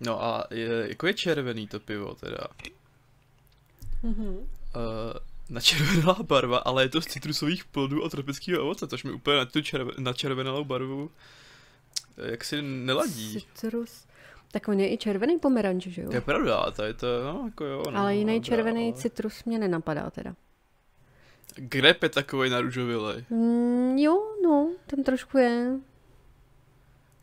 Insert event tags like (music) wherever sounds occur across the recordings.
No a je, jako je červený to pivo teda. Mhm. Uh, načervenalá barva, ale je to z citrusových plodů a tropického ovoce, což mi úplně na tu červe, načervenalou barvu eh, jak si neladí. Citrus. Tak on je i červený pomeranč, že jo? To je pravda, to je to, no, jako jo. No, Ale jiný dobrá, červený ale- citrus mě nenapadá teda. Grep je takový na. Mm, jo, no, tam trošku je.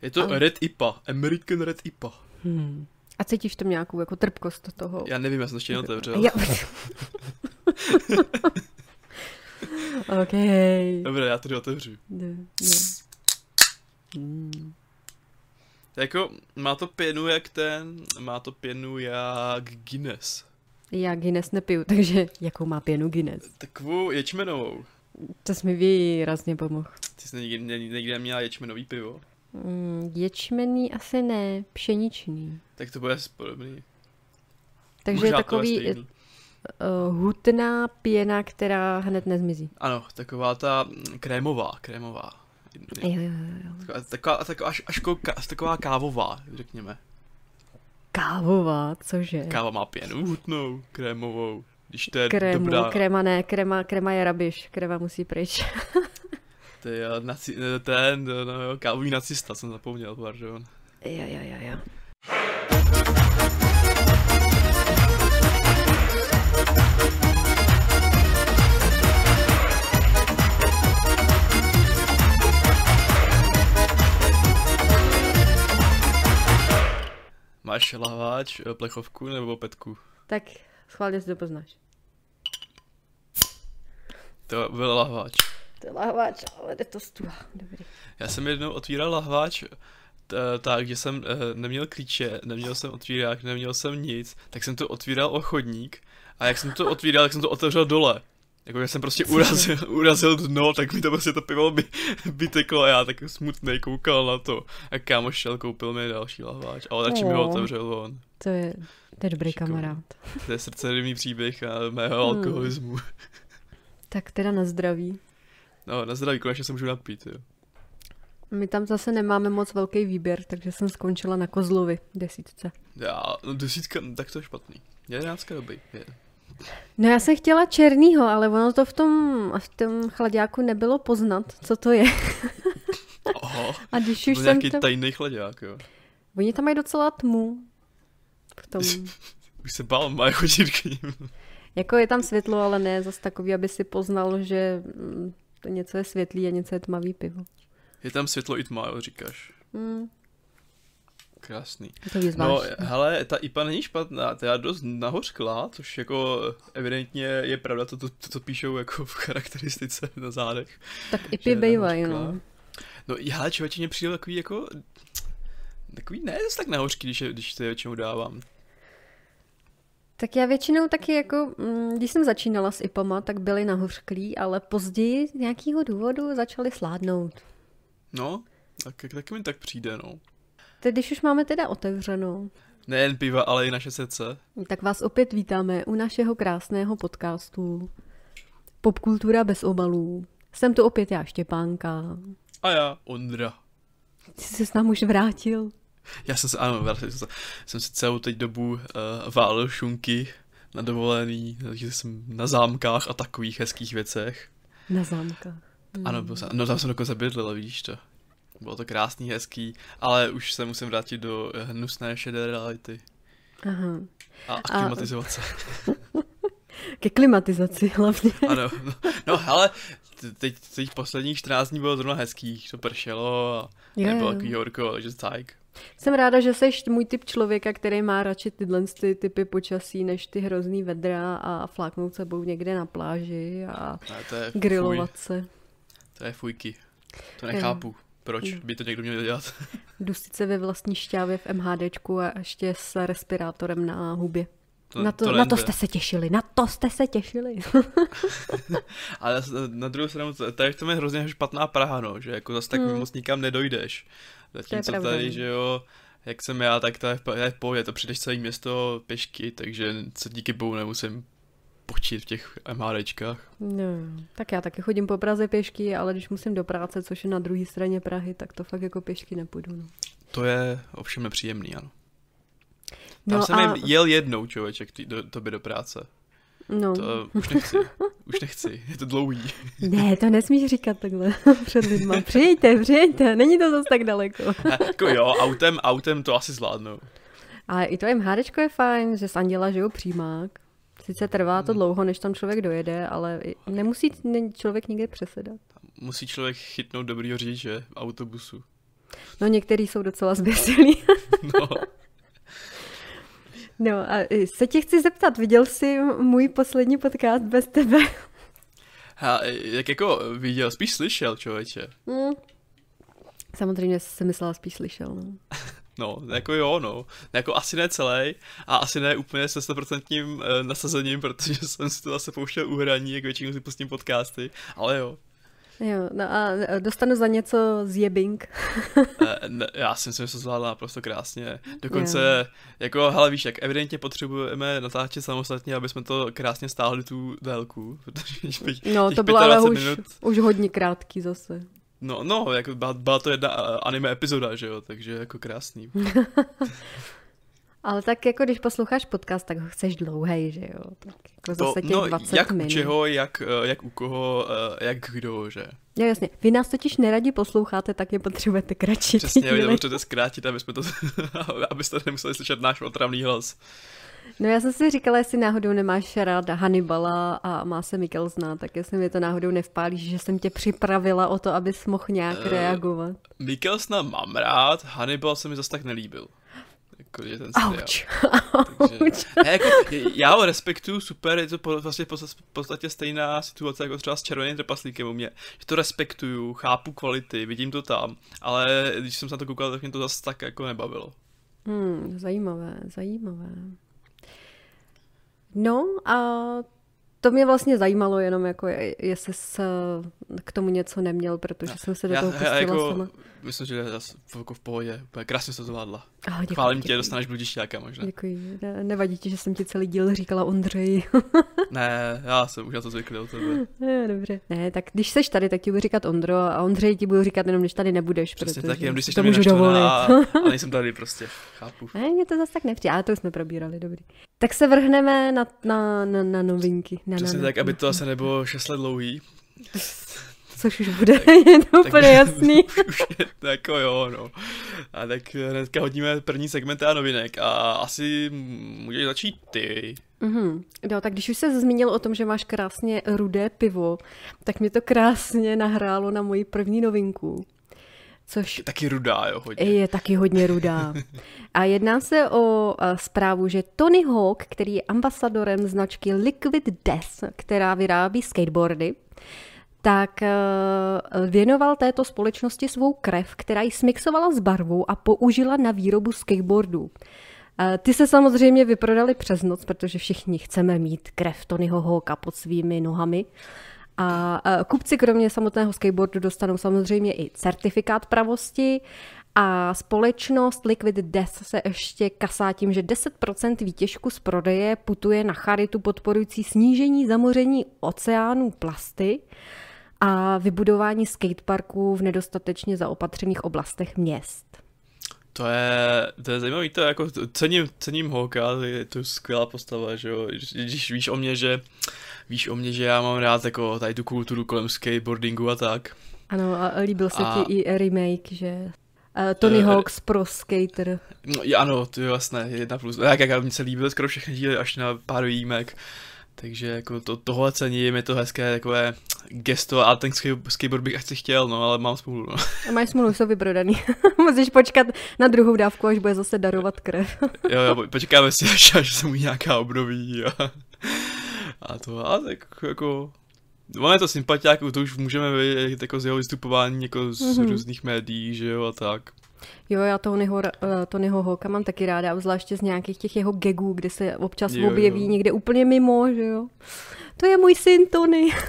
Je to Ale- Red IPA, American Red IPA. Hmm. A cítíš tam nějakou jako trpkost toho? Já nevím, já jsem ještě neotevřel. Já... (laughs) OK. Dobré, já to otevřu. Ne, ne. Hmm. Jako, má to pěnu jak ten, má to pěnu jak Guinness. Já Guinness nepiju, takže jakou má pěnu Guinness? Takovou ječmenovou. To jsi mi výrazně pomohl. Ty jsi někdy, někdy neměla ječmenový pivo? Mm, ječmený asi ne, pšeničný. Tak to bude asi podobný. Takže Možná je takový uh, hutná pěna, která hned nezmizí. Ano, taková ta mm, krémová, krémová. Jo, jo, jo. Taková, taková, taková až, až taková kávová, řekněme. Kávová, cože? Káva má pěnu hutnou, krémovou. Když to je Krému, dobrá, krema ne, krema, krema je rabiš, krema musí pryč. (laughs) je eh, naci, ten, no, jo, kávový nacista, jsem zapomněl, pardon. jo, jo, jo, jo. Máš lahváč, eh, plechovku nebo petku? Tak schválně si to poznáš. To byl lahváč. To je lahváč, ale jde to stuha. Dobrý. Já jsem jednou otvíral lahváč tak, že jsem eh, neměl klíče, neměl jsem otvírák, neměl jsem nic, tak jsem to otvíral o chodník a jak jsem to otvíral, tak jsem to otevřel dole. Jako že jsem prostě urazil, (laughs) urazil dno, tak mi to prostě to pivo by, (laughs) by teklo a já tak smutnej koukal na to. A kámoš šel, koupil mi další lahváč, ale radši mi ho otevřel on. To je, to je dobrý Šikovný. kamarád. To je srdcerivný příběh a mého Hmm. alkoholismu. Tak teda na zdraví. No, na zdraví, konečně se můžu napít, jo. My tam zase nemáme moc velký výběr, takže jsem skončila na Kozlovi desítce. Já, no desítka, no, tak to je špatný. Jedenáctka dobrý. Je. No já jsem chtěla černýho, ale ono to v tom, v tom chladáku nebylo poznat, co to je. (laughs) Oho, A když to už jsem nějaký to... tajný chladák, jo. Oni tam mají docela tmu. V tom. (laughs) Už se bál, má chodit k ním. Jako je tam světlo, ale ne zas takový, aby si poznal, že mm, to něco je světlý a něco je tmavý pivo. Je tam světlo i tma, jo, říkáš. Hmm, Krásný. to No, hele, ta IPA není špatná, to je dost nahořklá, což jako evidentně je pravda, to, to, to, to píšou jako v charakteristice (laughs) na zádech. Tak i že py je bývají, no. No, já člověče mě přijde takový jako, takový ne tak nahořký, když, když to je většinou dávám. Tak já většinou taky jako, mm, když jsem začínala s IPama, tak byly nahořklí, ale později z nějakého důvodu začaly sládnout. No, tak, taky mi tak přijde, no. Teď když už máme teda otevřeno, Nejen piva, ale i naše srdce. tak vás opět vítáme u našeho krásného podcastu Popkultura bez obalů. Jsem tu opět já, Štěpánka. A já, Ondra. Ty jsi se s nám už vrátil. Já jsem se, ano, vrátil jsem se, jsem si celou teď dobu uh, válel šunky na dovolený, takže jsem na zámkách a takových hezkých věcech. Na zámka. Ano, byl jsem, no tam jsem dokonce bydlel, vidíš to. Bylo to krásný, hezký, ale už se musím vrátit do eh, hnusné šedé reality Aha. a aklimatizovat se. (laughs) Ke klimatizaci hlavně. Ano, no, no ale t- teď, teď posledních 14 dní bylo zrovna hezkých, to pršelo a Jo, nebylo takový horko, takže cajk. Jsem ráda, že jsi můj typ člověka, který má radši tyhle ty typy počasí, než ty hrozný vedra a fláknout sebou někde na pláži a to je grilovat fuj, se. to je fujky. To nechápu. Proč Jo. by to někdo měl dělat? (laughs) Dusit se ve vlastní šťávě v MHDčku a ještě s respirátorem na hubě. To, na, to, to na to jste se těšili, na to jste se těšili. (laughs) Ale na druhou stranu, to- tady v tom je hrozně špatná Praha, no, že jako zase tak Hmm. moc nikam nedojdeš. Zatímco tady, no. že jo, jak jsem já, tak to je v po- je v pohodě, to přijdeš celé město pěšky, takže se díky bohu nemusím počít v těch MHDčkách. No, tak já taky chodím po Praze pěšky, ale když musím do práce, což je na druhé straně Prahy, tak to fakt jako pěšky nepůjdu. No. To je ovšem nepříjemný, ano. Tam No jsem a- jel jednou, člověče, k tý- do, tobě do práce. No, To už nechci. Už nechci. Je to dlouhý. (laughs) ne, to nesmíš říkat takhle (laughs) před lidma. Přijďte, přijďte, není to zase tak daleko. Jako jo, autem, autem to asi zvládnu. A i to MHDčko je fajn, že z Anděla žijou přímák. Sice trvá Hmm. to dlouho, než tam člověk dojede, ale nemusí člověk nikde přesedat. Musí člověk chytnout dobrýho řidiče autobusu. No některý jsou docela zběsilí. (laughs) No, No a i se tě chci zeptat, viděl jsi můj poslední podcast bez tebe? a jak jako viděl, spíš slyšel, člověče. Hmm. Samozřejmě jsem myslela spíš slyšel. No. (laughs) No, jako jo, no. Jako asi ne celý a asi ne úplně se 100% eh, nasazením, protože (laughs) jsem si to zase pouštěl uhraní, jak většinou si pustím podcasty, ale jo. Jo, no a dostanu za něco z. Eh, ne, já si myslím, že se zvládla naprosto krásně. Dokonce, jako, hele víš, jak evidentně potřebujeme natáčet samostatně, aby jsme to krásně stáhli tu délku, protože bych, No těch to bylo ale 25 už, minut, už hodně krátký zase. no, no, jako byla, byla to jedna eh, anime epizoda, že jo, takže jako krásný. (laughs) Ale tak jako když posloucháš podcast, tak ho chceš dlouhej, že jo? Tak jako zase těch no, 20 jak minut. u čeho, jak, eh, jak u koho, eh, jak kdo, že? Jo, jasně. Vy nás totiž neradi posloucháte, tak je potřebujete kratší. Přesně, díly. jenom potřebujete zkrátit, aby jsme to, (laughs) abyste nemuseli slyšet náš otravný hlas. No já jsem si říkala, jestli náhodou nemáš rád Hannibala a má se Mikkel zná, tak jestli mi to náhodou nevpálíš, že jsem tě připravila o to, abys mohl nějak Eh, reagovat. Mikkelsna mám rád, Hannibal se mi zase tak nelíbil. Jako je ten seriál. Auč. Takže, ne, jako, já ho respektuju, super, je to po- vlastně v podstatě- v podstatě stejná situace jako třeba s červeným trpaslíkem u mě. Že to respektuju, chápu kvality, vidím to tam, ale když jsem se na to koukal, tak mě to zase tak jako nebavilo. Hmm, zajímavé, zajímavé. No a to mě vlastně zajímalo jenom, jako je- jestli jsi k tomu něco neměl, protože jsem se do toho pustila jako, sama. myslím, že zase jako v pohodě, krásně se to zvládla. Oh, děkuji, Chválím tě, děkuji. dostaneš bludišťáka možná. Děkuji. Ne, nevadí ti, že jsem ti celý díl říkala Ondřej. (laughs) Ne, já jsem už na to zvyklý od tebe. (laughs) ne, dobře. Ne, tak když seš tady, tak ti budu říkat Ondro a Ondřej ti budu říkat jenom, když tady nebudeš. Přesně protože tak, jenom když jsi to můžu dovolit. a, a (laughs) nejsem tady prostě, chápu. Ne, mě to zase tak nepřijde, ale to jsme probírali, dobrý. Tak se vrhneme na, na, na, na novinky. Na, Přesně na, tak, na, aby to asi nebylo 6 let dlouhý. Což už bude, (laughs) je to úplně jasný. už, (laughs) už je to jako jo, no. A tak hnedka hodíme první segment a novinek a asi můžeš začít ty. Mhm. No, tak když už se zmínil o tom, že máš krásně rudé pivo, tak mi to krásně nahrálo na moji první novinku. Což Taky rudá, jo, hodně. je taky hodně rudá. A jedná se o a, zprávu, že Tony Hawk, který je ambasadorem značky Liquid Death, která vyrábí skateboardy, tak eh, věnoval této společnosti svou krev, která ji smixovala s barvou a použila na výrobu skateboardů. Eh, Ty se samozřejmě vyprodali přes noc, protože všichni chceme mít krev Tonyho Hawka pod svými nohami. A eh, kupci kromě samotného skateboardu dostanou samozřejmě i certifikát pravosti a společnost Liquid Death se ještě kasá tím, že 10% výtěžku z prodeje putuje na charitu podporující snížení zamoření oceánů plasty a vybudování skateparků v nedostatečně zaopatřených oblastech měst. To je, to je zajímavý, to je jako, cením, cením Hawka, to je to je skvělá postava, že jo, když, víš o mě, že, víš o mě, že já mám rád jako tady tu kulturu kolem skateboardingu a tak. Ano, a líbil se A- ti i remake, že uh, Tony Eh, Hawk's Pro Skater. No, ano, to je jasné, jedna plus, jak, jak mi se líbily skoro všechny díly, až na pár výjimek. Takže jako to, tohle cením, je to hezké takové gesto a ten sk- skateboard bych asi chtěl, no, ale mám smůlu, no. A máš smůlu, jsou vyprodaný. (laughs) Musíš počkat na druhou dávku, až bude zase darovat krev. (laughs) Jo, jo, po- počkáme si, až, až se mu nějaká obnoví a, a to, a tak jako, On je to sympatiák, to už můžeme vidět jako z jeho vystupování jako z Mhm. mm-hmm. různých médií, že jo, a tak. Jo, já Tonyho, eh, Tonyho Hawka mám taky ráda, obzvláště z nějakých těch jeho gagů, kde se občas Jo, objeví jo. někde úplně mimo, že jo. To je můj syn Tony. (laughs)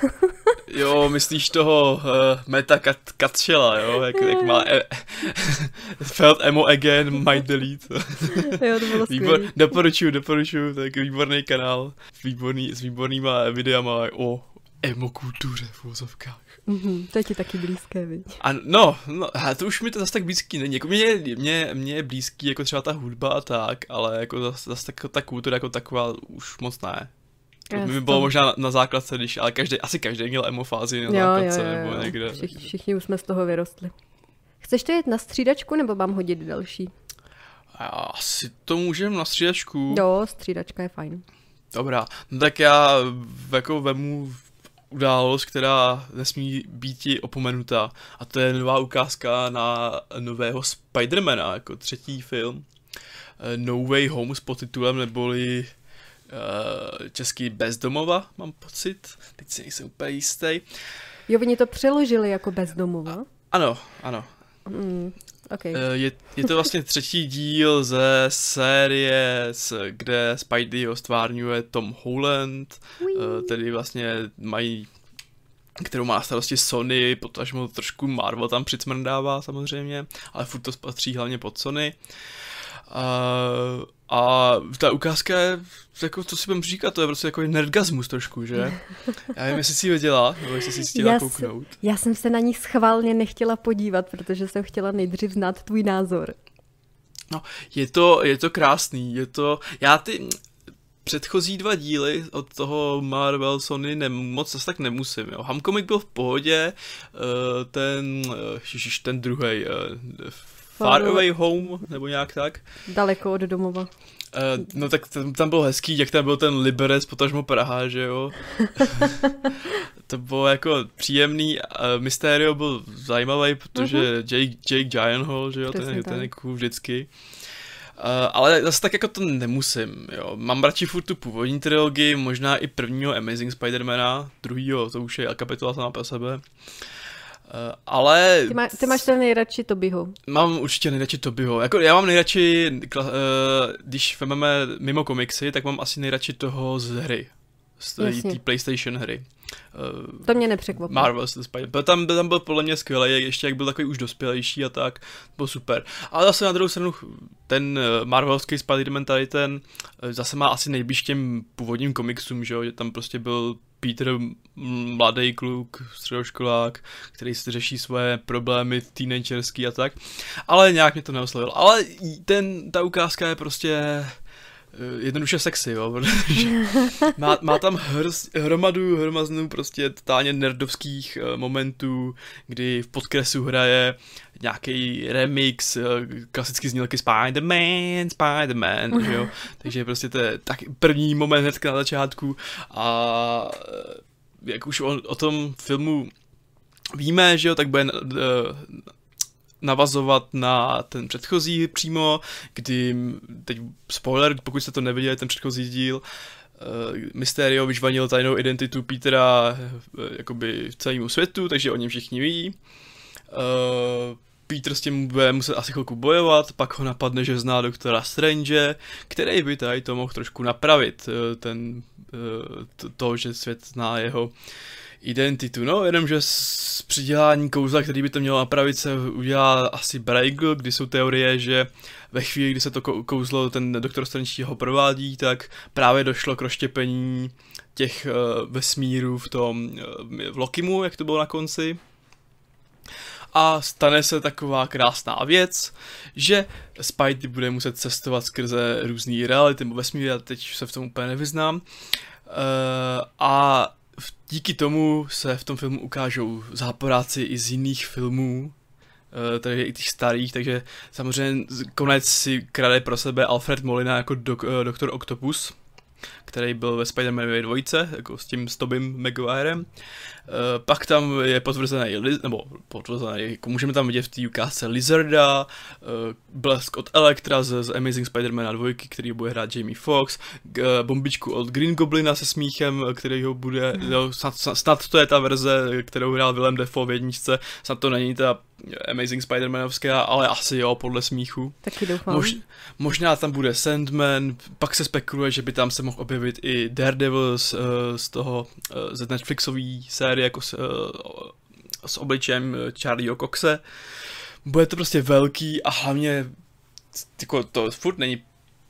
Jo, myslíš toho uh, Meta Kat, Katchela, jo, jak, jak má e, (laughs) Felt emo again, might delete. (laughs) jo, to bylo Výbor, doporučuju, doporučuju, tak výborný kanál, výborný, s výbornýma videama, o, emokultuře v úzovkách. Mm-hmm, to je ti taky blízké, viď? A no, no, a to už mi to zase tak blízký není. Jako mě, mě, mě je blízký jako třeba ta hudba a tak, ale jako zase, zase tak, ta kultura jako taková už moc ne. To by bylo možná na, na základce, když, ale každý, asi každý měl emofázi na základce jo, jo, jo, nebo někde. Všich, všichni už jsme z toho vyrostli. Chceš to jít na střídačku, nebo mám hodit další? Asi to můžeme na střídačku. Jo, střídačka je fajn. Dobrá, no tak já jako vemu událost, která nesmí být opomenutá. A to je nová ukázka na nového Spidermana, jako třetí film. No Way Home s podtitulem, neboli uh, český Bezdomova, mám pocit. Teď si nejsem úplně jistý. Jo, oni to přeložili jako Bezdomova? A, ano, ano. Mm, okay. Eh, je, je to vlastně třetí díl ze série, kde Spidey stvárňuje Tom Holland, Wee. tedy vlastně mají kterou má starosti Sony, potažmo trošku Marvel tam přicmrdává samozřejmě, ale furt to patří hlavně pod Sony. Uh, a ta ukázka je, jako, co si budem říkat, to je prostě jako nerdgasmus trošku, že? Já nevím, jestli jsi ji viděla, nebo jestli jsi chtěla já kouknout. Jsem, já jsem se na ní schválně nechtěla podívat, protože jsem chtěla nejdřív znát tvůj názor. No, je to, je to krásný, je to, já ty, předchozí dva díly od toho Marvel Sony ne, moc zase tak nemusím, jo. Hamcomic byl v pohodě, uh, ten, uh, ježiš, ten druhý, uh, Far Away Home, nebo nějak tak. Daleko od domova. Uh, no tak tam, tam byl hezký, jak tam byl ten Liberec, potažmo Praha, že jo. (laughs) to bylo jako příjemný, uh, Mysterio byl zajímavý, protože uh-huh. Jake, Jake Gyllenhaal, že jo, Přesně ten, ten je cool vždycky. Uh, ale zase tak jako to nemusím, jo. Mám radši furt tu původní trilogii, možná i prvního Amazing Spidermana, druhýho, to už je kapitola sama pro sebe. Uh, Uh, ale... Ty, má, ty máš ten nejradši Tobyho. Mám určitě nejradši Tobyho. Jako, já mám nejradši, uh, když vezmeme mimo komiksy, tak mám asi nejradši toho z hry. Z té PlayStation hry. Uh, to mě nepřekvapilo. Marvel the Spider. Byl tam, byl tam byl podle mě skvělý, ještě jak byl takový už dospělejší a tak, byl super. Ale zase na druhou stranu ten Marvelský Spider-Man tady ten zase má asi nejbliž těm původním komiksům, že jo, že tam prostě byl Peter, mladý kluk, středoškolák, který si řeší svoje problémy teenagerský a tak, ale nějak mě to neoslovil. Ale ten, ta ukázka je prostě jednoduše sexy, jo, (laughs) protože má, má tam hrz, hromadu, hromaznu prostě totálně nerdovských uh, momentů, kdy v podkresu hraje nějaký remix, uh, klasicky znělky Spider-Man, Spider-Man, jo, (laughs) takže prostě to je tak první moment hnedka na začátku a jak už o, o tom filmu víme, že jo, tak bude uh, navazovat na ten předchozí přímo, kdy, teď spoiler, pokud jste to neviděli, ten předchozí díl, uh, Mysterio vyžvanil tajnou identitu Petera uh, jakoby celému světu, takže o něm všichni ví. Uh, Peter s tím bude muset asi chvilku bojovat, pak ho napadne, že zná doktora Strange, který by tady to mohl trošku napravit, ten, to že svět zná jeho identitu. No, jenomže z přidělání kouzla, který by to mělo napravit, se udělá asi Braigl, kdy jsou teorie, že ve chvíli, kdy se to kouzlo, ten doktor Strange ho provádí, tak právě došlo k rozštěpení těch uh, vesmírů v tom, uh, v Lokimu, jak to bylo na konci. A stane se taková krásná věc, že Spidey bude muset cestovat skrze různé reality vesmíry, já teď se v tom úplně nevyznám. Uh, a díky tomu se v tom filmu ukážou záporáci i z jiných filmů, eh, takže i těch starých, takže samozřejmě konec si krade pro sebe Alfred Molina jako dok, eh, doktor Octopus, který byl ve Spider-Manově dvojice, jako s tím s Tobim Maguirem. Uh, pak tam je potvrzený, nebo potvrzený, jako můžeme tam vidět v té ukázce Lizarda, uh, blesk od Elektra z, z Amazing Spider-Man 2, který bude hrát Jamie Foxx, uh, bombičku od Green Goblina se smíchem, který ho bude, mm. jo, snad, snad, to je ta verze, kterou hrál Willem Dafoe v jedničce, snad to není ta Amazing Spider-Manovská, ale asi jo, podle smíchu. Taky doufám. Mož, možná tam bude Sandman, pak se spekuluje, že by tam se mohl objevit i Daredevil z, z toho, z Netflixové série jako s, uh, s obličem Charlieho Coxe. Bude to prostě velký a hlavně jako to furt není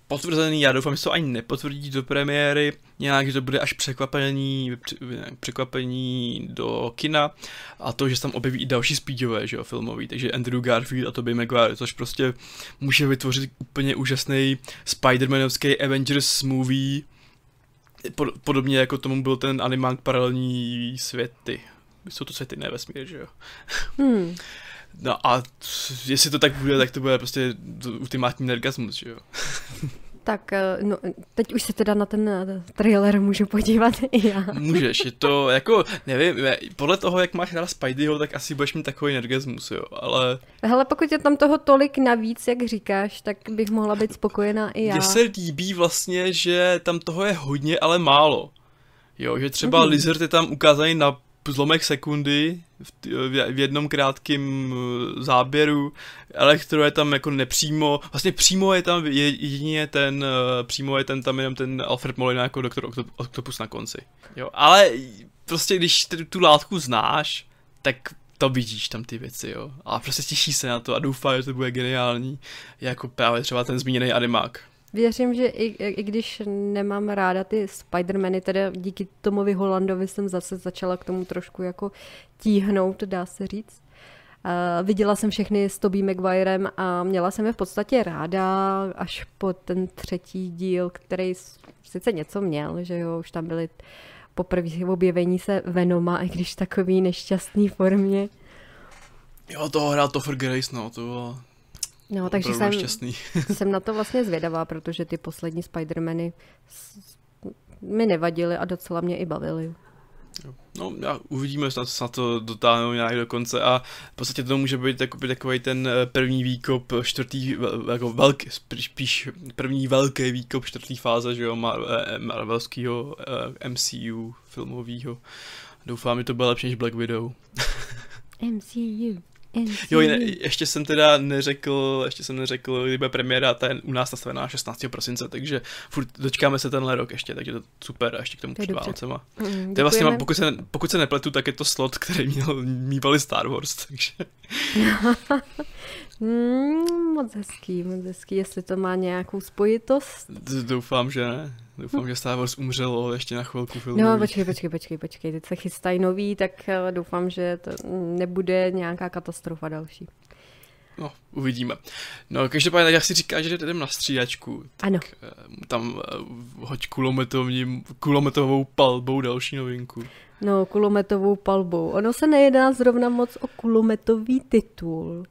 potvrzený, já doufám, že to ani nepotvrdí do premiéry, nějak, že to bude až překvapení, překvapení do kina a to, že se tam objeví i další speedové, že jo, filmový, takže Andrew Garfield a Tobey Maguire, což prostě může vytvořit úplně úžasný Spider-Manovský Avengers movie, podobně jako tomu byl ten animák paralelní světy. Jsou to světy, ne vesmír, že jo? Hmm. No a jestli to tak bude, tak to bude prostě ultimátní nergasmus, že jo? (laughs) Tak eh, no, teď už se teda na ten eh, trailer můžu podívat (laughs) i já. Můžeš, je to jako, nevím, podle toho, jak máš rád Spideyho, tak asi budeš mít takový nergasmus, jo, ale... Hele, pokud je tam toho tolik navíc, jak říkáš, tak bych mohla být spokojená i já. Mně se líbí vlastně, že tam toho je hodně, ale málo. Jo, že třeba mm-hmm. Lizard je tam ukázaný na zlomek sekundy v, v jednom krátkém eh, záběru. Elektro je tam jako nepřímo, vlastně přímo je tam jedině ten, eh, přímo je ten tam jenom ten Alfred Molina jako doktor Octopus na konci. Jo, ale prostě když tu látku znáš, tak to vidíš tam ty věci, jo. A prostě těší se na to a doufá, že to bude geniální, jako právě třeba ten zmíněný animák. Věřím, že i, i když nemám ráda ty Spidermany, teda díky Tomovi Holandovi jsem zase začala k tomu trošku jako tíhnout, dá se říct. Uh, viděla jsem všechny s Tobey Maguirem a měla jsem je v podstatě ráda až po ten třetí díl, který sice něco měl, že jo, už tam byly poprvé objevení se Venoma, i když takový nešťastný formě. Jo, toho hrál Topher Grace, no, to bylo No, takže jsem, šťastný. (laughs) jsem na to vlastně zvědavá, protože ty poslední Spidermany mi nevadily a docela mě i bavily. No, já uvidíme, snad se na to dotáhnou nějak do konce a v podstatě to může být takový, takový ten eh, první výkop čtvrtý, jako velký, spíš první velký výkop čtvrtý fáze, že jo, eh, Marvelského eh, MCU filmového. Doufám, že to bude lepší než Black Widow. (laughs) MCU. Jo, ne, ještě jsem teda neřekl, ještě jsem neřekl, kdy bude premiéra, ta je u nás nastavená 16. prosince, takže furt dočkáme se tenhle rok ještě, takže to super a ještě k tomu před Vánocema. Mm, to je vlastně, pokud se, pokud se nepletu, tak je to slot, který měl, mývali Star Wars, (laughs) takže... mm, moc hezký, moc hezký, jestli to má nějakou spojitost. Doufám, že ne. Doufám, že Star Wars umřelo ještě na chvilku filmu. No, počkej, počkej, počkej, počkej, teď se chystají nový, tak eh, doufám, že to nebude nějaká katastrofa další. No, uvidíme. No, každopádně, jak si říká, že jdeme na střídačku, ano. Eh, tam eh, hoď kulometovou palbou další novinku. No, kulometovou palbou. Ono se nejedná zrovna moc o kulometový titul.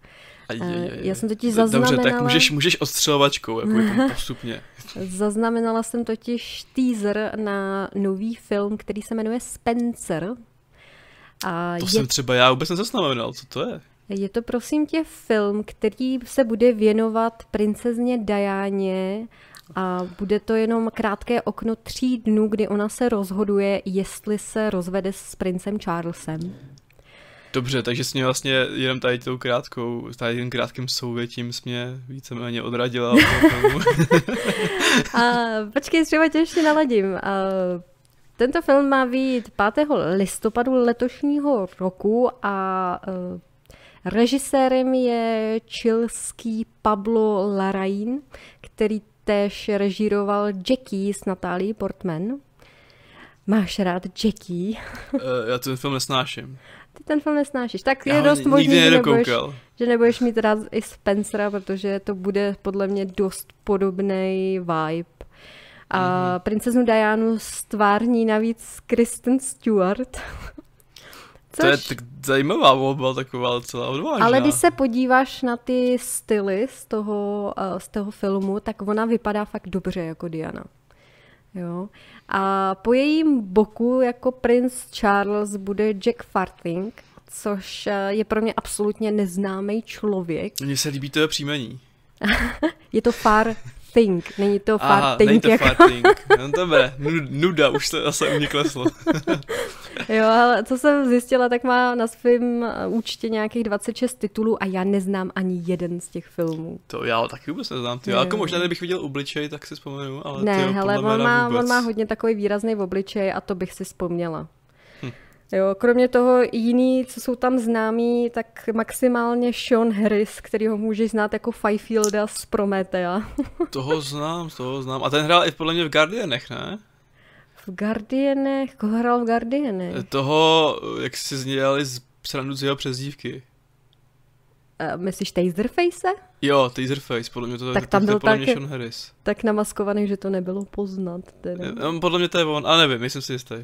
Aj, aj, aj, Já jsem totiž zaznamenala... Dobře, tak můžeš, můžeš odstřelovačkou, jako (laughs) postupně. Zaznamenala jsem totiž teaser na nový film, který se jmenuje Spencer. A to je... jsem třeba já vůbec nezaznamenal, co to je? Je to prosím tě film, který se bude věnovat princezně Dajáně a bude to jenom krátké okno tří dnů, kdy ona se rozhoduje, jestli se rozvede s princem Charlesem. Dobře, takže jsi mě vlastně jenom tady tou krátkou, tady tím krátkým souvětím jsi mě víceméně odradila (laughs) (laughs) a počkej, třeba tě ještě naladím. A tento film má být 5. listopadu letošního roku a e, režisérem je čilský Pablo Larraín, který též režíroval Jackie s Natálí Portman. Máš rád Jackie? uh, já ten film nesnáším ty ten film nesnášíš. Tak je dost možný, že nebudeš, že nebudeš mít rád i Spencera, protože to bude podle mě dost podobný vibe. A mm-hmm. princeznu Dianu stvární navíc Kristen Stewart. Což... To je tak zajímavá volba, taková celá odvážná. Ale když se podíváš na ty styly z toho, uh, z toho filmu, tak ona vypadá fakt dobře jako Diana. Jo. A po jejím boku jako princ Charles bude Jack Farthing, což eh, je pro mě absolutně neznámý člověk. Mně se líbí to příjmení. (laughs) je to Far Think, není to Aha, Think. není to jako... Far Think. (laughs) No dobré, nuda, už to zase u mě kleslo. (laughs) jo, ale co jsem zjistila, tak má na svém eh, účtě nějakých 26 titulů a já neznám ani jeden z těch filmů. To já taky vůbec neznám. Ty, jako možná, kdybych viděl obličej, tak si vzpomenu, ale Ne, tyjo, hele, on má, on má hodně takový výrazný obličej a to bych si vzpomněla. Jo, kromě toho jiný, co jsou tam známí, tak maximálně Sean Harris, který ho můžeš znát jako Fifielda z Promethea. (laughs) toho znám, toho znám. A ten hrál i podle mě v Guardianech, ne? V Guardianech? Koho hrál v Guardianech? Toho, jak si z něj dělali z srandu z jeho přezdívky. Uh, myslíš Taserface? Jo, Taserface, podle mě to, tak tam to, byl podle tak, mě Sean Harris. tak namaskovaný, že to nebylo poznat. Teda. No, podle mě to je on, ale nevím, myslím si jistý.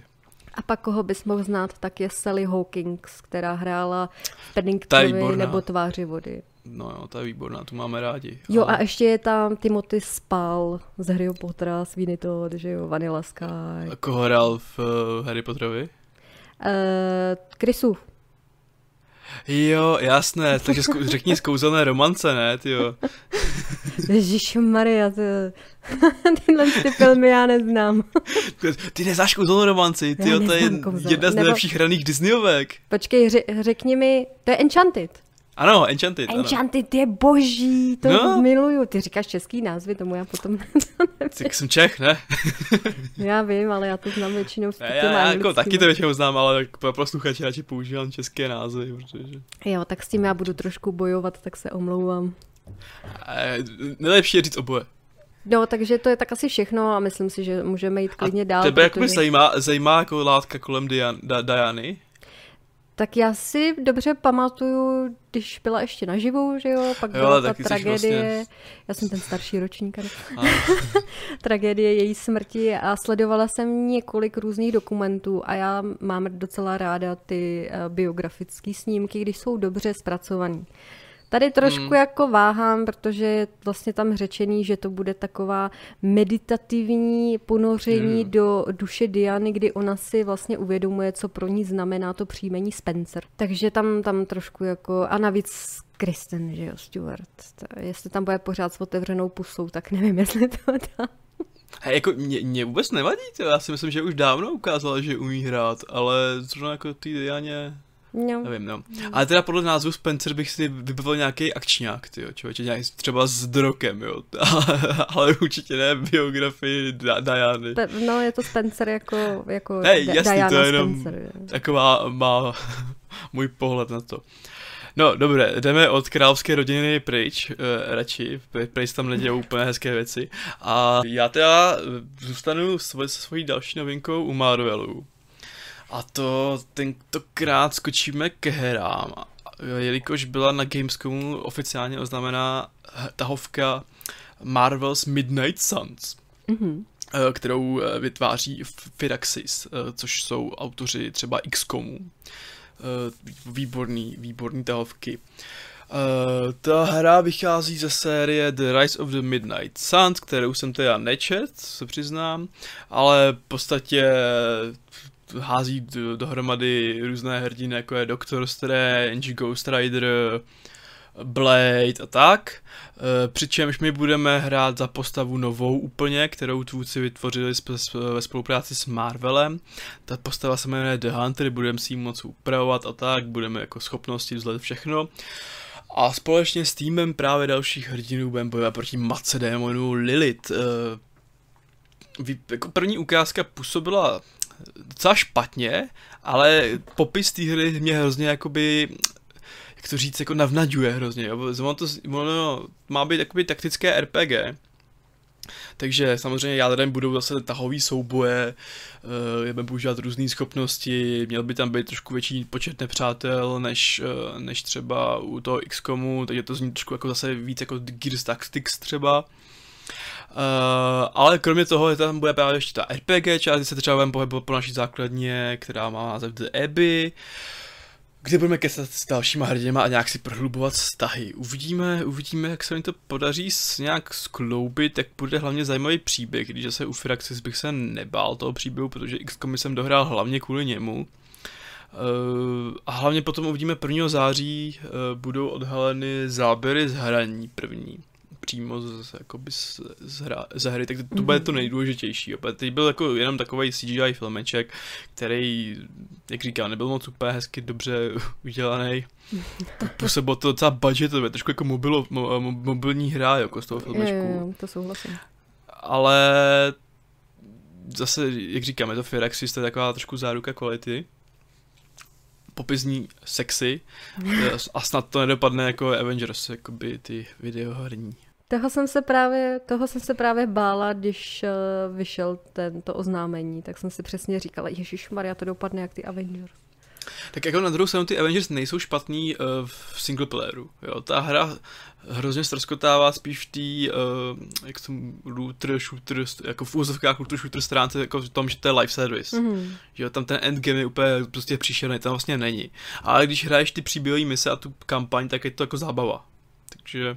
A pak koho bys mohl znát, tak je Sally Hawkins, která hrála v Paddingtonovi nebo Tváři vody. No jo, ta je výborná, tu máme rádi. Jo ale... a ještě je tam Timothy Spal z Harry Pottera, Sweeney Todd, že jo, Vanilla Sky. A koho hrál v uh, Harry Potterovi? Uh, Chrisu. Jo, jasné, takže zku, (laughs) řekni zkouzelné romance, ne, tyjo. Maria, ty, (laughs) tyhle ty filmy já neznám. Ty neznáš kouzelnou romanci, ty to je jedna z nejlepších hraných Disneyovek. Počkej, řekni mi, to je Enchanted. Ano, Enchanted. Enchanted ano. je boží, to no. miluju. Ty říkáš český názvy, tomu já potom (laughs) Tak jsem Čech, ne? (laughs) já vím, ale já to znám většinou ne, já, já jako taky to většinou znám, ale pro posluchače radši používám české názvy, protože... Jo, tak s tím já budu trošku bojovat, tak se omlouvám. E, nejlepší je říct oboje. No, takže to je tak asi všechno a myslím si, že můžeme jít klidně a dál. Tebe protože... jak zajímá, zajímá jako látka kolem Dian, da, Diany? Tak já si dobře pamatuju, když byla ještě naživu, že jo, pak byla jo, ta tragédie, vlastně... já jsem ten starší ročník, (laughs) (laughs) tragédie její smrti a sledovala jsem několik různých dokumentů a já mám docela ráda ty uh, biografické snímky, když jsou dobře zpracované. Tady trošku hmm. jako váhám, protože je vlastně tam řečený, že to bude taková meditativní ponoření hmm. do duše Diany, kdy ona si vlastně uvědomuje, co pro ní znamená to příjmení Spencer. Takže tam, tam trošku jako, a navíc Kristen, že jo, Stuart. Jestli tam bude pořád s otevřenou pusou, tak nevím, (laughs) jestli to dá. Hej, jako mě, mě vůbec nevadí, to. já si myslím, že už dávno ukázala, že umí hrát, ale zrovna jako ty Dianě No. Nevím, no. Ale teda podle názvu Spencer bych si vybavil nějaký akčňák, tyjo, člověče, nějaký třeba s drokem, jo. (laughs) ale určitě ne biografii Diany. No, je to Spencer jako, jako hey, jasný, Diana to je jenom Spencer. taková má (laughs) můj pohled na to. No, dobré, jdeme od královské rodiny pryč, uh, radši, pryč tam nedělou úplně hezké věci. A já teda zůstanu se svojí další novinkou u Marvelu. A to tentokrát skočíme k herám, jelikož byla na Gamescomu oficiálně oznámená tahovka Marvel's Midnight Suns. Mm-hmm kterou eh, vytváří Firaxis, eh, což jsou autoři třeba XCOMu. Výborný, výborný tahovky. Uh, ta hra vychází ze série The Rise of the Midnight Suns, kterou jsem teda nečet, se přiznám, ale v podstatě hází dohromady různé hrdiny, jako je Doctor Strange, Ghost Rider, Blade a tak. E, přičemž my budeme hrát za postavu novou úplně, kterou tvůrci vytvořili ve spolupráci s Marvelem. Ta postava se jmenuje The Hunter, budeme si ji moc upravovat a tak, budeme jako schopnosti vzhled všechno. A společně s týmem právě dalších hrdinů budeme bojovat proti Matce Lilith. E, jako první ukázka působila docela špatně, ale popis té hry mě hrozně jakoby jak to říct, jako navnaďuje hrozně, jo? To ono má být jakoby taktické RPG, takže samozřejmě jádrem budou zase tahový souboje, uh, budeme používat různé schopnosti, měl by tam být trošku větší počet nepřátel než, uh, než třeba u toho XCOMu, takže to zní trošku jako zase víc jako Gears Tactics třeba. Uh, ale kromě toho je tam bude právě ještě ta RPG část, kdy se třeba budeme pohybovat po naší základně, která má název The Abbey, kde budeme kesat s dalšíma hrdinama a nějak si prohlubovat vztahy. Uvidíme, uvidíme, jak se mi to podaří s nějak skloubit, jak bude hlavně zajímavý příběh, když se u Firaxis bych se nebál toho příběhu, protože x jsem dohrál hlavně kvůli němu. Uh, a hlavně potom uvidíme 1. září, uh, budou odhaleny záběry z hraní první přímo z, jakoby z, z, hra, z hry, tak to mm-hmm. bude to nejdůležitější. Opět. Teď byl jako jenom takový CGI filmeček, který, jak říkám, nebyl moc úplně hezky dobře (laughs) udělaný. (laughs) Působilo to docela budgetově, trošku jako mobilo, mo, mobilní hra jako z toho filmečku. Jo, jo, to souhlasím. Ale zase, jak říkám, je to Firaxis, to je taková trošku záruka kvality. popizní sexy (laughs) a snad to nedopadne jako Avengers, jako by ty videoherní. Toho jsem se právě, toho jsem se právě bála, když uh, vyšel tento oznámení, tak jsem si přesně říkala, Ježíš Maria, to dopadne jak ty Avengers. Tak jako na druhou stranu ty Avengers nejsou špatný uh, v single playeru. Jo? Ta hra hrozně ztroskotává spíš v té, uh, jak jsem looter, shooter, jako v úzovkách looter, shooter stránce, jako v tom, že to je live service. Mm-hmm. Že jo, tam ten endgame je úplně prostě příšerný, tam vlastně není. Ale když hraješ ty příběhové mise a tu kampaň, tak je to jako zábava. Takže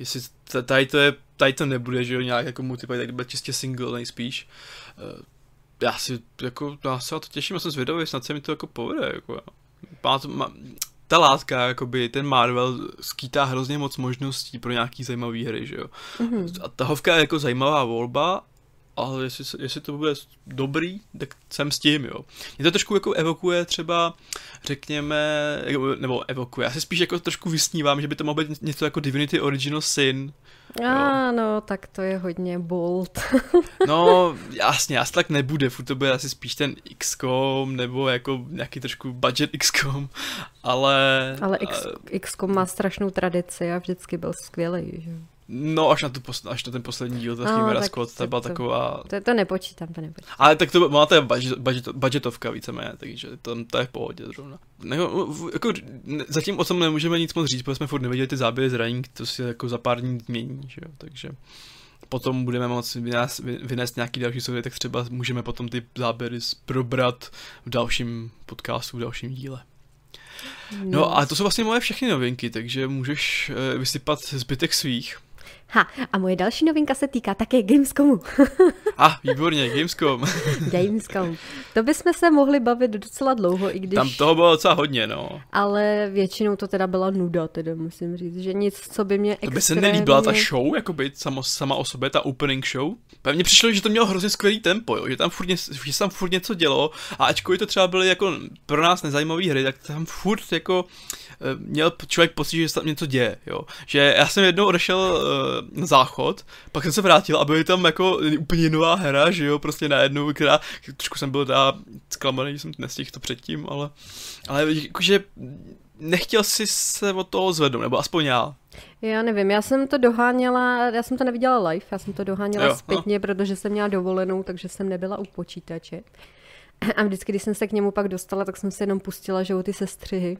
jestli tady to, je, tady to nebude, že jo, nějak jako multiplayer, tak bude čistě single nejspíš. Uh, já si jako, já se na to těším, já jsem zvědavý, snad se mi to jako povede, jako má to, má, ta látka, jakoby ten Marvel skýtá hrozně moc možností pro nějaký zajímavý hry, že jo. Mm-hmm. A ta hovka je jako zajímavá volba, ale jestli, jestli to bude dobrý, tak jsem s tím, jo. Mě to trošku jako evokuje třeba, řekněme, nebo evokuje, já si spíš jako trošku vysnívám, že by to mohlo být něco jako Divinity Original Sin, ano, tak to je hodně bold. (laughs) no, jasně, asi tak nebude, furt to bude asi spíš ten XCOM, nebo jako nějaký trošku budget XCOM, ale... Ale X, XCOM má strašnou tradici a vždycky byl skvělý, že No, až na, tu posl- až na ten poslední díl, ta no, Chimera Scott, ta byla taková... To, to nepočítám, to nepočítám. Ale tak to máte budget, budget, budgetovka víceméně, takže to, to je v pohodě zrovna. No, jako, zatím o tom nemůžeme nic moc říct, protože jsme furt neviděli ty záběry z Running, to si jako za pár dní změní, že jo, takže potom budeme moci vynést, vynést nějaký další soudy, tak třeba můžeme potom ty záběry probrat v dalším podcastu, v dalším díle. No, no a to jsou vlastně moje všechny novinky, takže můžeš uh, vysypat zbytek svých. Ha, a moje další novinka se týká také Gamescomu. A, (laughs) ah, výborně, Gamescom. (laughs) Gamescom. To bychom se mohli bavit docela dlouho, i když... Tam toho bylo docela hodně, no. Ale většinou to teda byla nuda, teda musím říct, že nic, co by mě To by se nelíbila ta show, jako by sama, sama o sobě, ta opening show? Pevně přišlo, že to mělo hrozně skvělý tempo, jo? že tam furt, že tam furt něco dělo a ačkoliv to třeba byly jako pro nás nezajímavé hry, tak tam furt jako měl člověk pocit, že se tam něco děje, jo. Že já jsem jednou odešel uh, na záchod, pak jsem se vrátil a byly tam jako úplně nová hra, že jo, prostě najednou, která, trošku jsem byl teda zklamaný, že jsem nestihl to předtím, ale, ale jakože nechtěl si se od toho zvednout, nebo aspoň já. Já nevím, já jsem to doháněla, já jsem to neviděla live, já jsem to doháněla jo, zpětně, no. protože jsem měla dovolenou, takže jsem nebyla u počítače. (clears throat) A vždycky, když jsem se k němu pak dostala, tak jsem se jenom pustila, že ty sestřihy.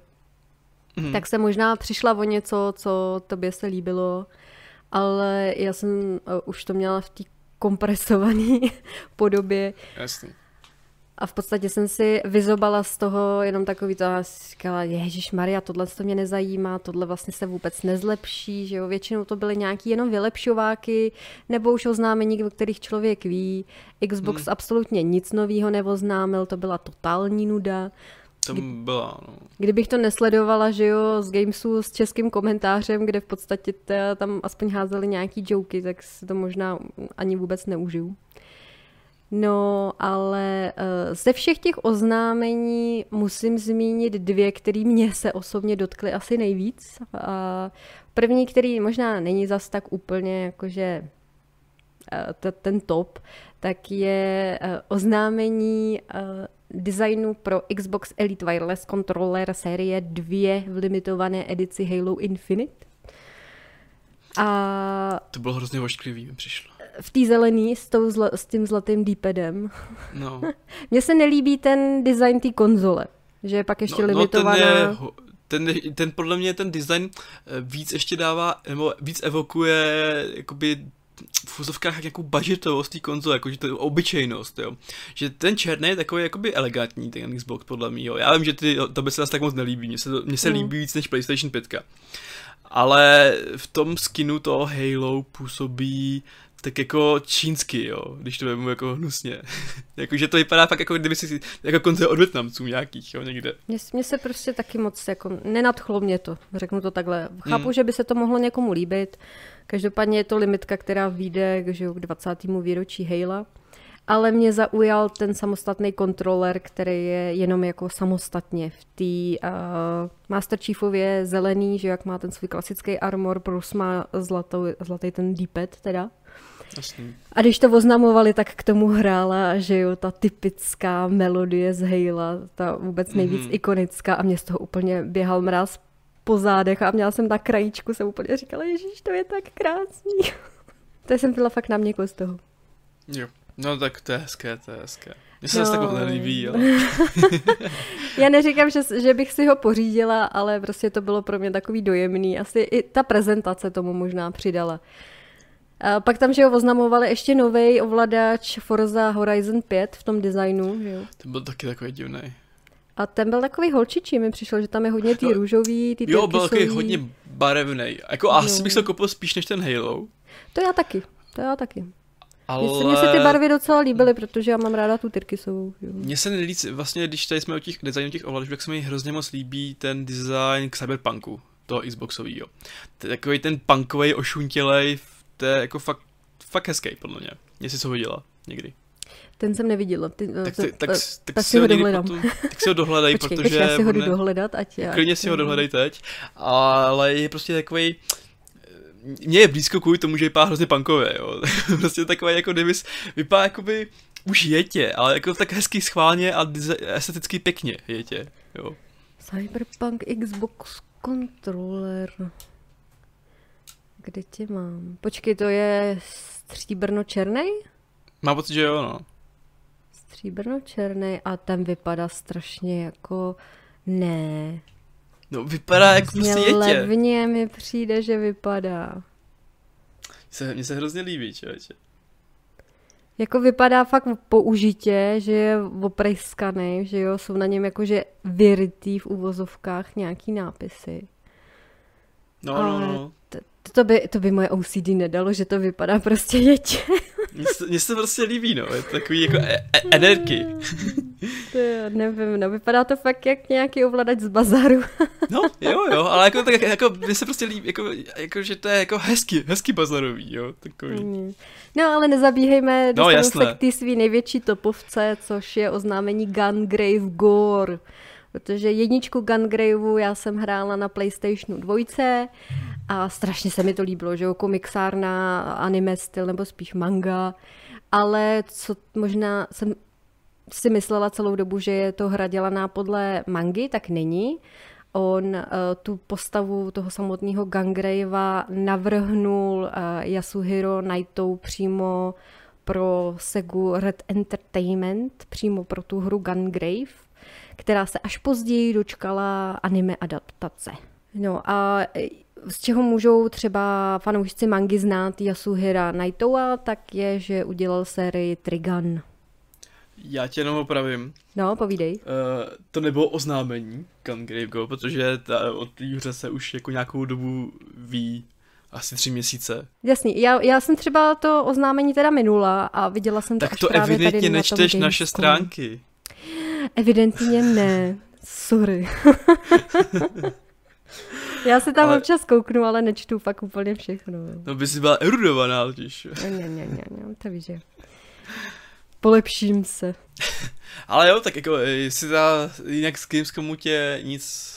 Mm. Tak jsem možná přišla o něco, co tobě se líbilo, ale já jsem uh, už to měla v té kompresované (laughs) podobě. Jasný. A v podstatě jsem si vyzobala z toho jenom takový to, a říkala, Ježíš Maria, tohle to mě nezajímá, tohle vlastně se vůbec nezlepší, že jo, většinou to byly nějaký jenom vylepšováky, nebo už oznámení, o kterých člověk ví. Xbox hmm. absolutně nic nového neoznámil, to byla totální nuda. To byla, no. Kdybych to nesledovala, že jo, z Gamesu s českým komentářem, kde v podstatě tam aspoň házeli nějaký joky, tak si to možná ani vůbec neužiju. No, ale uh, ze všech těch oznámení musím zmínit dvě, které mě se osobně dotkly asi nejvíc. První, který možná není zas tak úplně jakože uh, ten top, tak je uh, oznámení designu pro Xbox Elite Wireless Controller série 2 v limitované edici Halo Infinite. A to bylo hrozně ošklivý, mi přišlo. V té zelený s, tou zla, s tím zlatým D-padem. No. (laughs) Mně se nelíbí ten design té konzole, že je pak ještě no, limitovaná. No ten, je, ten, ten podle mě ten design eh, víc ještě dává, nebo víc evokuje jakoby v úzovkách nějakou budgetovost té konzole, jakože to je obyčejnost, jo. Že ten černý je takový jakoby elegantní, ten Xbox podle mě, jo. Já vím, že ty, to by se nás tak moc nelíbí, mně se, mně se mm. líbí víc než PlayStation 5. Ale v tom skinu toho Halo působí tak jako čínsky, jo, když to vemu jako hnusně. (laughs) Jakože to vypadá fakt jako kdyby si jako konce od Větnamců nějakých, jo, někde. Mně se prostě taky moc jako nenadchlo mě to, řeknu to takhle. Chápu, mm. že by se to mohlo někomu líbit, Každopádně je to limitka, která vyjde že k 20. výročí Halo. Ale mě zaujal ten samostatný kontroler, který je jenom jako samostatně v té uh, Master Chiefově zelený, že jak má ten svůj klasický armor, plus má zlatou, zlatý ten d teda. Jasný. A když to oznamovali, tak k tomu hrála, že jo, ta typická melodie z Hejla, ta vůbec nejvíc Mhm. mm-hmm. ikonická a mě z toho úplně běhal mráz po zádech a měla jsem na krajíčku, jsem úplně říkala, ježíš, to je tak krásný. (laughs) to jsem byla fakt na měko z toho. Jo. No tak to je hezké, to je hezké. Mně se No. zase tak moc nelíbí, ale... (laughs) Já neříkám, že, že bych si ho pořídila, ale prostě to bylo pro mě takový dojemný. Asi i ta prezentace tomu možná přidala. A pak tam, že ho oznamovali ještě nový ovladač Forza Horizon 5 v tom designu, že jo. To byl taky takový divný. A ten byl takový holčičí, mi přišlo, že tam je hodně ty růžový, ty Jo, byl takový hodně barevný. Jako asi No. bych se kopil spíš než ten Halo. To já taky, to já taky. Ale... Mně se, mně ty barvy docela líbily, protože já mám ráda tu tyrkysovou. Jo. Mně se nejvíc, vlastně když tady jsme o těch designu těch ovladačů, tak se mi hrozně moc líbí ten design k Cyberpunku, toho Xboxovýho. To je takový ten punkový, ošuntělej, to je jako fakt, fakt hezký podle mě. Jestli co viděla někdy. Ten jsem neviděla. Ty, Tak, to- ty, tak, to- tak, tak si ho dohledám. Potom, tak si ho dohledej, (laughs) Počkej, protože... počkej, já si ho jdu dohledat, ať já... Klidně si ho dohledej teď, ale je prostě takový mně je blízko kvůli tomu, že vypadá hrozně punkově, jo. (laughs) prostě takový jako Davis vypadá jakoby už jetě, ale jako tak hezky schválně a esteticky pěkně jetě, jo. Cyberpunk Xbox controller. Kde tě mám? Počkej, to je stříbrno-černej? Mám pocit, že jo, no. Stříbrno-černej a ten vypadá strašně jako... Ne. No vypadá jako prostě jetě. levně mi přijde, že vypadá. Mně se, mně se hrozně líbí, člověče. Jako vypadá fakt použitě, že je oprejskaný, že jo, jsou na něm jakože vyrytý v uvozovkách nějaký nápisy. No, Ale- no, no. To, by, to by moje OCD nedalo, že to vypadá prostě jetě. Mně se, prostě líbí, no. Je to takový jako e- e- energii. To je, nevím, no, vypadá to fakt jak nějaký ovladač z bazaru. No, jo, jo, ale jako, tak, jako mně se prostě líbí, jako, jako, že to je jako hezky, hezky bazarový, jo, takový. Mm. No ale nezabíhejme, No, jasné. se k té svý největší topovce, což je oznámení Gungrave Gore. Protože jedničku Gungraveu já jsem hrála na PlayStationu 2 a strašně se mi to líbilo, že jo, komiksárna, anime styl nebo spíš manga, ale co možná jsem si myslela celou dobu, že je to hra dělaná podle mangy, tak není. On uh, tu postavu toho samotného Gangravea navrhnul uh, Yasuhiro Naito přímo pro Segu Red Entertainment, přímo pro tu hru Gungrave, která se až později dočkala anime adaptace. No a eh, z čeho můžou třeba fanoušci mangy znát Yasuhira Naitoa, tak je, že udělal sérii Trigun. Já tě jenom opravím. No, povídej. Uh, to nebylo oznámení Gungrave Go, protože ta, o té hře se už jako nějakou dobu ví asi tři měsíce. Jasný, já, já jsem třeba to oznámení teda minula a viděla jsem to Tak až to právě tady evidentně na nečteš naše Gamescomu. stránky. Evidentně ne, sorry. (laughs) já si tam Ale- občas kouknu, ale nečtu fakt úplně všechno. No by si byla erudovaná, totiž. Ne, ne, ne, ne, to víš, že. Polepším se. (laughs) Ale jo, tak jako, eh, jestli ta, jinak z Gamescomu tě nic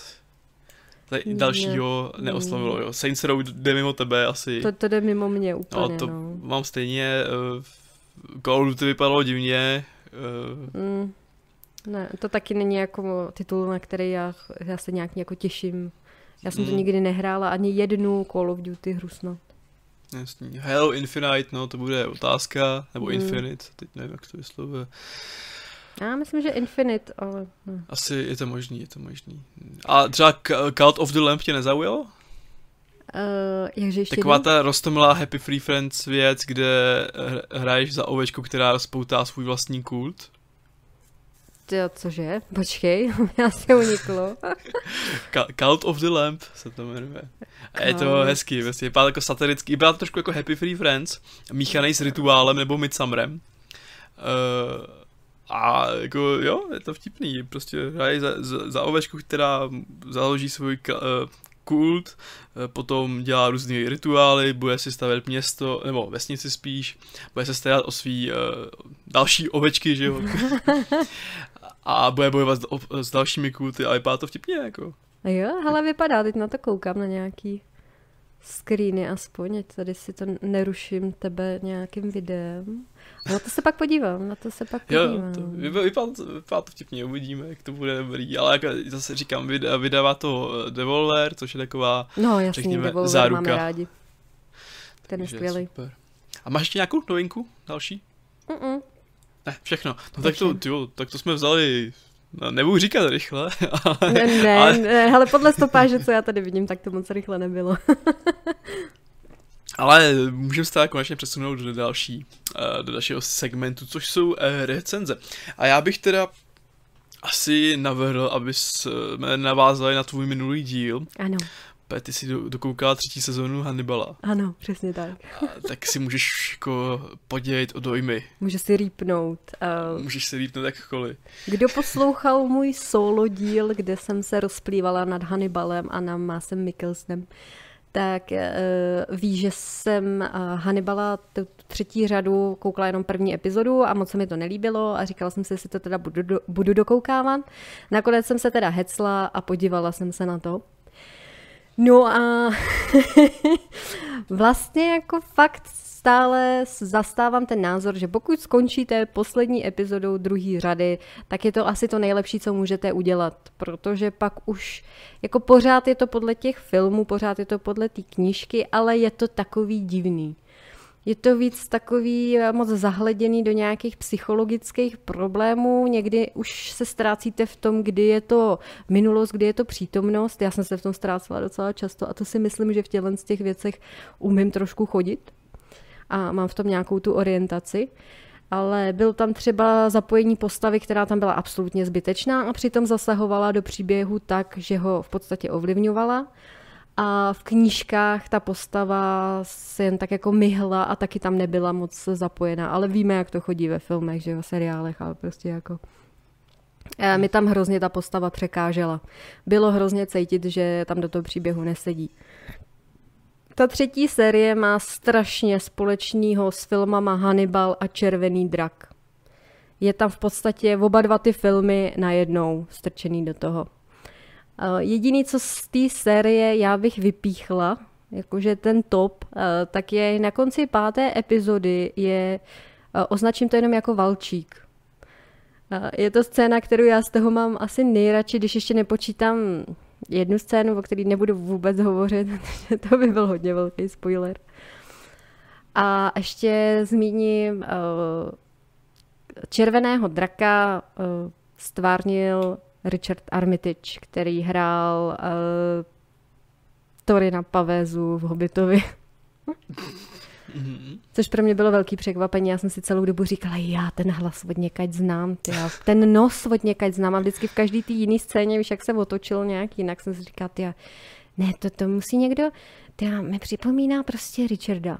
tady Ne. dalšího neoslavilo, jo. Saints Row jde mimo tebe asi. To, to jde mimo mě úplně, no. to no. mám stejně, uh, Call of Duty vypadalo divně, uh, Mm, ne, to taky není jako titul, na který já, já se nějak jako těším. Já jsem to Mm. nikdy nehrála ani jednu Call of Duty hru snad. jasný. Halo Infinite, no to bude otázka, nebo Mm. Infinite, teď nevím, jak to vyslovuje. Já myslím, že Infinite, ale... Ne. Asi je to možný, je to možný. A třeba Cult of the Lamp tě nezaujalo? Uh, jakže ještě Taková jednou? ta rostomilá Happy Free Friends věc, kde hr- hraješ za ovečku, která rozpoutá svůj vlastní kult. Tyjo, cože? Počkej, (laughs) já se uniklo. Cult of the Lamp se to jmenuje. A je to hezký, vlastně vypadá jako satirický, vypadá to trošku jako Happy Free Friends, míchaný s rituálem nebo Midsummerem. Uh, a jako jo, je to vtipný, prostě hraje za, za, za ovečku, která založí svůj uh, kult, eh, potom dělá různé rituály, bude si stavět město, nebo vesnici spíš, bude se starat o svý uh, další ovečky, že jo. (laughs) (laughs) a bude bojovat s, s dalšími kulty a vypadá to vtipně, jako. A jo, hele, vypadá, teď na to koukám na nějaký screeny aspoň, ať tady si to neruším tebe nějakým videem. Na to se pak podívám, na to se pak podívám. Jo, to vypadá, vypadá, to, vtipně, uvidíme, jak to bude dobrý, ale jako zase říkám, vydá, vydává to eh, Devolver, což je taková, No jasný, řekněme, Devolver záruka. máme rádi. Ten je skvělý. super. A máš ještě nějakou novinku další? Mm-mm. Ne, všechno. No tak to, tyjo, tak to jsme vzali, no, nebudu říkat rychle, (laughs) ale, Ne, ne, ale, ne, hele, podle stopáže, co já tady vidím, tak to moc rychle nebylo. (laughs) ale můžeme se teda konečně přesunout do další, eh, do dalšího segmentu, což jsou eh, recenze. A já bych teda asi navrhl, aby jsme navázali na tvůj minulý díl, Ano, ty si do, dokoukala třetí sezónu Hannibala. ano, přesně tak. A, tak si můžeš jako podělit o dojmy. Můžu si rýpnout. Uh, Můžeš se lípnout jakkoliv. Kdo poslouchal můj solo díl, kde jsem se rozplývala nad Hannibalem a nad Másem Mikkelsenem, tak uh, ví, že jsem uh, Hannibala tu třetí řadu koukala jenom první epizodu a moc se mi to nelíbilo a říkala jsem si, jestli to teda budu, do, budu dokoukávat. Nakonec jsem se teda hecla a podívala jsem se na to. No a (laughs) vlastně jako fakt stále zastávám ten názor, že pokud skončíte poslední epizodou druhé řady, tak je to asi to nejlepší, co můžete udělat, protože pak už jako pořád je to podle těch filmů, pořád je to podle té knížky, ale je to takový divný. Je to víc takový eh, moc zahleděný do nějakých psychologických problémů. Někdy už se ztrácíte v tom, kdy je to minulost, kdy je to přítomnost. Já jsem se v tom ztrácela docela často a to si myslím, že v těchto z těch věcech umím trošku chodit a mám v tom nějakou tu orientaci. Ale byl tam třeba zapojení postavy, která tam byla absolutně zbytečná a přitom zasahovala do příběhu tak, že ho v podstatě ovlivňovala. A v knížkách ta postava se jen tak jako myhla a taky tam nebyla moc zapojená. Ale víme, jak to chodí ve filmech, že v seriálech, ale prostě jako... Eh, Mi tam hrozně ta postava překážela. Bylo hrozně cítit, že tam do toho příběhu nesedí. Ta třetí série má strašně společného s filmama Hannibal a Červený drak. Je tam v podstatě oba dva ty filmy najednou strčený do toho. Eh, Jediný, co z té série já bych vypíchla, jakože ten top, eh, tak je na konci páté epizody je, eh, označím to jenom jako valčík. Je to scéna, kterou já z toho mám asi nejradši, když ještě nepočítám jednu scénu, o které nebudu vůbec hovořit, (laughs) to by byl hodně velký spoiler. A ještě zmíním červeného draka stvárnil Richard Armitage, který hrál uh, Torina Pavézu v Hobbitovi. Mhm. Což pro mě bylo velký překvapení. Já jsem si celou dobu říkala, já ten hlas od někať znám, ty, já ten nos od někať znám. A vždycky v každý té jiné scéně, víš, jak se otočil nějak jinak, jsem si říkala, ty, ne, to, to musí někdo, ty, mi připomíná prostě Richarda.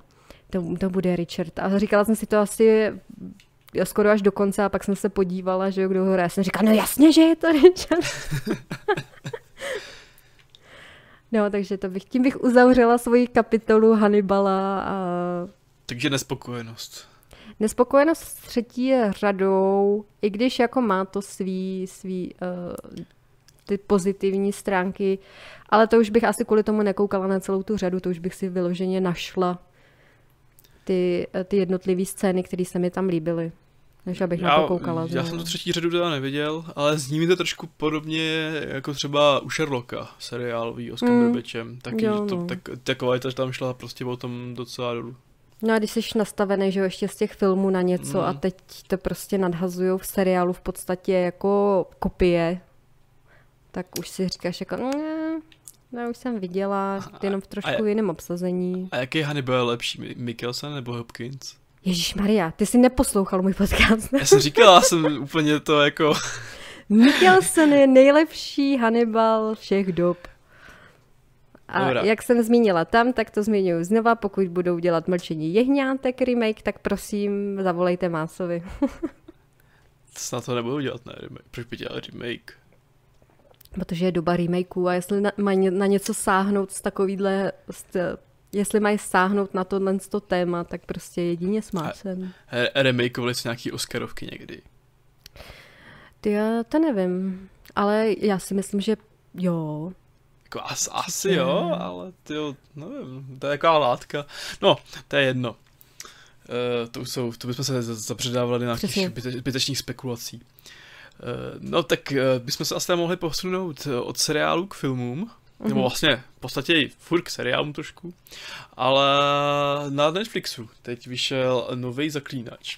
To, to bude Richard. A říkala jsem si to asi skoro až do konce a pak jsem se podívala, že jo, kdo hraje. Já jsem říkala, no jasně, že je to Richard. (laughs) no, takže to bych, tím bych uzavřela svoji kapitolu Hannibala a Takže nespokojenost. nespokojenost s třetí řadou, i když jako má to svý, svý uh, ty pozitivní stránky, ale to už bych asi kvůli tomu nekoukala na celou tu řadu, to už bych si vyloženě našla ty, eh, ty jednotlivé scény, které se mi tam líbily. Než abych na to koukala. já jsem tu třetí řadu teda neviděl, ale zní mi to trošku podobně jako třeba u Sherlocka, seriálovýho s Mm. Cumberbatchem. Taky, Jo, to, no. tak, taková že tam šla prostě o tom docela dolů. No a když jsi nastavený, že jo, ještě z těch filmů na něco Mm. a teď to prostě nadhazují v seriálu v podstatě jako kopie, tak už si říkáš jako, ne, já už jsem viděla, jenom v trošku a- jiném obsazení. A jaký Hannibal je lepší, Mi- Mikkelsen nebo Hopkins? Ježíš Maria, ty jsi neposlouchal můj podcast. Já jsem říkal, já jsem úplně to jako... Mikkelsen je nejlepší Hannibal všech dob. A Dobrá. jak jsem zmínila tam, tak to zmiňuji znova. Pokud budou dělat Mlčení jehňátek remake, tak prosím, zavolejte Másovi. Snad to nebudou dělat, ne? remake. Proč by dělali remake? Protože je doba remakeů a jestli na, mají na něco sáhnout z takovýhle, z, jestli mají sáhnout na tohle to téma, tak prostě jedině s Másem. Re- Remakeovali si nějaký Oscarovky někdy. Ty, já to nevím, ale já si myslím, že jo. jako as, asi jo, ale ty nevím, to je jaká látka. No, to je jedno. Uh, to, jsou, to bychom se zapředávali na nějakých zbytečných spekulací. Uh, no tak uh, bychom se asi mohli posunout od seriálu k filmům. Mm-hmm. Nebo vlastně v podstatě i furt k seriálům trošku. Ale na Netflixu teď vyšel nový zaklínač.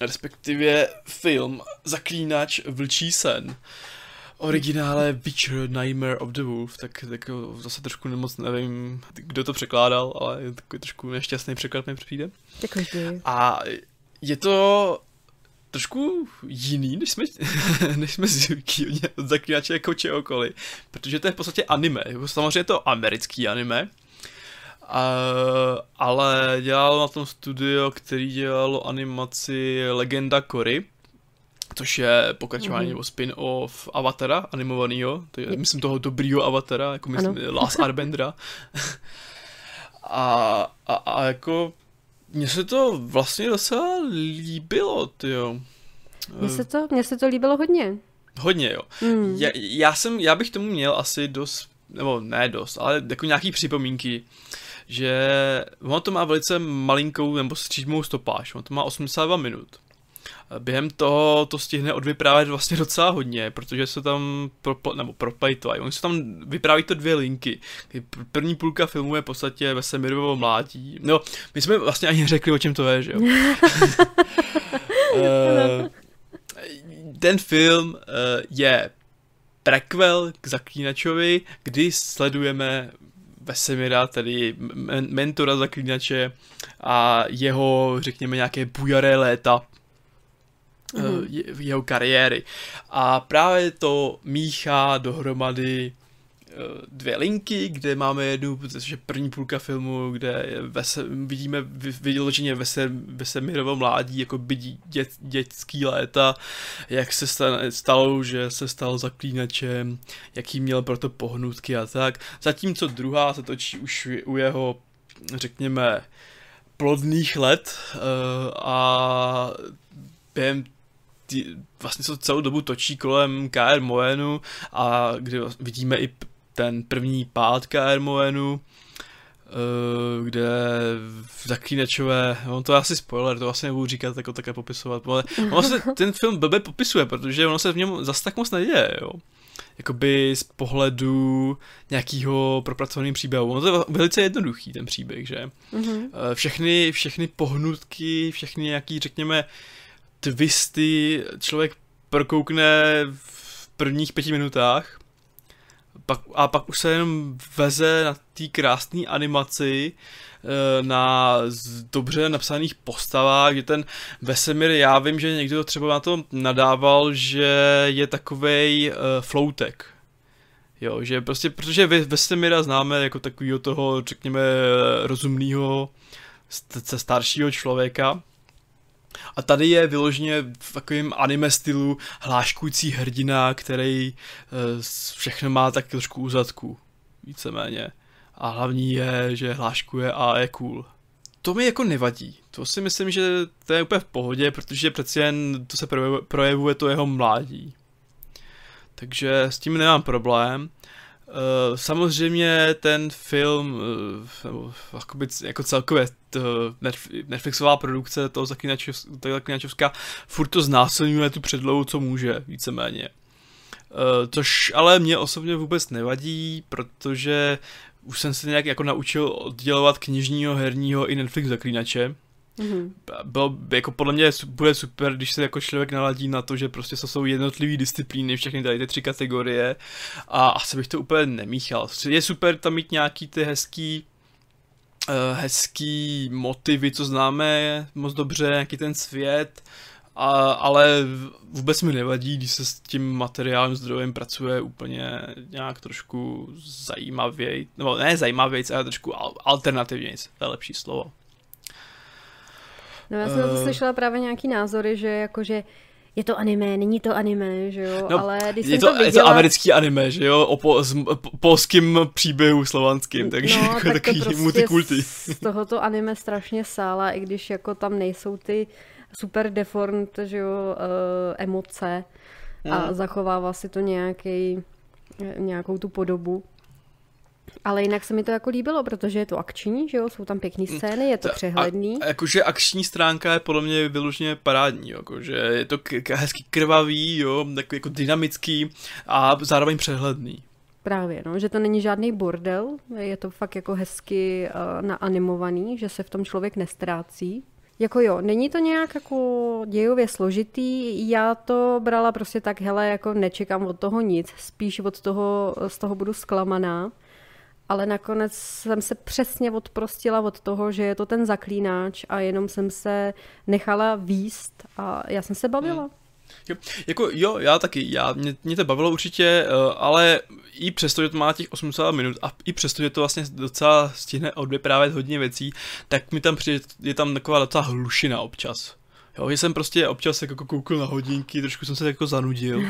Respektive film Zaklínač Vlčí sen. Originále Witcher Nightmare of the Wolf, tak, tak zase trošku moc nevím, kdo to překládal, ale je takový trošku nešťastný překlad mi přijde. A je to trošku jiný, než jsme, (laughs) než jsme zvyklí od zaklínače jako čehokoliv, protože to je v podstatě anime, jako samozřejmě je to americký anime, a, ale dělalo na tom studio, který dělalo animaci Legenda Cory, což je pokračování mm. nebo spin-off Avatara animovaného, to je, myslím toho dobrýho Avatara, jako myslím ano. Last Arbendera. (laughs) a, a, a jako mně se to vlastně docela líbilo, jo. Mně se to, mně se to líbilo hodně. Hodně, jo. Mm. Já, já, jsem, já bych tomu měl asi dost, nebo ne dost, ale jako nějaký připomínky, že ono to má velice malinkou nebo střídmou stopáž, ono to má 82 minut během toho to stihne odvyprávět vlastně docela hodně, protože se tam propl, nebo proplejtvají. Oni se tam vypráví to dvě linky. První půlka filmu je v podstatě ve Semirovo mládí. No, my jsme vlastně ani řekli, o čem to je, že jo. uh, (laughs) ten film uh, je prequel k Zaklínačovi, kdy sledujeme Vesemira, tedy mentora Zaklínače a jeho, řekněme, nějaké bujaré léta mm-hmm. jeho kariéry. A právě to míchá dohromady eh, dvě linky, kde máme jednu, což je první půlka filmu, kde vese, vidíme vyloženě vese, Vesemirovo mládí, jako by dět, dětský léta, jak se stalo, že se stal zaklínačem, jaký měl proto pohnutky a tak. Zatímco druhá se točí už u jeho, řekněme, plodných let uh, a během tý, vlastně se celou dobu točí kolem KR Moenu a kde vidíme i ten první pád KR Moenu, eh, kde v zaklínačové, on to je asi spoiler, to vlastně nebudu říkat jako také popisovat, ale on se ten film blbě popisuje, protože ono se v něm zase tak moc neděje, jo. Jakoby z pohledu nějakého propracovaného příběhu. Ono to je velice jednoduchý, ten příběh, že? Mm-hmm. Všechny, všechny pohnutky, všechny nějaký, řekněme, uh, twisty člověk prokoukne v prvních pěti minutách pak, a pak už se jenom veze na té krásné animaci, eh, na dobře napsaných postavách, že ten Vesemir, já vím, že někdo třeba na to nadával, že je takovej uh, floutek. Jo, že prostě, protože Vesemira známe jako takového toho, řekněme, rozumného, staršího člověka, a tady je vyloženě v takovém anime stylu hláškující hrdina, který uh, všechno má tak trošku u zadku, víceméně. A hlavní je, že hláškuje a je cool. To mi jako nevadí. To si myslím, že to je úplně v pohodě, protože přeci jen to se projevuje to jeho mládí. Takže s tím nemám problém. Uh, samozřejmě ten film, uh, jako celkově Netflixová produkce toho Zaklinačovská furt to znásilňuje tu předlohu, co může, víceméně. Uh, což ale mě osobně vůbec nevadí, protože už jsem se nějak jako naučil oddělovat knižního, herního i Netflix zaklínače. Mm-hmm. Bylo, jako podle mě bude super, když se jako člověk naladí na to, že prostě to jsou jednotlivé disciplíny, všechny tady ty tři kategorie a asi bych to úplně nemíchal. Je super tam mít nějaký ty hezký uh, hezký motivy, co známe moc dobře, jaký ten svět, a, ale vůbec mi nevadí, když se s tím materiálem zdrojem pracuje úplně nějak trošku zajímavěji, nebo ne zajímavěji, ale trošku alternativně, to je lepší slovo. No já jsem uh, to slyšela právě nějaký názory, že jakože je to anime, není to anime, že jo, no, ale když je jsem to, to viděla... Je to americký anime, že jo, o po, s, po, polským příběhu slovanským, takže no, (laughs) jako tak takový prostě multikulty. Z tohoto anime strašně sála, i když jako tam nejsou ty super deformed, že jo, uh, emoce hmm. a zachovává si to nějaký, nějakou tu podobu. Ale jinak se mi to jako líbilo, protože je to akční, že jo, jsou tam pěkné scény, je to přehledný. A, a jakože akční stránka je podle mě vyloženě parádní, jakože je to k, hezky krvavý, jo, takový jako dynamický a zároveň přehledný. Právě, no, že to není žádný bordel, je to fakt jako hezky uh, naanimovaný, že se v tom člověk nestrácí. Jako jo, není to nějak jako dějově složitý, já to brala prostě tak, hele, jako nečekám od toho nic, spíš od toho, z toho budu zklamaná. Ale nakonec jsem se přesně odprostila od toho, že je to ten zaklínáč a jenom jsem se nechala výst a já jsem se bavila. Hmm. Jo, jako jo, já taky, já, mě, mě to bavilo určitě, uh, ale i přesto, že to má těch 80 minut a i přesto, že to vlastně docela stihne odvyprávět hodně věcí, tak mi tam přijde, je tam taková docela hlušina občas. Jo, že jsem prostě občas jako koukl na hodinky, trošku jsem se jako zanudil.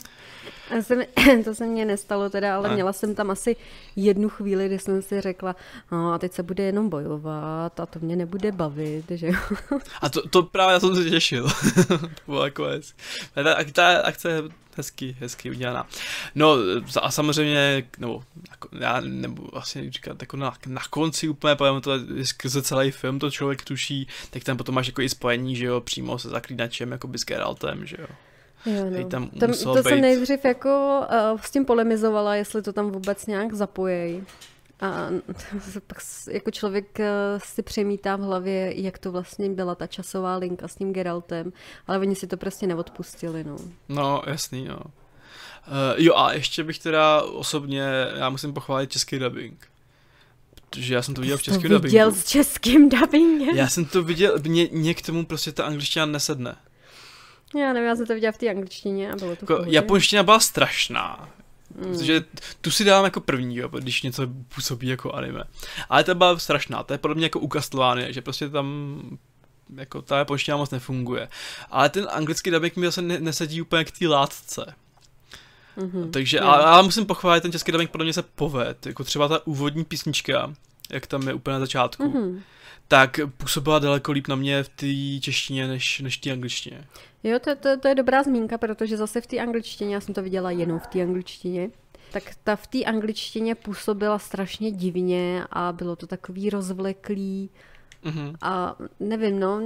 (laughs) jsem, (clears throat) to se mně nestalo teda, ale a. měla jsem tam asi jednu chvíli, kdy jsem si řekla, no a teď se bude jenom bojovat a to mě nebude bavit, že jo. A to, to právě já jsem se těšil. (laughs) to bylo jako. Ta, ta akce hezky, hezky udělaná. No a samozřejmě, nebo já nebudu vlastně říkat, jako na, na konci úplně, povím to skrze celý film to člověk tuší, tak tam potom máš jako i spojení, že jo, přímo se zaklínačem, jako by s Geraltem, že jo. Jo, no. tam to, to být... jsem nejdřív jako uh, s tím polemizovala, jestli to tam vůbec nějak zapojej. A (laughs) pak jako člověk uh, si přemítá v hlavě, jak to vlastně byla ta časová linka s tím Geraltem, ale oni si to prostě neodpustili, no. No, jasný, no. Uh, jo a ještě bych teda osobně, já musím pochválit český dubbing. Protože já jsem to viděl v českém dubbingu. viděl s českým dubbingem? Já jsem to viděl, mě, mě k tomu prostě ta angličtina nesedne. Já nevím, já jsem to viděla v té angličtině a bylo to jako, Japonština byla strašná. Mm. Protože tu si dám jako první, jo, když něco působí jako anime. Ale ta byla strašná, to je podobně jako u Castlevania, že prostě tam jako ta japonština moc nefunguje. Ale ten anglický dubbing mi zase nesedí úplně k té látce. Mm-hmm. Takže, yeah. ale, ale musím pochválit, ten český dubbing podle mě se poved, jako třeba ta úvodní písnička, jak tam je úplně na začátku. Mm-hmm tak působila daleko líp na mě v té češtině než, než té angličtině. Jo, to, to, to je dobrá zmínka, protože zase v té angličtině, já jsem to viděla jenom v té angličtině, tak ta v té angličtině působila strašně divně a bylo to takový rozvleklý mm-hmm. a nevím, no,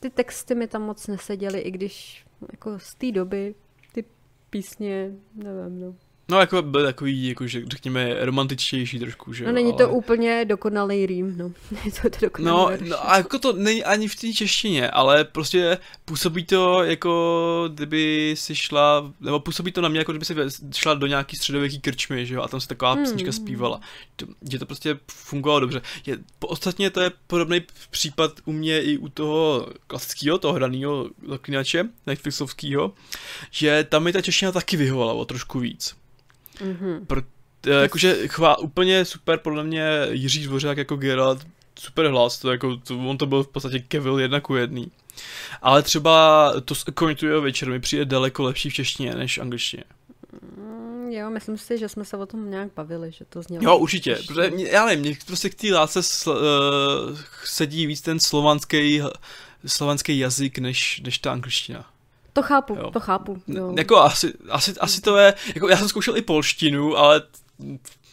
ty texty mi tam moc neseděly, i když jako z té doby ty písně, nevím, no. No, jako byl takový, jako, že řekněme, romantičtější trošku, že No, není ale... to úplně dokonalý rým, no. (laughs) to, to no, no, a jako to není ani v té češtině, ale prostě působí to jako, kdyby si šla, nebo působí to na mě, jako kdyby si šla do nějaký středověký krčmy, že jo, a tam se taková hmm. písnička zpívala. Že to prostě fungovalo dobře. Je, ostatně to je podobný případ u mě i u toho klasického, toho hraného zaklínače, Netflixovského, že tam mi ta čeština taky vyhovala o trošku víc. Mm-hmm. Pro, eh, jakože chvá, úplně super podle mě Jiří Dvořák jako Geralt, super hlas, to jako, to, on to byl v podstatě Kevil jedna ku jedný. Ale třeba to z Coin večer mi přijde daleko lepší v češtině než v angličtině. Mm, jo, myslím si, že jsme se o tom nějak bavili, že to znělo. Jo, určitě, protože mě, já nevím, mě prostě k té lásce sl, uh, sedí víc ten slovanský, slovanský jazyk než, než ta angličtina. To chápu, jo. to chápu. Jo. Jako asi, asi, asi to je, jako já jsem zkoušel i polštinu, ale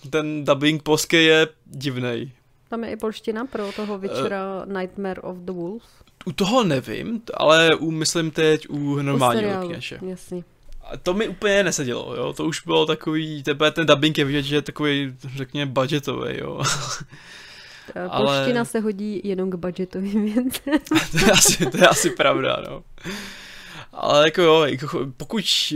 ten dubbing polský je divný. Tam je i polština pro toho večera uh, Nightmare of the Wolf. U toho nevím, ale u, myslím teď u normálního kněže. Jasný. A to mi úplně nesedělo, jo, to už bylo takový, tebe ten dubbing je vidět, že je takový, řekněme, budgetový, jo. (laughs) Polština ale... se hodí jenom k budgetovým věcem. (laughs) to, je asi, to je asi pravda, no. Ale jako jo, jako pokud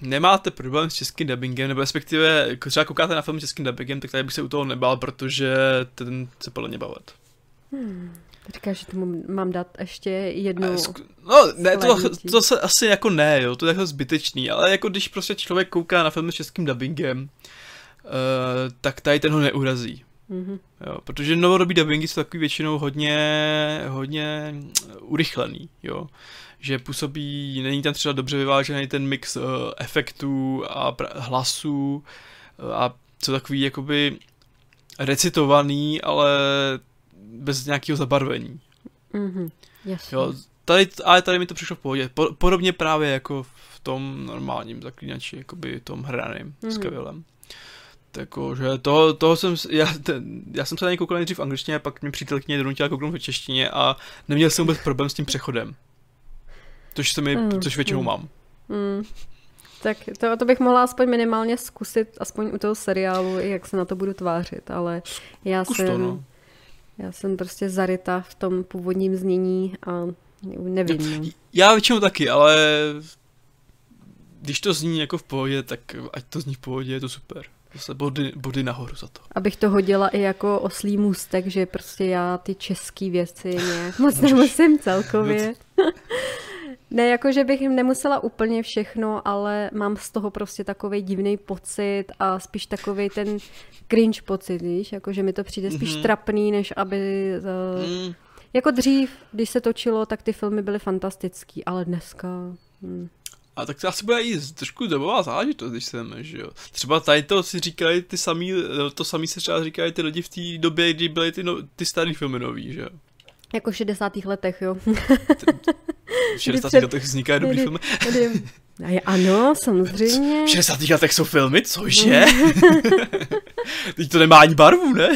nemáte problém s českým dubbingem, nebo respektive jako třeba koukáte na film s českým dubbingem, tak tady bych se u toho nebál, protože ten se podle mě bavit. Hmm. Říkáš, že tomu mám dát ještě jednu No, ne, to, to se asi jako ne, jo, to je jako zbytečný, ale jako když prostě člověk kouká na film s českým dubbingem, uh, tak tady ten ho neurazí. Mm-hmm. Jo, protože novodobí dubbingy jsou takový většinou hodně, hodně urychlený, jo že působí, není tam třeba dobře vyvážený ten mix uh, efektů a hlasů uh, a co takový jakoby recitovaný, ale bez nějakého zabarvení. Mhm, jasně. Jo, tady, ale tady mi to přišlo v pohodě. Po, podobně právě jako v tom normálním zaklínači, jakoby tom hraným mm-hmm. s Kevilem. Jako, že toho, toho jsem, já, ten, já jsem se na něj koukal nejdřív v angličtině, pak mě přítelkyně donutila kouknout v češtině a neměl jsem vůbec problém s tím přechodem. Což, se mi, mm, což většinou mm. mám. Mm. Tak to, to bych mohla aspoň minimálně zkusit, aspoň u toho seriálu, jak se na to budu tvářit, ale já Zkus jsem, to, no. já jsem prostě zaryta v tom původním znění a nevím. No. Já většinou taky, ale když to zní jako v pohodě, tak ať to zní v pohodě, je to super. Zase body, body nahoru za to. Abych to hodila i jako oslý můstek, že prostě já ty české věci nějak moc nemusím celkově. (laughs) ne, jako že bych jim nemusela úplně všechno, ale mám z toho prostě takový divný pocit a spíš takový ten cringe pocit, víš, jako že mi to přijde spíš mm-hmm. trapný, než aby... Uh, mm. Jako dřív, když se točilo, tak ty filmy byly fantastický, ale dneska... Hm. A tak to asi bude i trošku dobová záležitost, když jsem, že jo. Třeba tady to si říkali ty samý, to samý se třeba říkali ty lidi v té době, kdy byly ty, no, ty starý filmy nový, že jo. Jako v 60. letech, jo. v 60. Před... letech vznikají dobrý filmy. (laughs) Ano, samozřejmě. V 60. letech jsou filmy, cože? (laughs) Teď to nemá ani barvu, ne?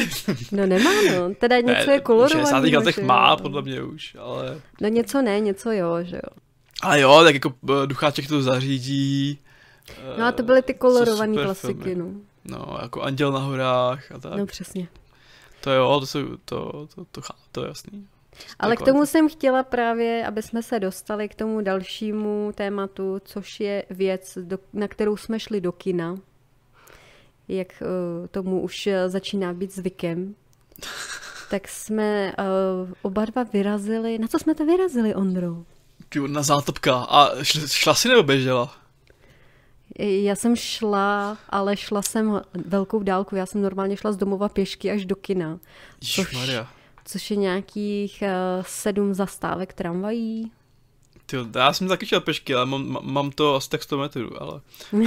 no nemá, no. Teda něco ne, je kolorovaný. V 60. letech má, podle mě už, ale... No něco ne, něco jo, že jo. Ale jo, tak jako eh, Ducháček to zařídí. No a to byly ty kolorované klasiky, filmy. no. No, jako Anděl na horách a tak. No přesně. To jo, to, jsou, to, to, to, to, to je jasný. Ale k tomu jsem chtěla právě, aby jsme se dostali k tomu dalšímu tématu, což je věc, na kterou jsme šli do kina. Jak uh, tomu už začíná být zvykem. (laughs) tak jsme uh, oba dva vyrazili. Na co jsme to vyrazili, Ondro? na zátopka. A šla, šla si nebo běžela? Já jsem šla, ale šla jsem velkou dálku. Já jsem normálně šla z domova pěšky až do kina. Což, což je nějakých uh, sedm zastávek tramvají. Ty, já jsem taky šel pěšky, ale mám, mám to asi tak 100 metrů, ale... (laughs)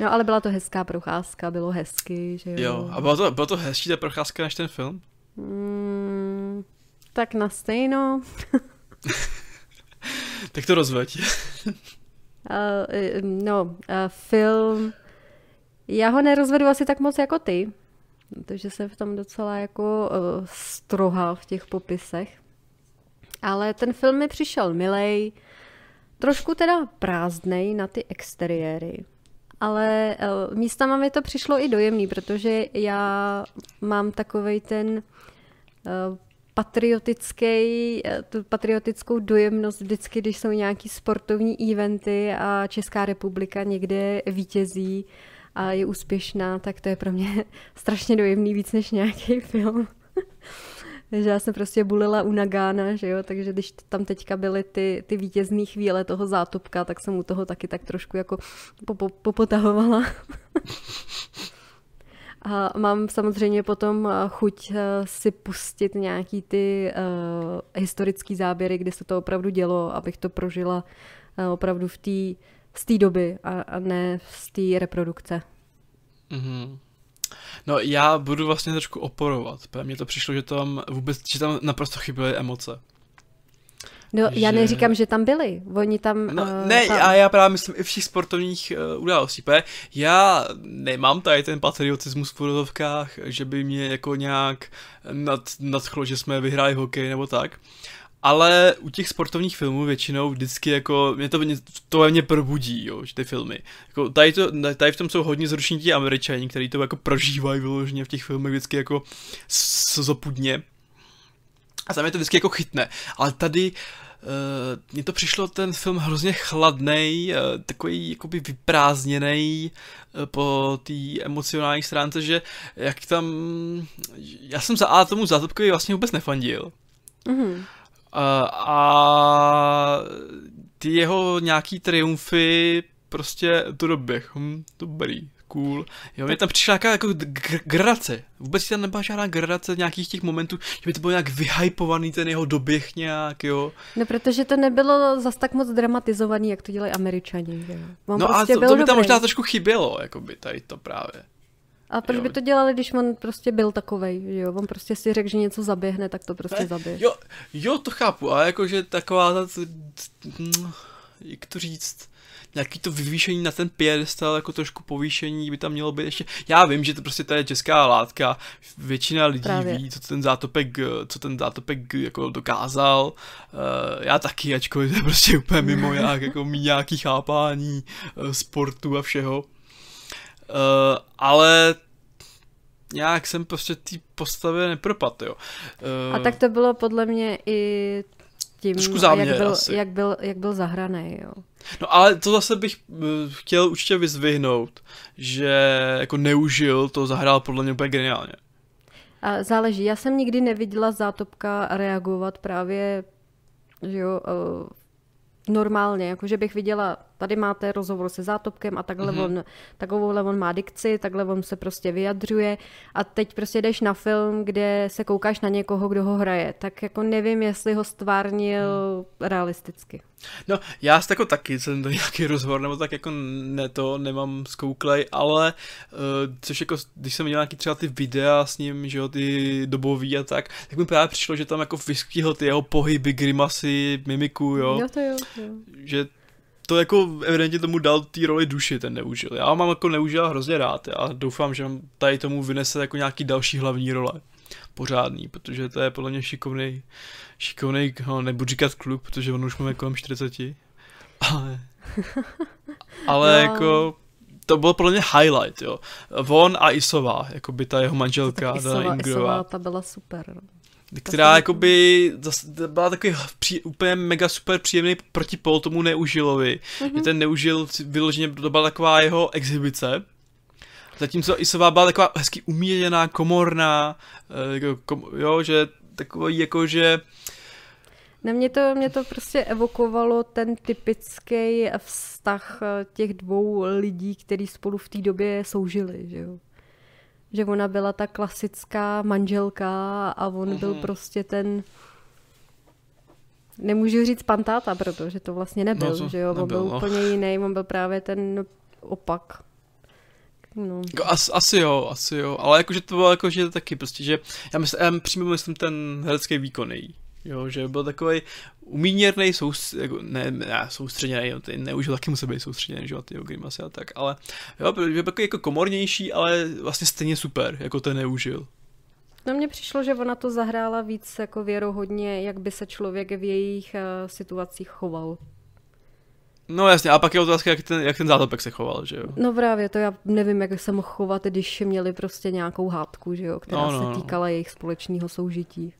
no ale byla to hezká procházka, bylo hezky, že jo. Jo, a bylo to, bylo to hezčí ta procházka než ten film? Mm, tak na stejno. (laughs) tak to rozveď. uh, (laughs) no, uh, film... Já ho nerozvedu asi tak moc jako ty, protože jsem v tom docela jako uh, strohá v těch popisech. Ale ten film mi přišel milej, trošku teda prázdnej na ty exteriéry. Ale uh, místama mi to přišlo i dojemný, protože já mám takovej ten uh, patriotický, eh, tu patriotickou dojemnost vždycky, když jsou nějaký sportovní eventy a Česká republika někde vítězí a je úspěšná, tak to je pro mě (laughs) strašně dojemný víc než nějaký (laughs) film. Takže já jsem prostě bulila u Nagána, že jo, takže když tam teďka byly ty, ty vítězné chvíle toho zátopka, tak jsem u toho taky tak trošku jako popotahovala. (laughs) A mám samozřejmě potom eh, chuť eh, si pustit nějaký ty uh, historické záběry, kdy se to opravdu dělo, abych to prožila uh, opravdu v té z té doby a, a ne z té reprodukce. Mm-hmm. No já budu vlastně trošku oporovat, protože mně to přišlo, že tam vůbec, že tam naprosto chyběly emoce. No, že... já neříkám, že tam byli. Oni tam... No, uh, ne, tam... a já právě myslím i všech sportovních uh, událostí. Já nemám tady ten patriotismus v fotovkách, že by mě jako nějak nad, nadchlo, že jsme vyhráli hokej nebo tak. Ale u těch sportovních filmů většinou vždycky jako, mě to, mě, to mně probudí, jo, ty filmy. Jako tady, to, tady v tom jsou hodně zrušení ti američani, kteří to jako prožívají vyloženě v těch filmech vždycky jako zopudně. A tam je to vždycky jako chytné. Ale tady uh, mně to přišlo ten film hrozně chladný, uh, takový jakoby vyprázdněný uh, po té emocionální stránce, že jak tam... Já jsem za A tomu zátopkovi vlastně vůbec nefandil. Mm-hmm. Uh, a ty jeho nějaký triumfy prostě to doběh, hm, dobrý, cool. Jo, mě tam přišla nějaká jako gradace. Vůbec tam nebyla žádná gradace nějakých těch momentů, že by to bylo nějak vyhypovaný ten jeho doběh nějak, jo. No, protože to nebylo zas tak moc dramatizovaný, jak to dělají američani, jo. On no prostě a to, to by dobrý. tam možná trošku chybělo, jako by tady to právě. A proč jo. by to dělali, když on prostě byl takovej, jo? On prostě si řekl, že něco zaběhne, tak to prostě zabije. Jo, jo, to chápu, ale jakože taková ta, jak to říct, nějaký to vyvýšení na ten piedestal, jako trošku povýšení by tam mělo být ještě. Já vím, že to prostě to je česká látka, většina lidí Právě. ví, co ten zátopek, co ten zátopek jako dokázal. Uh, já taky, ačkoliv to je prostě úplně mimo jak, jako mý nějaký chápání uh, sportu a všeho. Uh, ale nějak jsem prostě té postavě nepropad, jo. Uh, a tak to bylo podle mě i tím, záměr, jak, byl, asi. jak, byl, jak byl zahraný, jo. No ale to zase bych uh, chtěl určitě vyzvihnout, že jako neužil, to zahrál podle mě úplně geniálně. A záleží, já jsem nikdy neviděla zátopka reagovat právě že jo, normálně, jakože bych viděla, tady máte rozhovor se zátopkem a takhle mm-hmm. on, takovouhle on má dikci, takhle on se prostě vyjadřuje a teď prostě jdeš na film, kde se koukáš na někoho, kdo ho hraje, tak jako nevím, jestli ho stvárnil mm. realisticky. No, já jako taky jsem to nějaký rozhovor, nebo tak jako ne to, nemám zkouklej, ale uh, což jako, když jsem viděl nějaký třeba ty videa s ním, že jo, ty dobový a tak, tak mi právě přišlo, že tam jako vystihl ty jeho pohyby, grimasy, mimiku, jo. Jo, to jo, jo. Že to jako evidentně tomu dal té roli duši, ten neužil. Já mám jako neužil hrozně rád a doufám, že tady tomu vynese jako nějaký další hlavní role. Pořádný, protože to je podle mě šikovný, šikovný, no, nebudu říkat klub, protože on už máme kolem 40, ale, (laughs) ale no. jako to bylo podle mě highlight, jo. On a Isová, jako by ta jeho manželka, Isova, Isova, ta byla super. Která jakoby byla takový pří, úplně mega super příjemný protipol tomu Neužilovi. Mm-hmm. Že ten Neužil vyloženě, to byla taková jeho exhibice. Zatímco Isová byla taková hezky umíněná, komorná, eh, jako, kom, jo, že takový jako, že na mě to, mě to prostě evokovalo ten typický vztah eh, těch dvou lidí, kteří spolu v té době soužili, že jo že ona byla ta klasická manželka a on mm-hmm. byl mhm. prostě ten nemůžu říct pantáta, protože to vlastně nebyl, no, že jo, nebyl, on byl no. úplně jiný, on byl právě ten opak. No. Jako as, asi jo, asi jo, ale jakože to bylo jakože taky prostě, že já, myslím, já přímo myslím ten herecký výkon její. Jo, že byl takový umíněrný, soust, jako, ne, ne, soustředěný, ty neužil taky musel být soustředěný, že jo, ty grimasy a tak, ale jo, byl takový jako komornější, ale vlastně stejně super, jako ten neužil. No mně přišlo, že ona to zahrála víc jako věrohodně, jak by se člověk v jejich uh, situacích choval. No jasně, a pak je otázka, jak ten, jak ten zátopek se choval, že jo? No právě, to já nevím, jak se mohl chovat, když měli prostě nějakou hádku, že jo, která no, no, se no. týkala no. jejich společného soužití.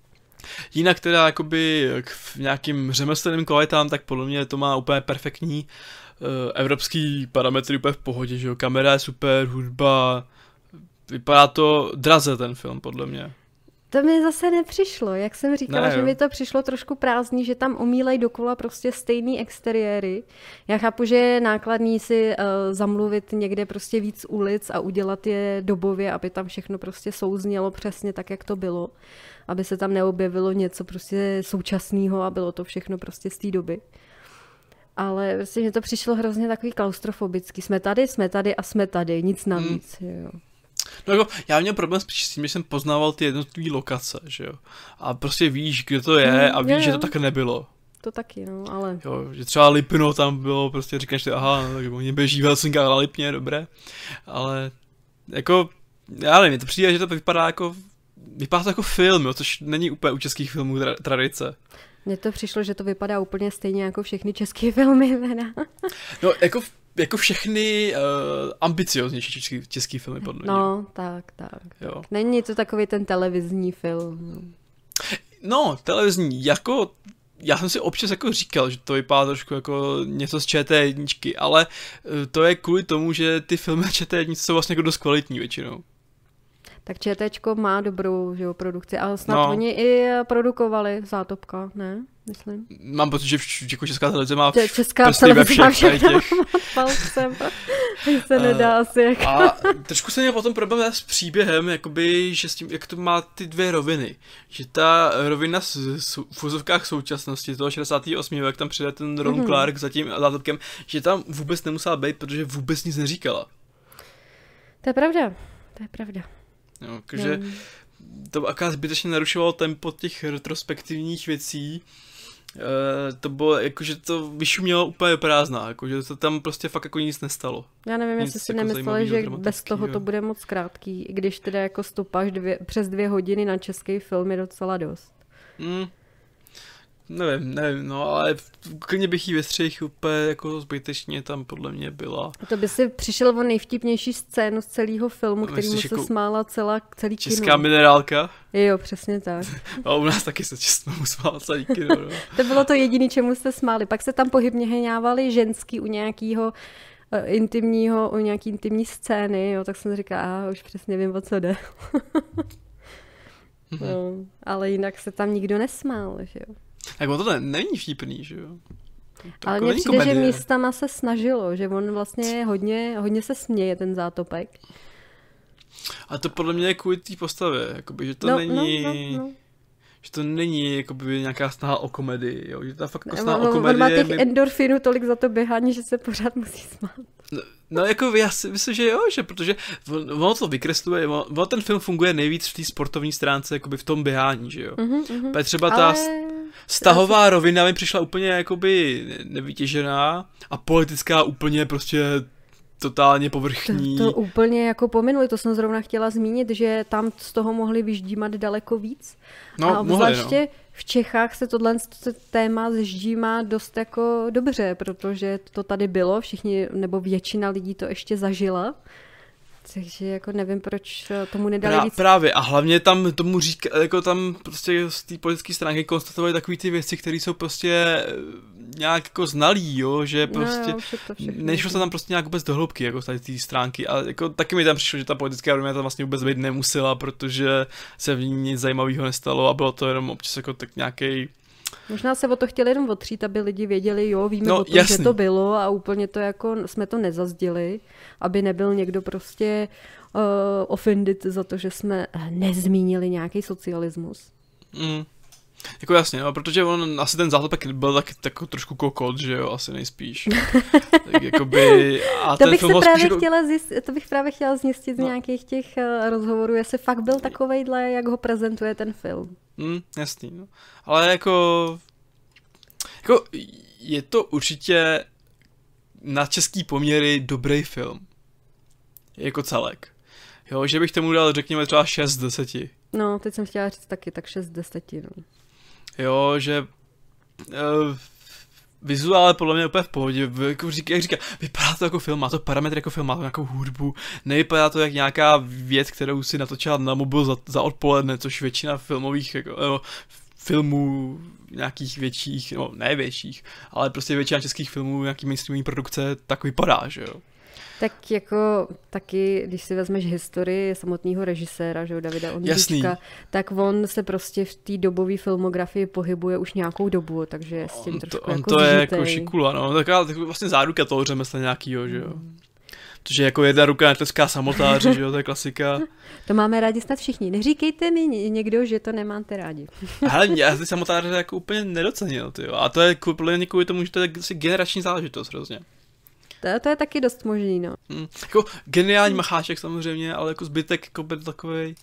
Jinak teda jakoby v nějakým řemeslným kvalitám, tak podle mě to má úplně perfektní uh, evropský parametry úplně v pohodě, že jo, kamera je super, hudba, vypadá to draze ten film, podle mě. To mi zase nepřišlo, jak jsem říkala, ne, že mi to přišlo trošku prázdný, že tam omílej dokola prostě stejný exteriéry. Já chápu, že je nákladný si uh, zamluvit někde prostě víc ulic a udělat je dobově, aby tam všechno prostě souznělo přesně tak, jak to bylo aby se tam neobjevilo něco prostě současného a bylo to všechno prostě z té doby. Ale prostě mě to přišlo hrozně takový klaustrofobický. Jsme tady, jsme tady a jsme tady, nic navíc. Hmm. Jo. No jako, já měl problém s tím, že jsem poznával ty jednotlivé lokace, že jo. A prostě víš, kde to je hmm, a víš, je, že to tak nebylo. To taky, no, ale... Jo, že třeba Lipno tam bylo, prostě říkáš si, aha, no, tak oni běží v Helsinkách na Lipně, dobré. Ale, jako, já nevím, to přijde, že to vypadá jako vypadá to jako film, jo, což není úplně u českých filmů tra- tradice. Mně to přišlo, že to vypadá úplně stejně jako všechny české (laughs) filmy. no, jako, jako všechny uh, ambicioznější český, český filmy, podle mě. No, tak, tak. Jo. Není to takový ten televizní film. No, televizní, jako já jsem si občas jako říkal, že to vypadá trošku jako něco z ČT1, ale eh, to je kvůli tomu, že ty filmy ČT1 jsou vlastně jako dost kvalitní většinou tak ČTčko má dobrou že jo, produkci, ale snad no. oni i produkovali Zátopka, ne? Myslím. Mám pocit, že v, jako Česká televize má v, Česká televize má všechno těch... palcem. (laughs) se uh, nedá asi. Jako. A trošku se měl potom problém s příběhem, jakoby, že s tím, jak to má ty dvě roviny. Že ta rovina s, s, v úzovkách současnosti, toho 68. jak tam přijde ten Ron mm-hmm. Clark za tím zátopkem, že tam vůbec nemusela být, protože vůbec nic neříkala. To je pravda, to je pravda. Jo, takže mm. to aká zbytečně narušovalo tempo těch retrospektivních věcí Uh, to bylo, jakože to vyšumělo úplně prázdná, jakože to tam prostě fakt jako nic nestalo. Já nevím, Nic jestli si jako nemysleli, že bez toho to dramatickýho. bude moc krátký, i když teda jako stopáš dvě, přes dvě hodiny na český film je docela dost. Mm. Nevím, nevím, no ale klidně bych jí vystřihl úplně jako zbytečně tam podle mě byla. To by si přišel o nejvtipnější scénu z celého filmu, No, kterýmu myslíš se jako smála celá, celý Česká kino. minerálka. Jo, přesně tak. (laughs) A u nás taky se často usmál celý kino, no. (laughs) To bylo to jediné, čemu jste smáli. Pak se tam pohybně hňávali ženský u nějakého intimního, u nějaký intimní scény, jo, tak jsem říkala, a už přesně vím, o co jde. (laughs) no, ale jinak se tam nikdo nesmál, že jo. Tak ono to ne, není vtipný, že jo. To Ale jako mně přijde, že komedie. místama se snažilo, že on vlastně hodně, hodně se směje, ten zátopek. A to podle mě je kvůli té postavě, jakoby, že to no, není, no, no, no. že to není jakoby nějaká snaha o komedii, jo, že to je fakt jako On, snaha o on, on má komedii. těch my- endorfinů tolik za to běhání, že se pořád musí smát. No, no jako já si myslím, že jo, že protože on- ono to vykresluje, on, ono ten film funguje nejvíc v té sportovní stránce, jakoby v tom běhání, že jo. Mhm, mhm. Mm-hmm. Třeba ta Ale... stahová rovina mi přišla úplně jakoby nevytěžená a politická úplně prostě totálně povrchní. To, to úplně jako pominuli, to jsem zrovna chtěla zmínit, že tam z toho mohli vyždímat daleko víc. no, a mohli, obzvláště no. v Čechách se tohle téma zždímá dost jako dobře, protože to tady bylo, všichni, nebo většina lidí to ještě zažila. Takže jako nevím, proč tomu nedali Prá, víc. právě a hlavně tam tomu říká, jako tam prostě z té politické stránky konstatovali takové ty věci, které jsou prostě eh, nějak jako znalý, jo, že prostě no, jo. Nešlo se tam prostě nějak vůbec do hloubky, jako z tady té stránky. A jako taky mi tam přišlo, že ta politická rovina tam vlastně vůbec být nemusela, protože se v ní nic zajímavého nestalo a bylo to jenom občas jako tak nějaký. Možná se o to chtěli jenom otřít, aby lidi věděli, jo, víme No, o tom, jasný. že to bylo a úplně to jako jsme to nezazděli, aby nebyl někdo prostě uh, offended za to, že jsme nezmínili nějaký socialismus. Mm. Jako jasně, no, protože on asi ten zátopek byl tak, tak trošku kokot, že jo, asi nejspíš. (laughs) tak jakoby, a To ten bych, film právě spíš jako- chtěla zjistit, to bych právě chtěla zjistit z No. nějakých těch eh, rozhovorů, jestli fakt byl takovejhle, jak ho prezentuje ten film. Mm, jasný, no. Ale jako, jako je to určitě na český poměry dobrý film. Jako celek. Jo, že bych tomu dal, řekněme, třeba 6 z 10. No, teď jsem chtěla říct taky, tak 6 z 10, no. Jo, že uh, vizuál podle mě úplně v pohodě, jako říká, jak říká, vypadá to jako film, má to parametry jako film, má to nějakou hudbu, nevypadá to jak nějaká věc, kterou si natočila na mobil za, za odpoledne, což většina filmových, jako, nebo filmů nějakých větších, no ne větších, ale prostě většina českých filmů, nějaký mainstreamový produkce, tak vypadá, že jo. Tak jako taky, když si vezmeš historii samotného režiséra, že jo, Davida. Ondříčka, tak on se prostě v té dobové filmografii pohybuje už nějakou dobu, takže je s tím On trošku to, on jako to je jako šikula, no, taková, taková vlastně záruka toho řemesla nějakýho, že jo. Protože jako jedna ruka netleská samotáři, že jo, to je klasika. (laughs) To máme rádi snad všichni. Neříkejte mi ně- někdo, že to nemáte rádi. (laughs) Ale já ty samotáře jako úplně nedocenil, ty jo. A to je kvůli, kvůli tomu, že to je generační záležitost hrozně. To, to je taky dost možný, no. Hm. Jako geniální macháček samozřejmě, ale jako zbytek jako byl takovej...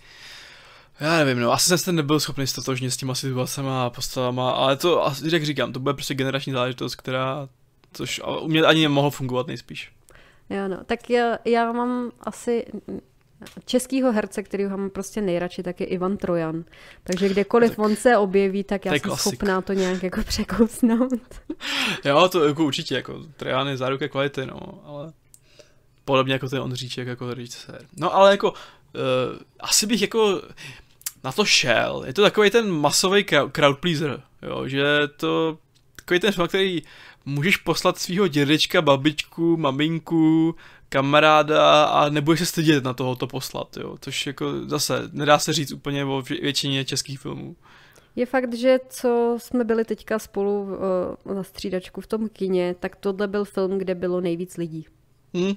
Já nevím, no, asi jsem se nebyl schopný stotožnit s těma situacemi a postavama, ale to, asi, jak říkám, to bude prostě generační záležitost, která, což u mě ani nemohlo fungovat nejspíš. Jo, no. Tak já, já mám asi českýho herce, který ho mám prostě nejradši, tak je Ivan Trojan. Takže kdekoliv Tak on se objeví, tak já jsem klasik. schopná to nějak jako překousnout. (laughs) Jo, to jako určitě, jako Trajan je záruka kvality, no, ale podobně jako ten Ondříček, jako režisér. No, ale jako, uh, asi bych jako na to šel. Je to takový ten masový crowd pleaser, jo, že to takový ten film, který můžeš poslat svého dědečka, babičku, maminku, kamaráda a nebudeš se stydět na toho to poslat, jo, což jako zase nedá se říct úplně o vě- většině českých filmů. Je fakt, že co jsme byli teďka spolu uh, na střídačku v tom kině, tak tohle byl film, kde bylo nejvíc lidí. Hm.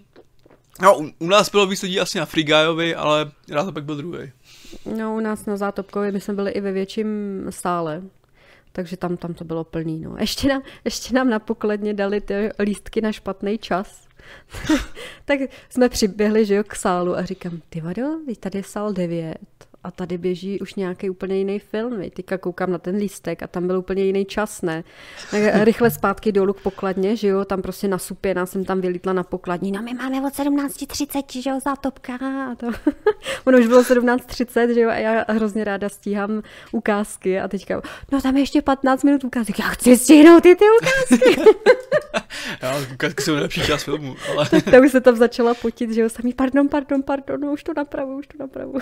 No, u, u nás bylo víc lidí asi na Frigajovi, ale rád to pak byl druhý. No, u nás na Zátopkově my jsme byli i ve větším sále, takže tam, tam to bylo plný. No. Ještě, nám, ještě nám na pokladně dali ty lístky na špatný čas. (laughs) tak jsme přiběhli že jo, k sálu a říkám, ty vado, tady je sál 9 a tady běží už nějaký úplně jiný film. Teďka koukám na ten lístek a tam byl úplně jiný čas, ne? Tak (laughs) rychle zpátky dolů k pokladně, že jo, tam prostě nasupěná jsem tam vylítla na pokladní. No my máme od 17.30, že jo, zátopka a to. (laughs) ono už bylo 17.30, že jo, a já hrozně ráda stíhám ukázky a teďka, no tam je ještě 15 minut ukázek, já chci stihnout ty ty ukázky. (laughs) Já, ukázky jsou nejlepší část filmu, ale... tak už se tam začala potit, že jo, samý, pardon, pardon, pardon, no, už to napravu, už to napravu.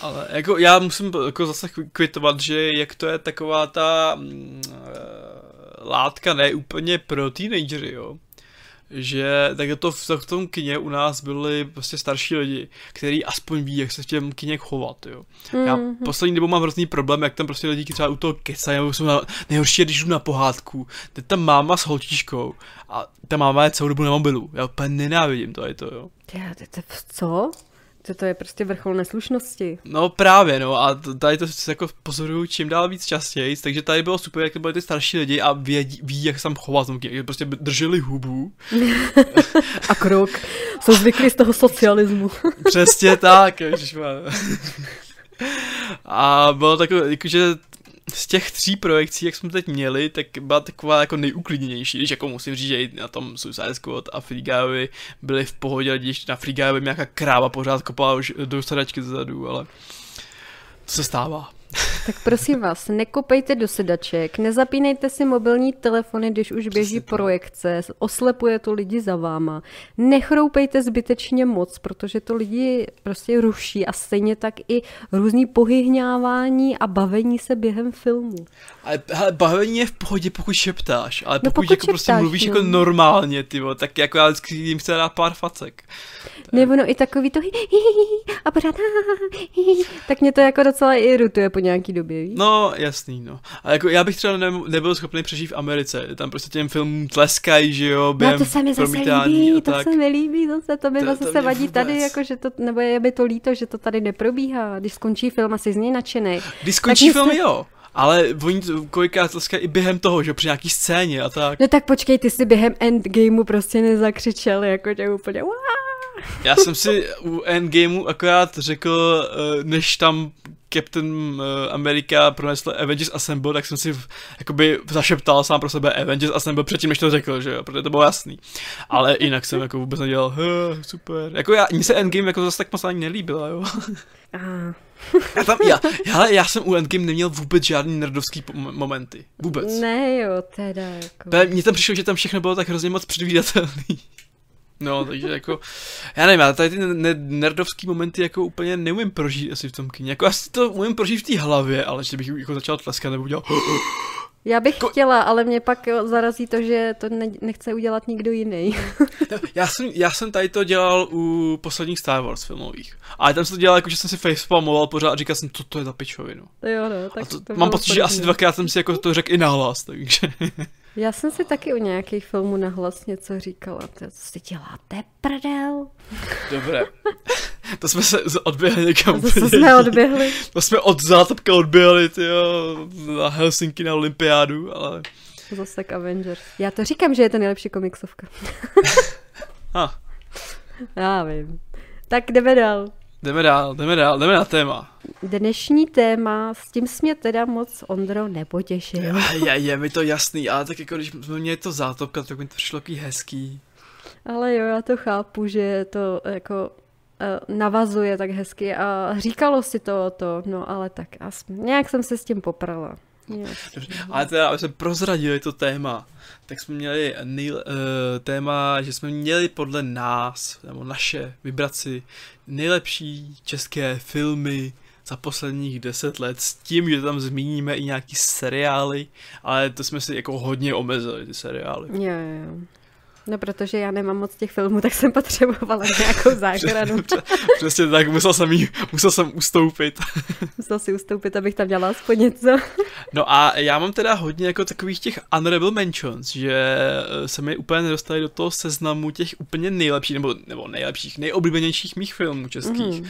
Ale jako já musím jako zase kvitovat, že jak to je taková ta mm, látka ne úplně pro teenagery, jo že tak to v, v tom kině u nás byli prostě starší lidi, kteří aspoň ví, jak se v těm kině chovat, jo. Mm-hmm. Já mhm. poslední dobou mám hrozný problém, jak tam prostě lidi třeba u toho kecají, nebo jsou na, nejhorší když jdu na pohádku, teď tam máma s holčičkou a ta máma je celou dobu na mobilu, já úplně nenávidím to, je to, jo. Já, to, co? To, to je prostě vrchol neslušnosti. No právě, no a tady to jako pozoruju čím dál víc častěji, takže tady bylo super, jak to byly ty starší lidi a vědí, ví, jak se tam chovat, jak prostě drželi hubu. (laughs) (laughs) a krok. Jsou zvyklí z toho socialismu. (laughs) Přesně tak, A bylo takové, jakože z těch tří projekcí, jak jsme teď měli, tak byla taková jako nejuklidnější, když jako musím říct, že i na tom Suicide Squad a Free Guyovi byli v pohodě, když na Free Guyovi nějaká kráva pořád kopala už do sedačky zezadu, ale to se stává. Tak prosím vás, nekopejte do sedaček, nezapínejte si mobilní telefony, když už běží projekce, oslepuje to lidi za váma. Nechroupejte zbytečně moc, protože to lidi prostě ruší a stejně tak i různý pohyhňávání a bavení se během filmu. Ale, ale bavení je v pohodě, pokud šeptáš, ale pokud, no pokud jako prostě šeptáš, prostě mluvíš no. jako normálně, ty tak jako já vždycky jim chci dát pár facek. Nebo no i takový to a pořád tak mě to jako docela irutuje po nějaký době, víš? No, jasný, no. A jako já bych třeba ne, nebyl schopný přežít v Americe, tam prostě těm filmům tleskají, že jo, během no, to se mi zase líbí, to se mi líbí, zase, to mi to, zase to se vadí vůbec. tady, jako že to, nebo je by to líto, že to tady neprobíhá, když skončí film a jsi z něj nadšený. Když skončí film, se... jo. Ale oni kolikrát tleskají i během toho, že při nějaký scéně a tak. No tak počkej, ty jsi během endgameu prostě nezakřičel, jako tě úplně Já jsem si u endgameu akorát řekl, eh, než tam Captain eh, America pronesl Avengers Assemble, tak jsem si jakoby zašeptal sám pro sebe Avengers Assemble předtím, než to řekl, že jo, protože to bylo jasný. Ale jinak jsem jako vůbec nedělal, super. Jako já, mně se Endgame jako zase tak moc ani nelíbila, jo. (laughs) já, tam, já, já, já jsem u Endgame neměl vůbec žádný nerdovský momenty. Vůbec. Ne jo, teda jako. Mně tam přišlo, že tam všechno bylo tak hrozně moc předvídatelný. No, takže jako, já nevím, já tady ty nerdovský momenty jako úplně neumím prožít asi v tom kyně. Jako asi to umím prožít v té hlavě, ale že bych jako začal tleskat nebo udělal (gasps) já bych Ko- chtěla, ale mě pak zarazí to, že to ne- nechce udělat nikdo jiný. (laughs) já, jsem, já jsem tady to dělal u posledních Star Wars filmových. Ale tam jsem to dělal jako, že jsem si facepalmoval pořád a říkal jsem, co to je za pičovinu. Jo, no, tak to, to mám pocit, že asi dvakrát jsem si jako to řekl i nahlas, takže... (laughs) Já jsem si taky u nějakých filmů nahlas něco říkala. To si děláte prdel? Dobré. (laughs) To jsme se odběhli někam. To jsme odběhli. To jsme od zátopka odběhli, tyjo, na Helsinki na olympiádu, ale... Zase k Avengers. Já to říkám, že je to nejlepší komiksovka. (laughs) ha. Já vím. Tak jdeme dál. Jdeme dál, jdeme dál, jdeme na téma. Dnešní téma, s tím jsi mě teda moc, Ondro, nepotěšil. Je, je mi to jasný, ale tak jako když jsme měli to zátopka, tak mi to přišlo takový hezký. Ale jo, já to chápu, že to jako uh, navazuje tak hezky a říkalo si to o to, no ale tak aspoň, nějak jsem se s tím poprala. Dobře, ale teda, aby jsme prozradili to téma, tak jsme měli nejl, uh, téma, že jsme měli podle nás, nebo naše, vybrat si nejlepší české filmy za posledních deset let s tím, že tam zmíníme i nějaký seriály, ale to jsme si jako hodně omezili, ty seriály. Jo, jo, jo. No, protože já nemám moc těch filmů, tak jsem potřebovala (laughs) nějakou záchranu. Přesně tak, musel jsem, jí, musel jsem ustoupit. (laughs) musel si ustoupit, abych tam dělala aspoň něco. (laughs) No a já mám teda hodně jako takových těch honorable mentions, že eh, se mi úplně nedostali do toho seznamu těch úplně nejlepších, nebo, nebo nejlepších, nejoblíbenějších mých filmů českých. Mm. Uh,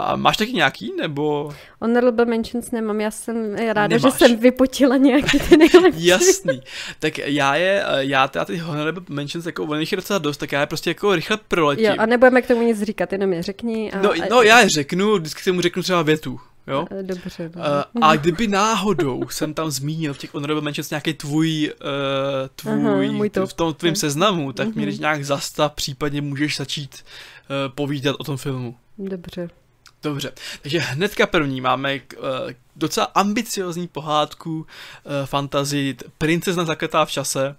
a máš taky nějaký, nebo? Honorable mentions nemám, já jsem ráda, Nemáš. že jsem vypotila nějaký ty nejlepší. Jasný. Tak já je, eh, já teda ty honorable mentions, jako on je docela dost, tak já je prostě jako rychle proletím. Jo, a nebudeme k tomu nic říkat, jenom je řekni. A, no, no, já je řeknu, vždycky tomu řeknu třeba větu. Jo? Dobře. Uh, a (laughs) kdyby náhodou jsem tam zmínil v těch honorable mentions nějaký tvůj, uh, tvůj Aha, top. v tom tvým seznamu, tak uh-huh. mě nějak zastav, případně můžeš začít uh, povídat o tom filmu. Dobře. Dobře, takže hnedka první máme uh, docela ambiciozní pohádku uh, fantazii Princezna zakletá v čase,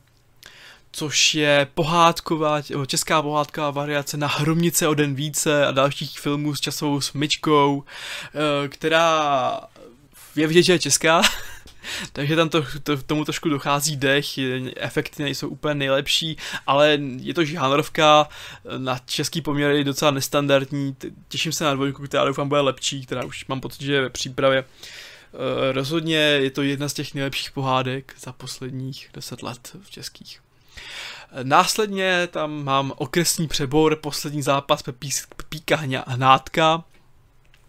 což je pohádková, česká pohádková variace na Hromnice o den více a dalších filmů s časovou smyčkou, eh, která je vidět, že je česká, (laughs) takže tam to, to, tomu trošku dochází dech, efekty nejsou úplně nejlepší, ale je to žánrovka, na český poměr je docela nestandardní, těším se na dvojku, která doufám bude lepší, která už mám pocit, že je ve přípravě. Eh, rozhodně je to jedna z těch nejlepších pohádek za posledních deset let v českých. Následně tam mám okresní přebor, poslední zápas Pepíka Hnátka,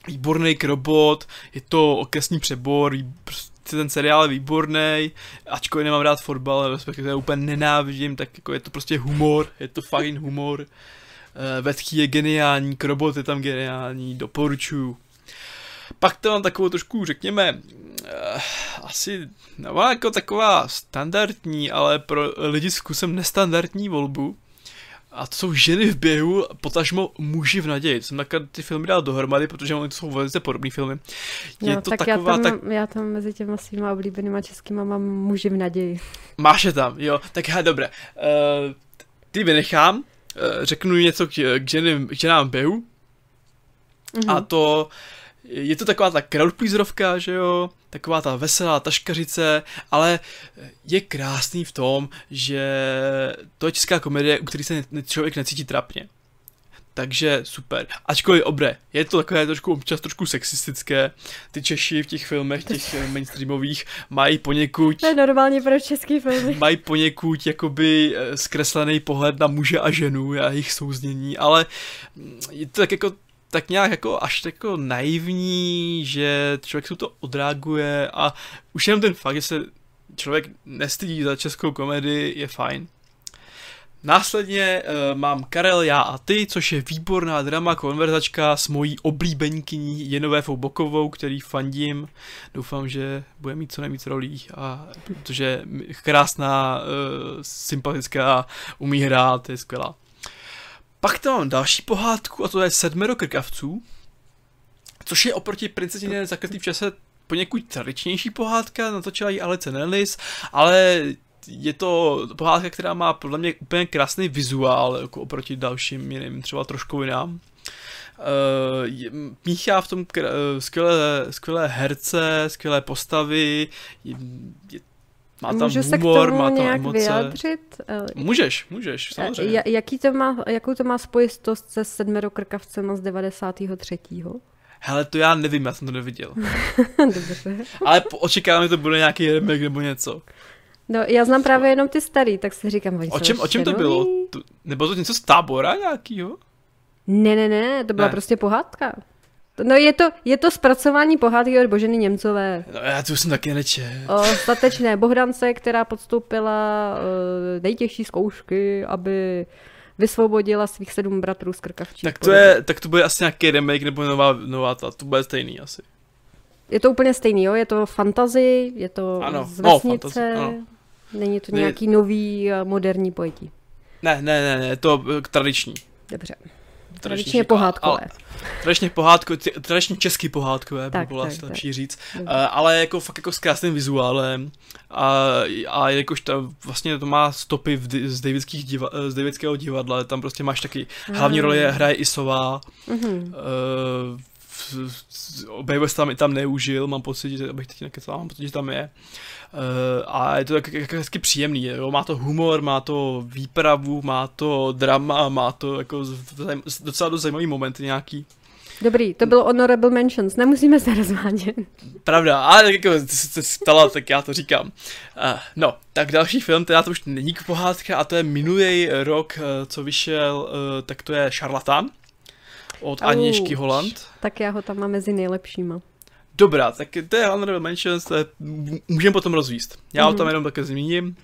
výborný krobot, je to okresní přebor, prostě ten seriál je výborný, ačkoliv nemám rád fotbal, respektive úplně nenávidím, tak jako je to prostě humor, je to fajn humor. Eh, Vetchý je geniální, Krobot je tam geniální, doporučuju. Pak to mám takovou trošku, řekněme, uh, asi, no jako taková standardní, ale pro lidi s kusem nestandardní volbu. A to jsou ženy v běhu, potažmo muži v naději. Jsem takhle ty filmy dal dohromady, protože oni to jsou velice podobné filmy. Je no, to tak taková, já, tam, tak... já tam mezi těma svýma oblíbenýma českýma mám muži v naději. Máš je tam, jo. Tak já, dobré. Uh, ty vynechám, uh, řeknu něco k, k, ženy, k ženám v běhu. Mm-hmm. A to je to taková ta crowdpleaserovka, že jo, taková ta veselá taškařice, ale je krásný v tom, že to je česká komedie, u který se člověk necítí trapně. Takže super. Ačkoliv obre, je to takové trošku občas trošku sexistické. Ty Češi v těch filmech, těch (laughs) mainstreamových, mají poněkud... To je normálně pro český filmy. (laughs) Mají poněkud jakoby eh, zkreslený pohled na muže a ženu a jejich souznění, ale je to tak jako tak nějak jako až jako naivní, že člověk se to odreaguje a už jenom ten fakt, že se člověk nestydí za českou komedii, je fajn. Následně uh, mám Karel, já a ty, což je výborná drama konverzačka s mojí oblíbenkyní Jenové Bokovou, který fandím. Doufám, že bude mít co nejvíc rolí, a, protože krásná, uh, sympatická, umí hrát, je skvělá. Pak tam mám další pohádku a to je Sedmero krkavců, což je oproti princezně zakletý v čase poněkud tradičnější pohádka, natočila ji Alice Nellis, ale je to pohádka, která má podle mě úplně krásný vizuál, jako oproti dalším jiným, třeba trošku jinám. Uh, míchá v tom kr- skvělé, skvělé herce, skvělé postavy, je, je má tam Můžu humor, se k tomu má tam nějak emoce. vyjádřit? Můžeš, můžeš, samozřejmě. Jaký to má, jakou to má spojitost se sedmerokrkavcem z 93. Hele, to já nevím, já jsem to neviděl. (laughs) Dobře. Ale očekávám, že to bude nějaký remake nebo něco. No, já znám právě jenom ty starý, tak si říkám, o čem, o čem to bylo? To, nebo to něco z tábora nějakýho? Ne, ne, ne, to byla ne. prostě pohádka. No je to, je to zpracování pohádky od Boženy Němcové. No já to jsem taky neče. O statečné Bohdance, která podstoupila uh, nejtěžší zkoušky, aby vysvobodila svých sedm bratrů z krkavčí. Tak to, je, tak to bude asi nějaký remake nebo nová, nová ta, to bude stejný asi. Je to úplně stejný, jo? Je to fantasy, je to ano. z vesnice, no, fantasy, ano. není to nějaký nový moderní pojetí. Ne, ne, ne, ne, je to eh, tradiční. Dobře. Tradičně pohádkové. Tradičně pohádko, tradičně český pohádkové, tak, by bylo tak, asi tak. lepší říct. Uh, ale jako fakt jako s krásným vizuálem a, a jakož to vlastně to má stopy v, z, Davidských diva, z Davidského divadla, tam prostě máš taky, hlavní roli je, hraje Isová, uh-huh. uh, Baywatch tam, tam neužil, mám pocit, že abych teď nekecal, mám pocit, že tam je. Uh, a je to tak, tak, hezky příjemný, jo? má to humor, má to výpravu, má to drama, má to jako docela dost zajímavý momenty nějaký. Dobrý, to byl Honorable Mentions, nemusíme se rozvádět. Pravda, ale jako ty se ptala, tak já to říkám. Uh, no, tak další film, teda to už není pohádka a to je minulý rok, uh, co vyšel, uh, tak to je Šarlatán od Auč. Aničky Holland. Tak já ho tam mám mezi nejlepšíma. Dobrá, tak to je Honorable Mentions, můžeme potom rozvíst. Já mm-hmm. o tom jenom také zmíním. Uh,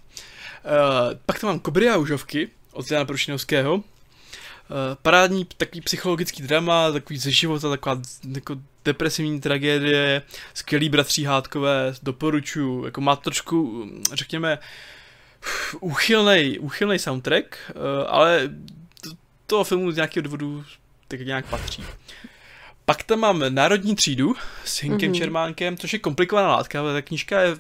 pak tam mám Kobry a užovky od Jana Prošinovského. Uh, parádní takový psychologický drama, takový ze života, taková jako depresivní tragédie, skvělý bratří hádkové, doporučuji, jako má trošku, řekněme, úchylnej, úchylnej soundtrack, uh, ale toho filmu z nějakého důvodu tak nějak patří. Pak tam mám Národní třídu s Hinkem mm-hmm. Čermánkem, což je komplikovaná látka, ale ta knížka je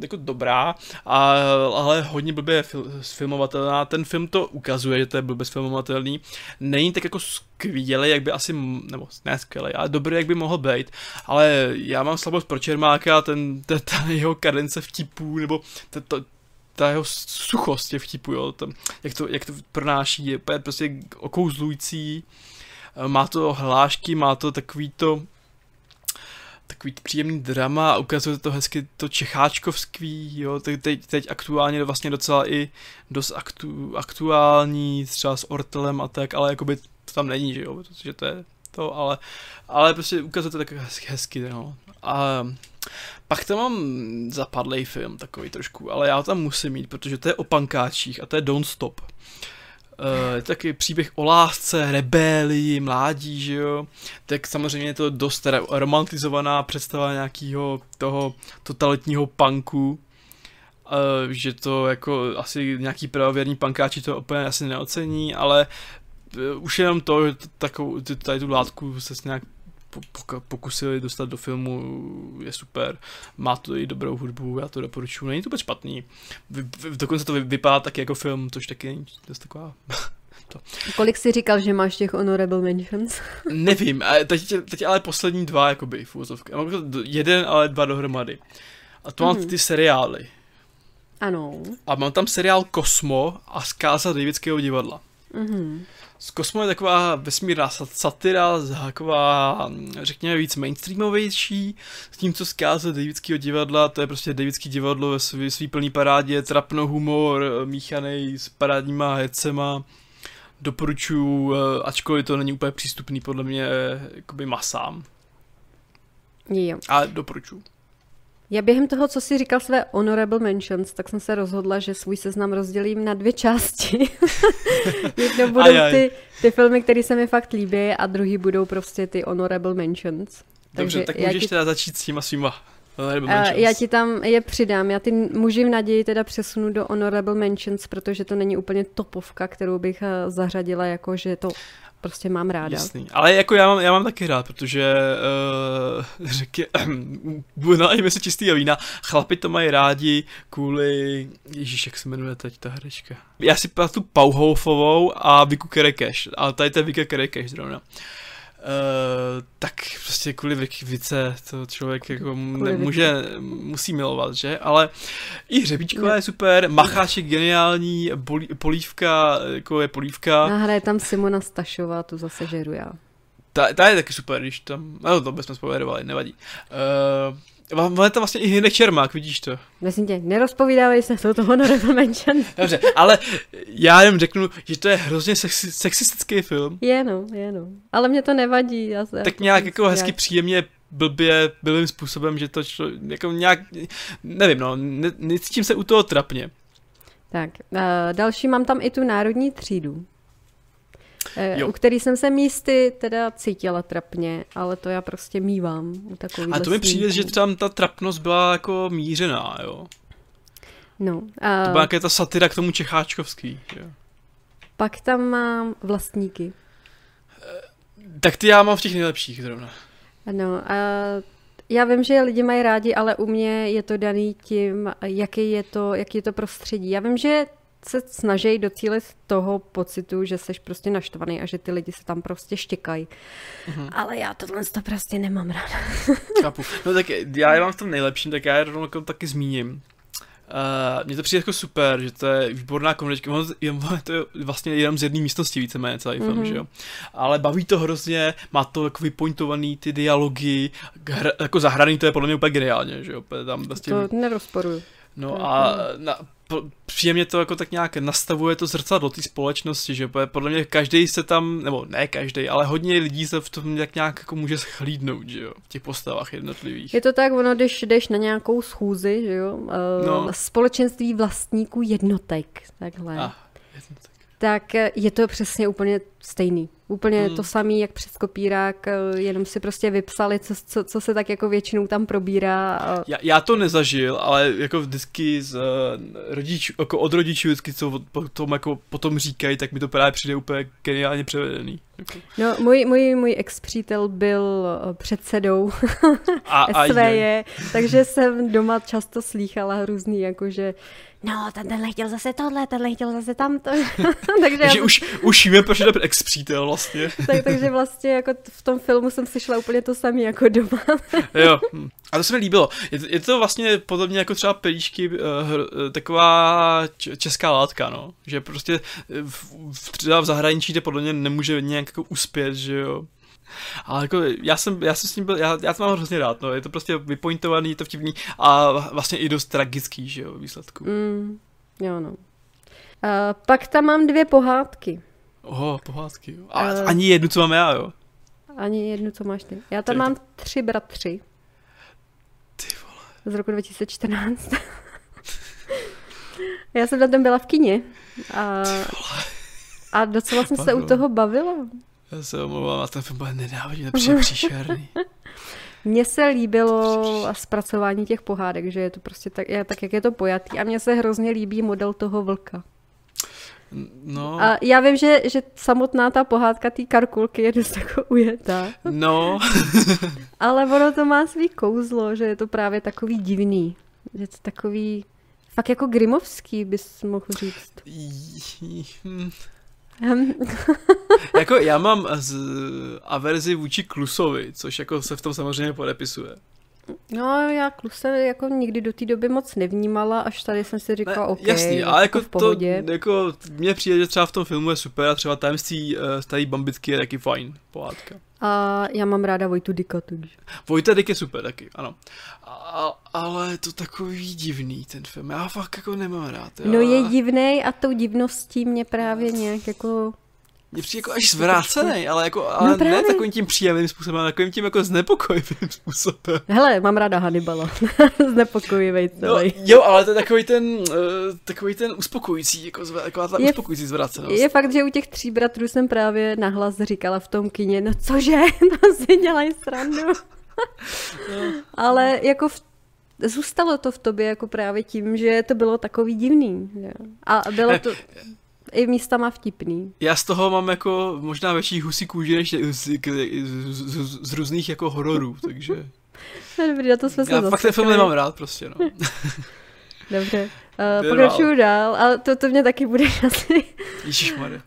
jako dobrá, a, ale hodně blbě fil, sfilmovatelná. Ten film to ukazuje, že to je blbě sfilmovatelný. Není tak jako skvělý, jak by asi, nebo ne skvělý, ale dobrý, jak by mohl být. Ale já mám slabost pro Čermáka, ten, ten, ta jeho kadence vtipů, nebo ta, ta, ta jeho suchost je vtipu, jo, tam, jak, to, jak to pronáší, je prostě okouzlující má to hlášky, má to takový to takový příjemný drama a ukazuje to hezky to čecháčkovský, jo, teď, teď, teď aktuálně vlastně docela i dost aktu, aktuální, třeba s Ortelem a tak, ale jakoby to tam není, že jo, protože to je to, ale, ale prostě ukazuje to tak hezky, hezky no. A pak tam mám zapadlej film takový trošku, ale já ho tam musím mít, protože to je o pankáčích a to je Don't Stop. Uh, taky příběh o lásce, rebelii, mládí, že jo. Tak samozřejmě je to dost romantizovaná představa nějakého toho totalitního punku. Uh, že to jako asi nějaký pravověrní pankáči to úplně asi neocení, ale uh, už jenom to, takovou, tady tu látku se nějak pokusili dostat do filmu, je super. Má to i dobrou hudbu, já to doporučuji. Není to vůbec špatný. Vy, dokonce to vypadá taky jako film, což taky není dost taková... (laughs) to. Kolik jsi říkal, že máš těch honorable mentions? (laughs) Nevím, teď, teď ale poslední dva, jakoby, v úzovce. Jeden, ale dva dohromady. A to mám mm. ty seriály. Ano. A mám tam seriál Kosmo a zkáza Davidského divadla. Mm-hmm. Z Kosmo je taková vesmírná satira, taková, řekněme, víc mainstreamovější, s tím, co zkáze Davidského divadla, to je prostě Davidský divadlo ve svý, svý plný parádě, trapno humor, míchaný s parádníma hecema. Doporučuji, eh, ačkoliv to není úplně přístupný podle mě jakoby masám. Jo. A doporučuji. Já během toho, co jsi říkal své honorable mentions, tak jsem se rozhodla, že svůj seznam rozdělím na dvě části. (laughs) Jedno budou ty, ty filmy, které se mi fakt líbí a druhý budou prostě ty honorable mentions. Dobře, Takže tak můžeš ti... teda začít s těma svýma Uh, já ti tam je přidám. Já ty muži v naději teda přesunu do Honorable Mentions, protože to není úplně topovka, kterou bych eh, zařadila jako, že to prostě mám ráda. Jasný. Ale jako já mám, já mám taky rád, protože uh, řekě, nalejme si čistý vína, chlapi to mají rádi kvůli, ježíš, jak se jmenuje teď ta herečka. Já si tu Pauhofovou a Viku Kerekeš, ale tady to je Vika Kerekeš zrovna. Uh, Uh, tak prostě kvůli Vice to člověk jako může, musí milovat, že? Ale i Hřebíčková je super, Macháč je geniální, bolí, Polívka jako je Polívka. A hraje tam Simona Stašová, tu zase žeru já. Ta, ta je taky super, když tam, no to bychom spovedovali, nevadí. Uh, Je to vlastně i Hinek Čermák, vidíš to. Myslím tě, nerozpovídávej se, jsou to honorable mention. (laughs) Dobře, ale já jen řeknu, že to je hrozně sexi, sexistický film. Je no, je no. Ale mě to nevadí. Já se, tak nějak jako hezky jak... příjemně blbě, blbým způsobem, že to člo, jako nějak, nevím no, ne, necítím se u toho trapně. Tak, uh, další mám tam i tu národní třídu. Eh, jo. u který jsem se místy teda cítila trapně, ale to já prostě mývám u takových. A to mi přijde, že tam ta trapnost byla jako mířená, jo. No. A... To byla jaká ta satira k tomu Čecháčkovský, jo. Pak tam mám vlastníky. Eh, tak ty já mám v těch nejlepších zrovna. Ano, a já vím, že lidi mají rádi, ale u mě je to daný tím, jaký je to, jaký je to prostředí. Já vím, že se snaží docílit toho pocitu, že jsi prostě naštvaný a že ty lidi se tam prostě štěkají. Mm-hmm. Ale já tohle to prostě nemám rád. Chápu. No tak já je mám v tom nejlepším, tak já je rovnou taky zmíním. Uh, mně to přijde jako super, že to je výborná komedička, je to je vlastně jenom z jedné místnosti víceméně celý film, mm-hmm. že jo. Ale baví to hrozně, má to jako vypointovaný ty dialogy, hra, jako zahraný to je podle mě úplně geniálně, že jo. Tam vlastně... To nerozporuju. No a na, příjemně to jako tak nějak nastavuje to zrcadlo té společnosti, že podle mě každý se tam, nebo ne každý, ale hodně lidí se v tom jak nějak jako může schlídnout, že jo, v těch postavách jednotlivých. Je to tak, ono, když jdeš na nějakou schůzi, že jo, uh, no. společenství vlastníků jednotek, takhle. Ah. Tak je to přesně úplně stejný. Úplně hmm. to samé, jak přes kopírák, eh, jenom si prostě vypsali, co, co, co se tak jako většinou tam probírá. Já, já to nezažil, ale jako vždycky z uh, rodič, jako od rodičů vždycky, co potom jako potom říkají, tak mi to právě přijde úplně geniálně převedený. Jako. No, můj, můj, můj ex-přítel byl eh, předsedou a, (laughs) a SVJ, takže jsem doma často slýchala různý, jakože no, ten, tenhle chtěl zase tohle, tenhle chtěl zase tamto. (laughs) takže takže já... už, už víme, proč je to ex-přítel vlastně. (laughs) tak, takže vlastně jako v tom filmu jsem slyšela úplně to samé jako doma. (laughs) jo, hm. a to se mi líbilo. Je to, je to vlastně podobně jako třeba pelíšky, uh, taková česká látka, no. Že prostě v, v, třeba v zahraničí to podle mě nemůže nějak jako uspět, že jo. Ale jako já jsem, já jsem s ním byl, já, já to mám hrozně rád, no, je to prostě vypointovaný, je to vtipný a vlastně i dost tragický, že jo, výsledku. Mm, jo, no. Uh, pak tam mám dvě pohádky. Oho, pohádky. A, uh, ani jednu, co mám já, jo? Ani jednu, co máš ty. Já tam ty, mám tři bratři. Ty vole. Z roku 2014. (laughs) já jsem na tom byla v kině. A, a docela jsem se u toho bavila. Já se omlouvám, a ten film bude nenávidím, to je příšerný. (laughs) Mně se líbilo zpracování těch pohádek, že je to prostě tak, tak jak je to pojatý. A mně se hrozně líbí model toho vlka. No. A já vím, že, že samotná ta pohádka té karkulky je dost jako ujetá. No. (laughs) Ale ono to má svý kouzlo, že je to právě takový divný. Je to takový, fakt jako grimovský bys mohl říct. (laughs) jako já mám z averzi vůči Klusovi, což jako se v tom samozřejmě podepisuje. No, já kluse jako nikdy do té doby moc nevnímala, až tady jsem si říkala, OK, jasný, ale jako, v pohodě. To, jako mně přijde, že třeba v tom filmu je super a třeba tajemství uh, starý bambitky je taky fajn pohádka. A já mám ráda Vojtu Dika, takže. Vojta Dik je super taky, ano. A, ale je to takový divný ten film, já fakt jako nemám rád. Já... No je divný a tou divností mě právě nějak jako mě přijde jako až zvrácený, ale, jako, ale no ne takovým tím příjemným způsobem, ale takovým tím jako znepokojivým (laughs) způsobem. Hele, mám ráda Hannibala. (laughs) znepokojivý celý. No, jo, ale to je takový ten, uh, takový ten uspokojící, jako zv, taková ta je, uspokojící zvrácenost. Je fakt, že u těch tří bratrů jsem právě nahlas říkala v tom kině, no cože, (laughs) to si dělají srandu. no. Ale jako v zůstalo to v tobě jako právě tím, že to bylo takový divný. Jo. A bylo to i místama vtipný. Já z toho mám jako možná větší husí kůži než z, z, z, z různých jako hororů, (laughs) takže... No dobrý, na to jsme se Já fakt ten film nemám rád prostě, no. (laughs) Dobře. Uh, pokračuju dál, ale to, to mě taky bude (laughs) asi... Ježišmarja.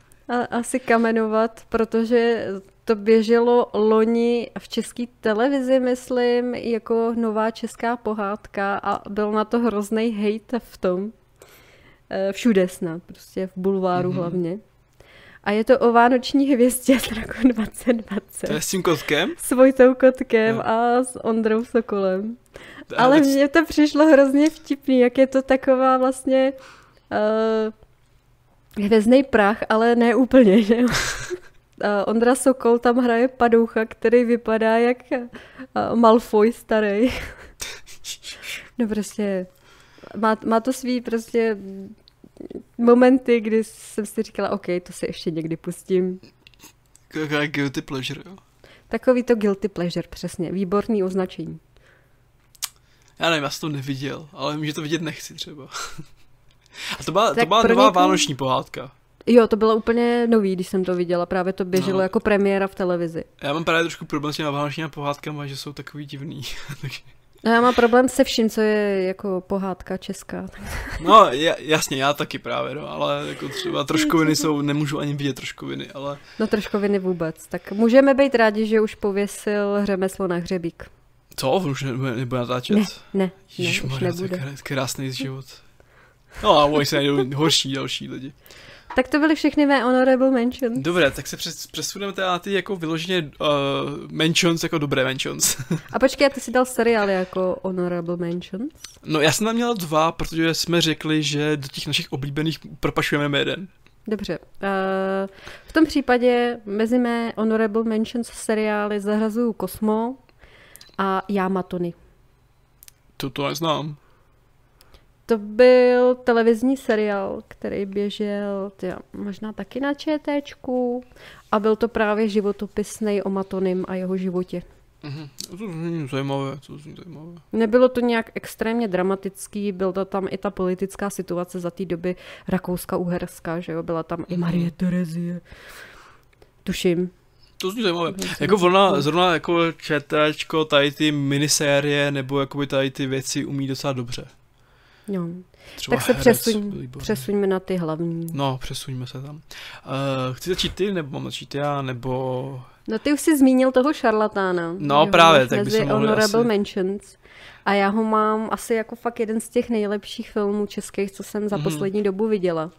asi kamenovat, protože to běželo loni v české televizi, myslím, jako nová česká pohádka a byl na to hrozný hate v tom, všude snad, prostě v bulváru mm-hmm. hlavně. A je to o Vánoční hvězdě z roku 2020. To je s tím kotkem? S Vojtou Kotkem no. a s Ondrou Sokolem. Ale, Ale mně to přišlo hrozně vtipný, jak je to taková vlastně uh, hvězdný prach, ale ne úplně, že jo? (laughs) Ondra Sokol tam hraje padoucha, který vypadá jak uh, Malfoy starý. (laughs) no prostě má, má to svý prostě momenty, kdy jsem si říkala, OK, to si ještě někdy pustím. Taková guilty pleasure, jo? Takový to guilty pleasure, přesně. Výborný označení. Já nevím, já jsem to neviděl, ale že to vidět nechci třeba. (laughs) A to byla, to byla nová někoho... vánoční pohádka. Jo, to bylo úplně nový, když jsem to viděla. Právě to běželo no. jako premiéra v televizi. Já mám právě trošku problém s těmi vánočními pohádkami, že jsou takový divný. (laughs) No já mám problém se vším, co je jako pohádka česká. No jasně, já taky právě, no, ale jako třeba troškoviny jsou, nemůžu ani vidět troškoviny, ale... No troškoviny vůbec, tak můžeme být rádi, že už pověsil řemeslo na hřebík. Co? Už nebude, nebude natáčet? Ne, ne, Ježiš, ne už nebude. To je krásný život. No a oni se najdou horší další lidi. Tak to byly všechny mé honorable mentions. Dobré, tak se přes, přesuneme teda na ty jako vyloženě uh, mentions, jako dobré mentions. (laughs) A počkej, ty jsi dal seriály jako honorable mentions? No já jsem tam měl dva, protože jsme řekli, že do těch našich oblíbených propašujeme jeden. Dobře. Uh, v tom případě mezi mé honorable mentions seriály zařazuju Kosmo a Yamatony. To to neznám. To byl televizní seriál, který běžel tyjo, možná taky na ČTčku a byl to právě životopisný o Matonym a jeho životě. Mhm. To zní zajímavé, to zní zajímavé. Nebylo to nějak extrémně dramatický, byl to tam i ta politická situace za té doby Rakouska-Uherská, že jo, byla tam i Marie Terezie. Tuším. To zní zajímavé. Jako ona, zrovna jako ČTčko, tady ty minisérie, nebo jakoby tady ty věci umí docela dobře. Jo. Třeba Tak se herec přesuň, přesuňme na ty hlavní. No, přesuňme se tam. Uh, chci začít ty, nebo mám začít já, nebo... No ty už jsi zmínil toho šarlatána. No, ho právě, máš tak bychom mohli honorable asi- mentions. A já ho mám asi jako fakt jeden z těch nejlepších filmů českých, co jsem za Mhm. poslední dobu viděla.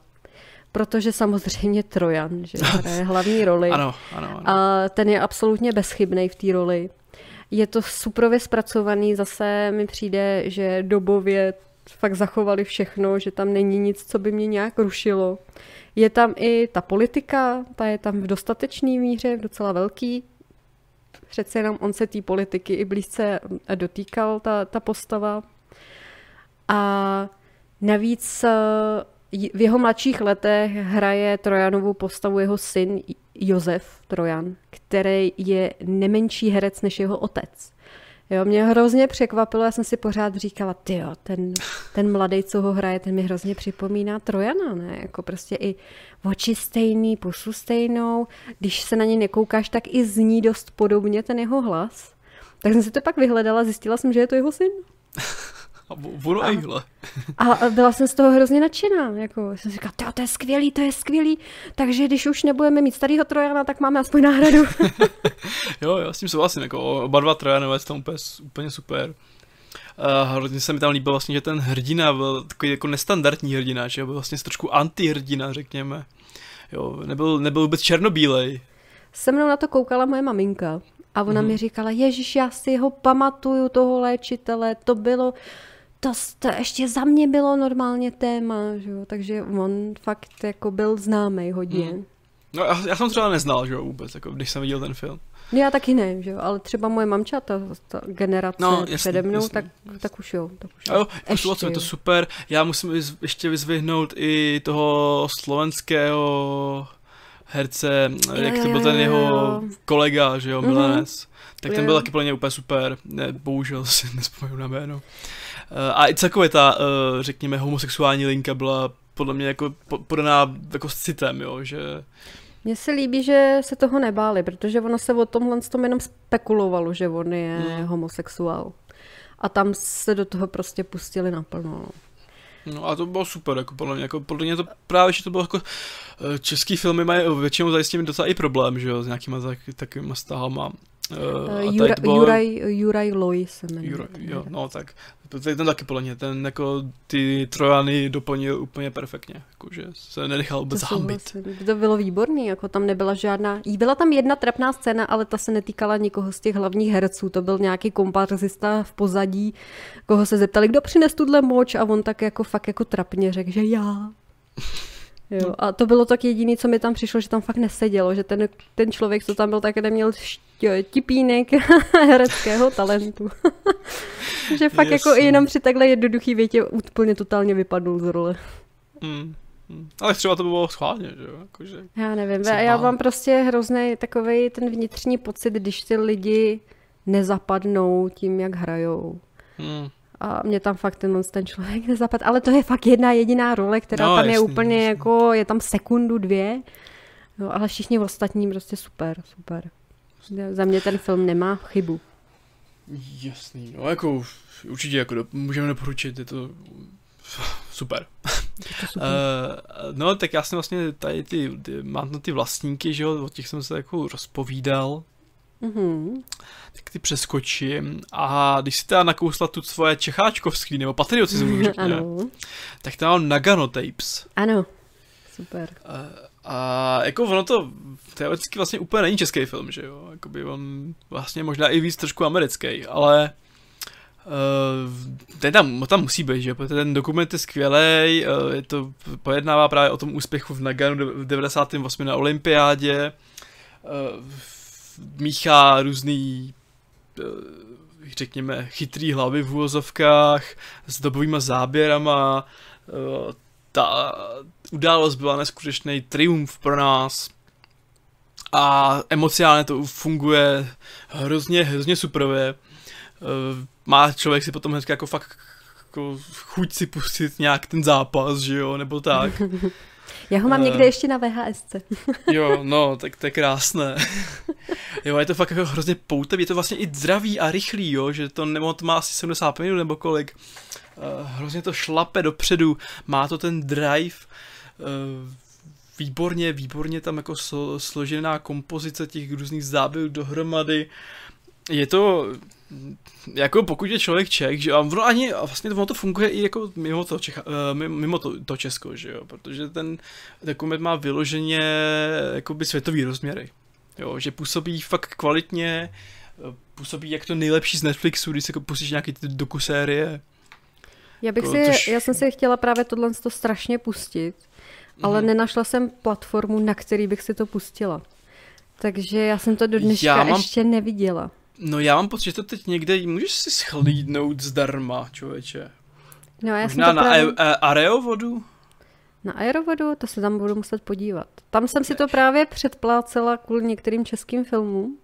Protože samozřejmě Trojan, že hraje (laughs) hlavní roli. Ano, ano, ano. A ten je absolutně bezchybný v té roli. Je to suprově zpracovaný, zase mi přijde, že dobově fakt zachovali všechno, že tam není nic, co by mě nějak rušilo. Je tam i ta politika, ta je tam v dostatečné míře, v docela velký. Přece jenom on se té politiky i blízce dotýkal, ta, ta postava. A navíc eh, v jeho mladších letech hraje Trojanovu postavu jeho syn Josef Trojan, který je nemenší herec než jeho otec. Jo, mě hrozně překvapilo, já jsem si pořád říkala, ty ten, ten mladý, co ho hraje, ten mi hrozně připomíná Trojana, ne? Jako prostě i oči stejný, pusu stejnou, když se na něj nekoukáš, tak i zní dost podobně ten jeho hlas. Tak jsem si to pak vyhledala, zjistila jsem, že je to jeho syn. (laughs) A ono ejhle. A byla jsem z toho hrozně nadšená. Jako, jsem říkala, "Tyjo, to je skvělý, to je skvělý. Takže když už nebudeme mít starého Trojana, tak máme aspoň náhradu. (laughs) Jo, jo, s tím souhlasím, jako oba dva trojanové jsou tam úplně, úplně super. Uh, hrozně se mi tam líbil vlastně, že ten hrdina byl takový jako nestandardní hrdina, že byl vlastně trošku antihrdina, řekněme. Jo, nebyl, nebyl vůbec černobílej. Se mnou na to koukala moje maminka a ona mi říkala, Ježíš, já si ho pamatuju, toho léčitele, to bylo, to, to ještě za mě bylo normálně téma, že jo? takže on fakt jako byl známý hodně. Hmm. No já, já jsem třeba neznal, že jo, vůbec, jako když jsem viděl ten film. No já taky ne, že jo, ale třeba moje mamča, ta, ta generace No, jasný, přede mnou, jasný, tak, jasný. tak už jo. Tak už A jo, jako Ještě je to jo. super. Já musím vyz, ještě vyzvihnout i toho slovenského herce, jak jo, to byl jo, ten jo, jeho jo. kolega, že jo, Mhm. milenec. Tak ten Jo. byl taky plně úplně super. Ne, bohužel si (laughs) nespomenu na jméno. Eh, A i celkově ta, eh, řekněme, homosexuální linka byla podle mě jako po- podaná jako s citem, jo, že Mně se líbí, že se toho nebáli, protože ono se o tomhle tom jenom spekulovalo, že on je Hmm. homosexuál. A tam se do toho prostě pustili naplno. no. No a to bylo super, jako podle mě, jako podle mě to právě, že to bylo jako, eh, český filmy mají většinou tady s tím docela i problém, že jo, s nějakýma tak, takovýma stahama. Uh, Uh, Jura, Juraj, Juraj Loy se jmenuje. Jura, jo, no tak, to- ten taky podle mě, ten jako ty Trojany doplnil úplně perfektně, jakože se nenechal vůbec To hambit. souhlasím. To bylo výborný, jako tam nebyla žádná, byla tam jedna trapná scéna, ale ta se netýkala nikoho z těch hlavních herců, to byl nějaký komparzista v pozadí, koho se zeptali, kdo přines tuhle moč a on tak jako fakt jako trapně řekl, že já. (laughs) Jo, a to bylo tak jediný, co mi tam přišlo, že tam fakt nesedělo, že ten, ten člověk, co tam byl, tak neměl tipínek (laughs) hereckého talentu. (laughs) že fakt jako Jasně. i jenom při takhle jednoduchý větě úplně totálně vypadnul z role. Mm. Ale třeba to bylo schválně, že jo, jakože. Já nevím, se já mám prostě hrozný takový ten vnitřní pocit, když ty lidi nezapadnou tím, jak hrajou. Mm. A mě tam fakt ten, ten člověk nezapad. Ale to je fakt jedna jediná role, která No, tam je jasný, úplně jasný. jako, je tam sekundu, dvě. No, ale všichni ostatní prostě super, super. Za mě ten film nemá chybu. Jasný, no jako určitě jako do, můžeme doporučit, je to super. Je to super. Uh, no, tak já jsem vlastně tady ty, ty mám ty vlastníky, že jo, o těch jsem se jako rozpovídal. Mhm. tak ty přeskočím a když si teda nakousla tu svoje čecháčkovský nebo patriotismus, (laughs) řekněme, ano. tak tam mám Nagano Tapes. Ano. Super. A, a jako ono to teoreticky vlastně úplně není český film, že jo, jakoby on vlastně možná i víc trošku americký, ale Uh, ten tam, tam musí být, že? Protože ten dokument je skvělý, uh, je to pojednává právě o tom úspěchu v Naganu v 98. na olympiádě, uh, míchá různý uh, řekněme, chytrý hlavy v úvozovkách s dobovými záběrama. Uh, ta událost byla neskutečný triumf pro nás a emocionálně to funguje hrozně, hrozně superově. Uh, má člověk si potom hnedka jako fakt jako chuť si pustit nějak ten zápas, že jo, nebo tak. (laughs) Já ho mám Eh. někde ještě na VHS. (laughs) Jo, no, tak to je krásné. (laughs) jo, je to fakt jako hrozně poutavý, je to vlastně i zdravý a rychlý, jo, že to, nebo to má asi 70 minut nebo kolik. Uh, hrozně to šlape dopředu, má to ten drive, uh, výborně, výborně tam jako slo, složená kompozice těch různých záběrů dohromady. Je to, jako pokud je člověk Čech, že a ono ani, a vlastně ono to funguje i jako mimo to, Čecha, eh, mimo to, to Česko, že jo, protože ten dokument má vyloženě jakoby světový rozměry, jo, že působí fakt kvalitně, eh, působí jak to nejlepší z Netflixu, když se jako pustíš nějaký ty dokusérie. Já bych Jako, si, což- já jsem si chtěla právě tohle to strašně pustit, ale Mhm. nenašla jsem platformu, na který bych si to pustila. Takže já jsem to do dneška Já mám- ještě neviděla. No já mám pocit, že to teď někde, můžeš si schlídnout zdarma, člověče. No a já Možná jsem to na právě... právě... Areovodu? Na Aerovodu, to se tam budu muset podívat. Tam jsem si to právě předplácela kvůli některým českým filmům.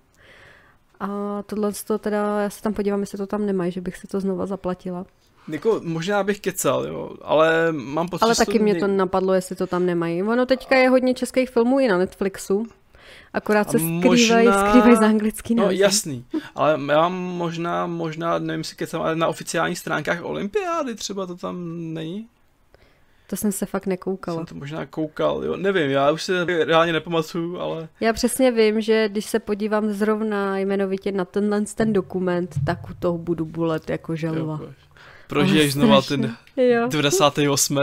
A tohle to teda, já se tam podívám, jestli to tam nemají, že bych si to znova zaplatila. Jako, možná bych kecal, jo, ale mám pocit, Ale taky mě nej- to napadlo, jestli to tam nemají. Ono teďka je hodně českých filmů i na Netflixu. Akorát se skrývají, možná- skrývají za anglický No název. jasný, ale já mám možná, možná, nevím, jestli kecám, ale na oficiálních stránkách Olympiády třeba to tam není? To jsem se fakt nekoukala. Jsem to možná koukal, jo, nevím, já už se reálně nepamatuju, ale Já přesně vím, že když se podívám zrovna jmenovitě na tenhle ten dokument, tak u toho budu bulet jako želva. jo, prožiješ znova ten Jo. 98.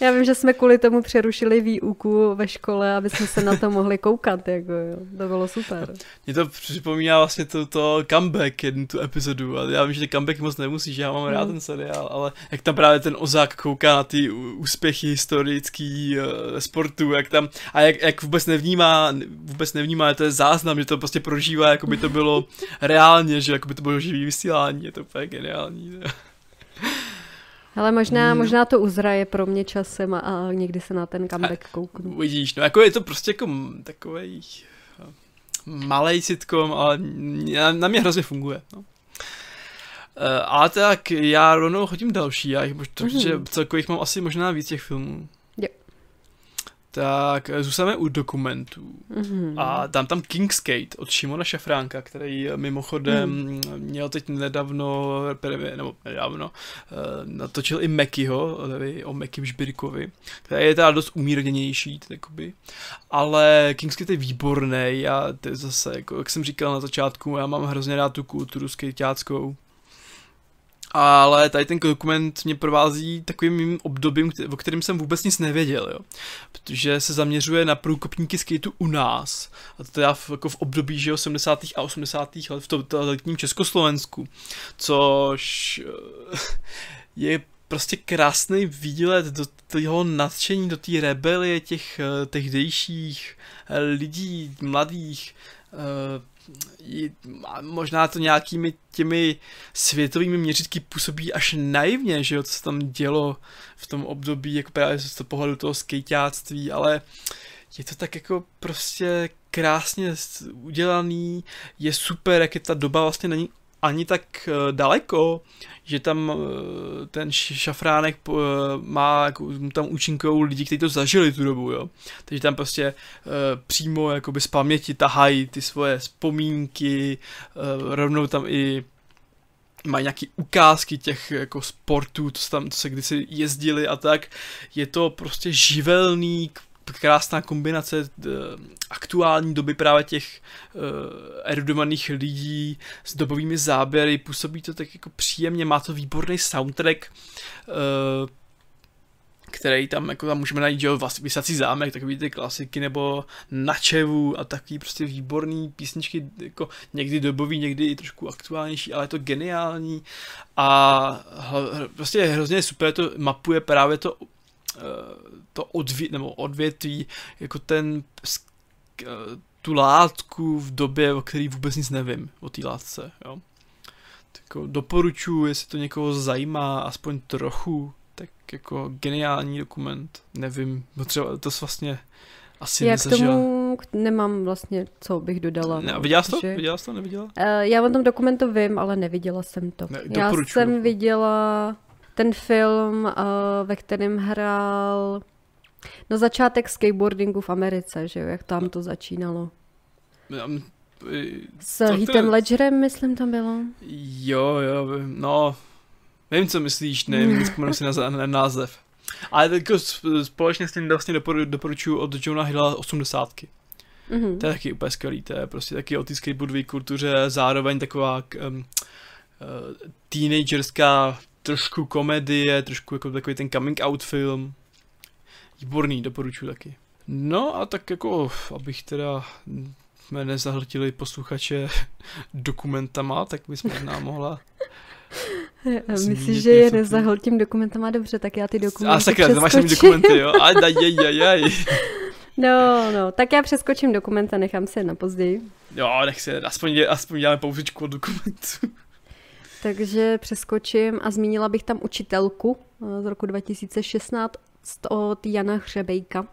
Já vím, že jsme kvůli tomu přerušili výuku ve škole, aby jsme se na to mohli koukat. Jako jo. To bylo super. Mě to připomíná vlastně to, to comeback, jednu tu epizodu. A já vím, že comeback moc nemusíš, já mám rád Hmm. ten seriál, ale jak tam právě ten Ozák kouká na ty úspěchy historický uh, sportu, jak tam, a jak, jak vůbec nevnímá, vůbec nevnímá, že to je záznam, že to prostě prožívá, jako by to bylo (laughs) reálně, že jako by to bylo živý vysílání, je to úplně geniální. Ale možná, No. možná to uzraje pro mě časem a, a někdy se na ten comeback kouknu. Uvidíš, no jako je to prostě jako takový malý sitcom, ale na, na mě hrozně funguje. No. Uh, ale tak já rovnou chodím další, já jich mož, takže Mhm. celkově jich mám asi možná víc těch filmů. Tak eh, zůstaneme u dokumentů. Mhm. A tam tam Kingsgate od Šimona Šafránka, který eh, mimochodem měl teď nedávno, premié- nebo nedávno, eh, natočil i Mekyho, tedy o Meky Žbirkovi, který je teda dost umírněnější, tedy jakoby. ale Kingsgate je výborný a to je zase, jako, jak jsem říkal na začátku, já mám hrozně rád tu kulturu skejťáckou. Ale tady ten dokument mě provází takovým mým obdobím, o kterém jsem vůbec nic nevěděl, jo. Protože se zaměřuje na průkopníky skateu u nás. A to teda v, jako v období, že jo, 70. a 80. let v totalitním Československu. Což eh, (laughs) je prostě krásný výlet do toho nadšení, do té rebelie těch eh, tehdejších eh, lidí, mladých, možná to nějakými těmi světovými měřítky působí až naivně, že jo, co se tam dělo v tom období, jako právě z toho pohledu toho skejťáctví, ale je to tak jako prostě krásně udělaný, je super, jak je ta doba vlastně není ani tak eh, daleko, že tam eh, ten šafránek eh, má, jako, tam účinkují lidi, kteří to zažili tu dobu, jo. Takže tam prostě přímo jakoby z paměti tahají ty svoje vzpomínky, rovnou tam i mají nějaký ukázky těch jako sportů, co, tam, co se kdysi jezdili a tak. Je to prostě živelný, krásná kombinace uh, aktuální doby právě těch uh, erudovaných lidí s dobovými záběry, působí to tak jako příjemně, má to výborný soundtrack, uh, který tam, jako tam můžeme najít, že jo, Vysací zámek, takový ty klasiky, nebo Načevu a takový prostě výborný písničky, jako někdy dobový, někdy i trošku aktuálnější, ale je to geniální a prostě je hrozně super, to mapuje právě to eh, to odvě, nebo odvětví, jako ten eh, tu látku v době, o který vůbec nic nevím, o té látce, jo. Tak jako doporučuji, jestli to někoho zajímá, aspoň trochu, tak jako geniální dokument, nevím, třeba to vlastně asi Já k tomu nemám vlastně, co bych dodala. Ne, viděla jsi to? Že... Viděla jsi to, neviděla? Uh, já o tom dokumentu vím, ale neviděla jsem to. Ne, já jsem viděla ten film, uh, ve kterém hrál no začátek skateboardingu v Americe, že jo, jak tam to začínalo. S Heathem Ledgerem, myslím, tam bylo. Jo, jo, no, Vím, co myslíš, nevím, (laughs) vzpomenu si na, na název. Ale jako společně s tím vlastně doporu, doporučuji od Johna Hilla 80. Mm-hmm. To je taky úplně skvělý, to je prostě taky o té skateboardové kultuře, zároveň taková um, uh, teenagerská trošku komedie, trošku jako takový ten coming out film. Výborný, doporučuji taky. No a tak jako, abych teda jsme nezahltili posluchače (laughs) dokumentama, tak bys možná mohla (laughs) Myslíš, že je nezahltím dokumentama dobře, tak já ty dokumenty A sakra, máš tam dokumenty, jo? Aj, aj, aj, aj. (laughs) No, no, tak já přeskočím dokument a nechám se na později. Jo, nech si, aspoň, aspoň děláme pouzičku od dokumentu. Takže přeskočím a zmínila bych tam učitelku eh, z roku 2016 od Jana Hřebejka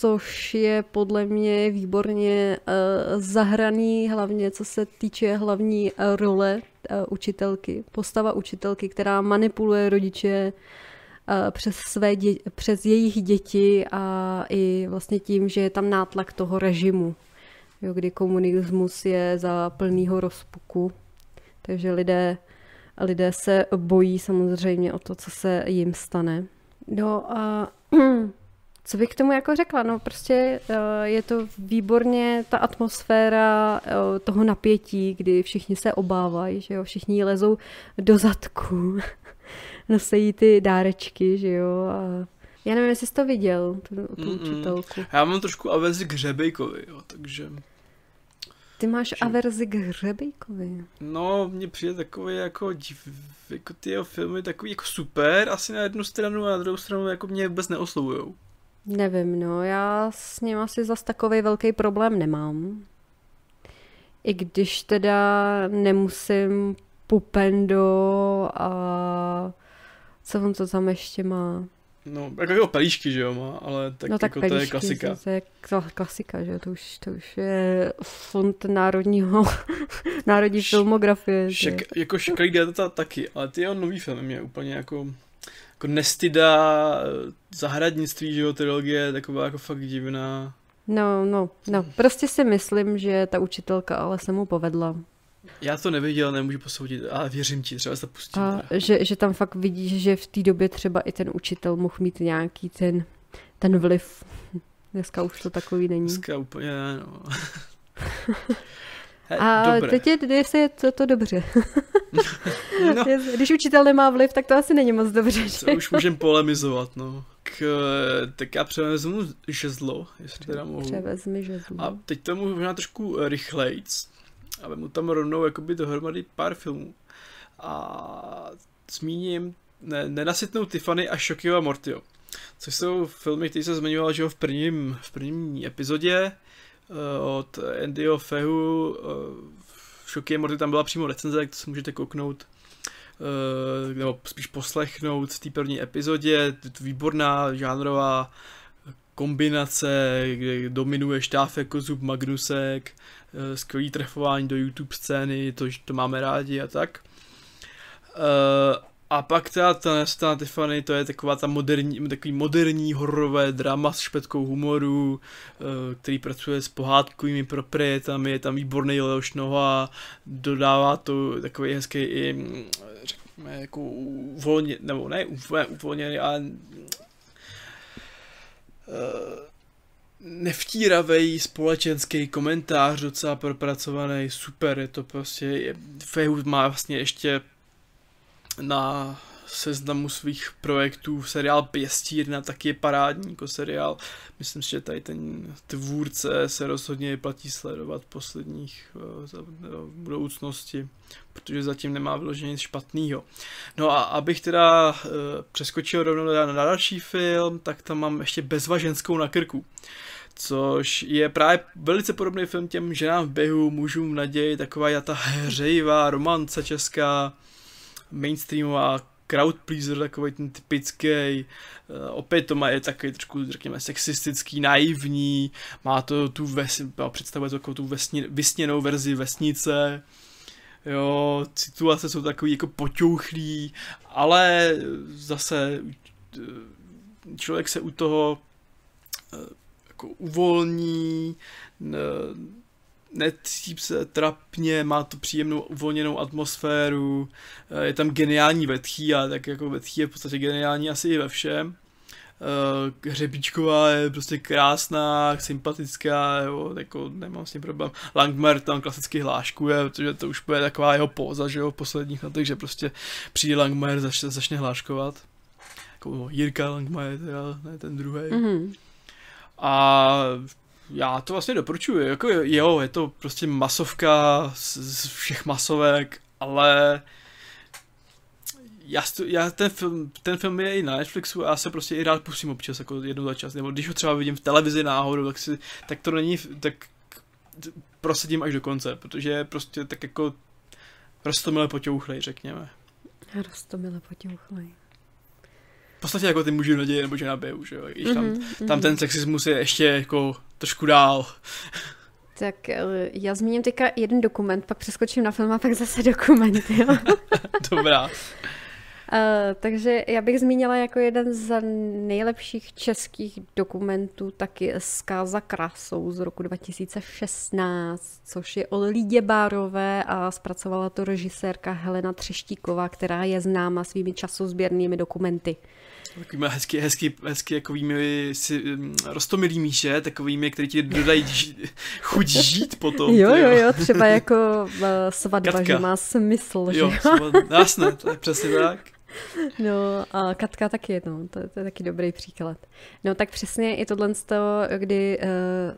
což je podle mě výborně uh, zahraný, hlavně co se týče hlavní uh, role učitelky, postava učitelky, která manipuluje rodiče přes, své dě- přes jejich děti a i vlastně tím, že je tam nátlak toho režimu, jo, kdy komunismus je za plného rozpuku. Takže lidé, lidé se bojí samozřejmě o to, co se jim stane. No a (clears throat) Co bych k tomu jako řekla? No prostě uh, je to výborně ta atmosféra uh, toho napětí, kdy všichni se obávají, že jo, všichni lezou do zadku, (laughs) nosejí ty dárečky, že jo, a já nevím, jestli jsi to viděl, tu, tu učitelku. Já mám trošku averzi k Hřebejkovi, jo, takže... Ty máš že... averzi k Hřebejkovi? No, mně přijde takový jako, div, jako ty jeho filmy takový jako super, asi na jednu stranu a na druhou stranu jako mě vůbec neoslovujou. Nevím, no, já s ním asi zas takový velký problém nemám. I když teda nemusím pupendo a co on to tam ještě má. No, jako, jako pelíšky, že jo, má, ale tak, no, tak jako to je klasika. To je klasika, že jo, to už, to už je fond národního, (laughs) národní Š- filmografie. Šek, jako Šeklý data taky, ale ty jeho nový film mě úplně jako jako Nestida, zahradnictví, že jo, trilogie, taková jako fakt divná. No, no, no, prostě si myslím, že ta učitelka ale se mu povedla. Já to neviděl, nemůžu posoudit, ale věřím ti, třeba se to pustím. A že, že tam fakt vidíš, že v té době třeba i ten učitel mohl mít nějaký ten, ten vliv. Dneska už to takový není. Dneska úplně no. (laughs) A Dobré. teď je, jestli je to, to dobře. (laughs) no. Když učitel nemá vliv, tak to asi není moc dobře. Že? To už můžeme polemizovat, no. K, tak já převezmu žezlo, jestli teda mohu. Převezmi žezlo. A teď tomu možná trošku rychlejc. A mu tam rovnou jakoby dohromady pár filmů. A zmíním ne, Nenasytnou Tiffany a Shokio a Mortio. Což jsou filmy, které se zmiňoval, že v prvním, v první epizodě Eh, od Andyho Fehu. Šoky eh, Morty tam byla přímo recenze, tak to si můžete kouknout eh, nebo spíš poslechnout v té první epizodě. Výborná žánrová kombinace, kde dominuje Štáfek, Kozub, Magnusek, skvělý trefování do YouTube scény, to, to máme rádi a tak. A pak ta, ta Nesta Tiffany, to je taková ta moderní, takový moderní hororové drama s špetkou humoru, eh, který pracuje s pohádkovými proprietami, je tam výborný Leoš Noha, dodává to takový hezký i, řekněme, jako uvolně, nebo ne, uvolněný, ale nevtíravý společenský komentář, docela propracovaný, super, je to prostě, je, má vlastně ještě na seznamu svých projektů seriál Pěstírna taky je parádní jako seriál. Myslím si, že tady ten tvůrce se rozhodně platí sledovat posledních uh, budoucnosti, protože zatím nemá vyloženě nic špatného. No a abych teda uh, přeskočil rovnou na, na další film, tak tam mám ještě Bezvaženskou na krku což je právě velice podobný film těm ženám v běhu, mužům v naději, taková ta hřejivá romance česká, mainstreamová crowd pleaser, takový ten typický, uh, opět to má je takový trošku, řekněme, sexistický, naivní, má to tu ves, představuje to takovou tu vesni, vysněnou verzi vesnice, jo, situace jsou takový jako poťouchlý, ale zase eh, člověk se u toho uh, jako uvolní, necítí se trapně, má to příjemnou uvolněnou atmosféru, eh, je tam geniální vetchý a tak jako vetchý je v podstatě geniální asi i ve všem. Eh, Hřebíčková je prostě krásná, sympatická, jo, jako nemám s tím problém. Langmer tam klasicky hláškuje, protože to už bude taková jeho póza, že jo, v posledních letech, že prostě přijde Langmer, začne, začne hláškovat. Jako Jirka Langmer, teda, ne ten druhý. Mm-hmm. A já to vlastně doporučuji, jako jo, je to prostě masovka z, z všech masovek, ale já, já ten, film, ten film je i na Netflixu a já se prostě i rád pustím občas jako jednou za čas, nebo když ho třeba vidím v televizi náhodou, tak, si, tak to není, tak prosadím až do konce, protože je prostě tak jako rostomile potěuchlej, řekněme. Rostomile potěuchlej podstatě jako ty muži naděje nebo žena biju, že jo, když tam, mm-hmm. tam ten sexismus je ještě jako trošku dál. (laughs) Tak eh, já zmíním teďka jeden dokument, pak přeskočím na film a pak zase dokument, jo. (laughs) Dobrá. Uh, takže já bych zmínila jako jeden z nejlepších českých dokumentů taky Zkáza krásou z roku 2016, což je o Lídě Bárové a zpracovala to režisérka Helena Třeštíková, která je známa svými časozběrnými dokumenty. Takovými hezky, hezky, hezky jakovými si, um, rostomilými, že? Takovými, který ti dodají chuť žít potom. Jo, jo, jo, třeba jako uh, svatba, Katka. že má smysl, jo, že jo? Jasné, to je přesně tak. No a Katka taky, no, to, to je taky dobrý příklad. No tak přesně i tohle z toho, kdy uh,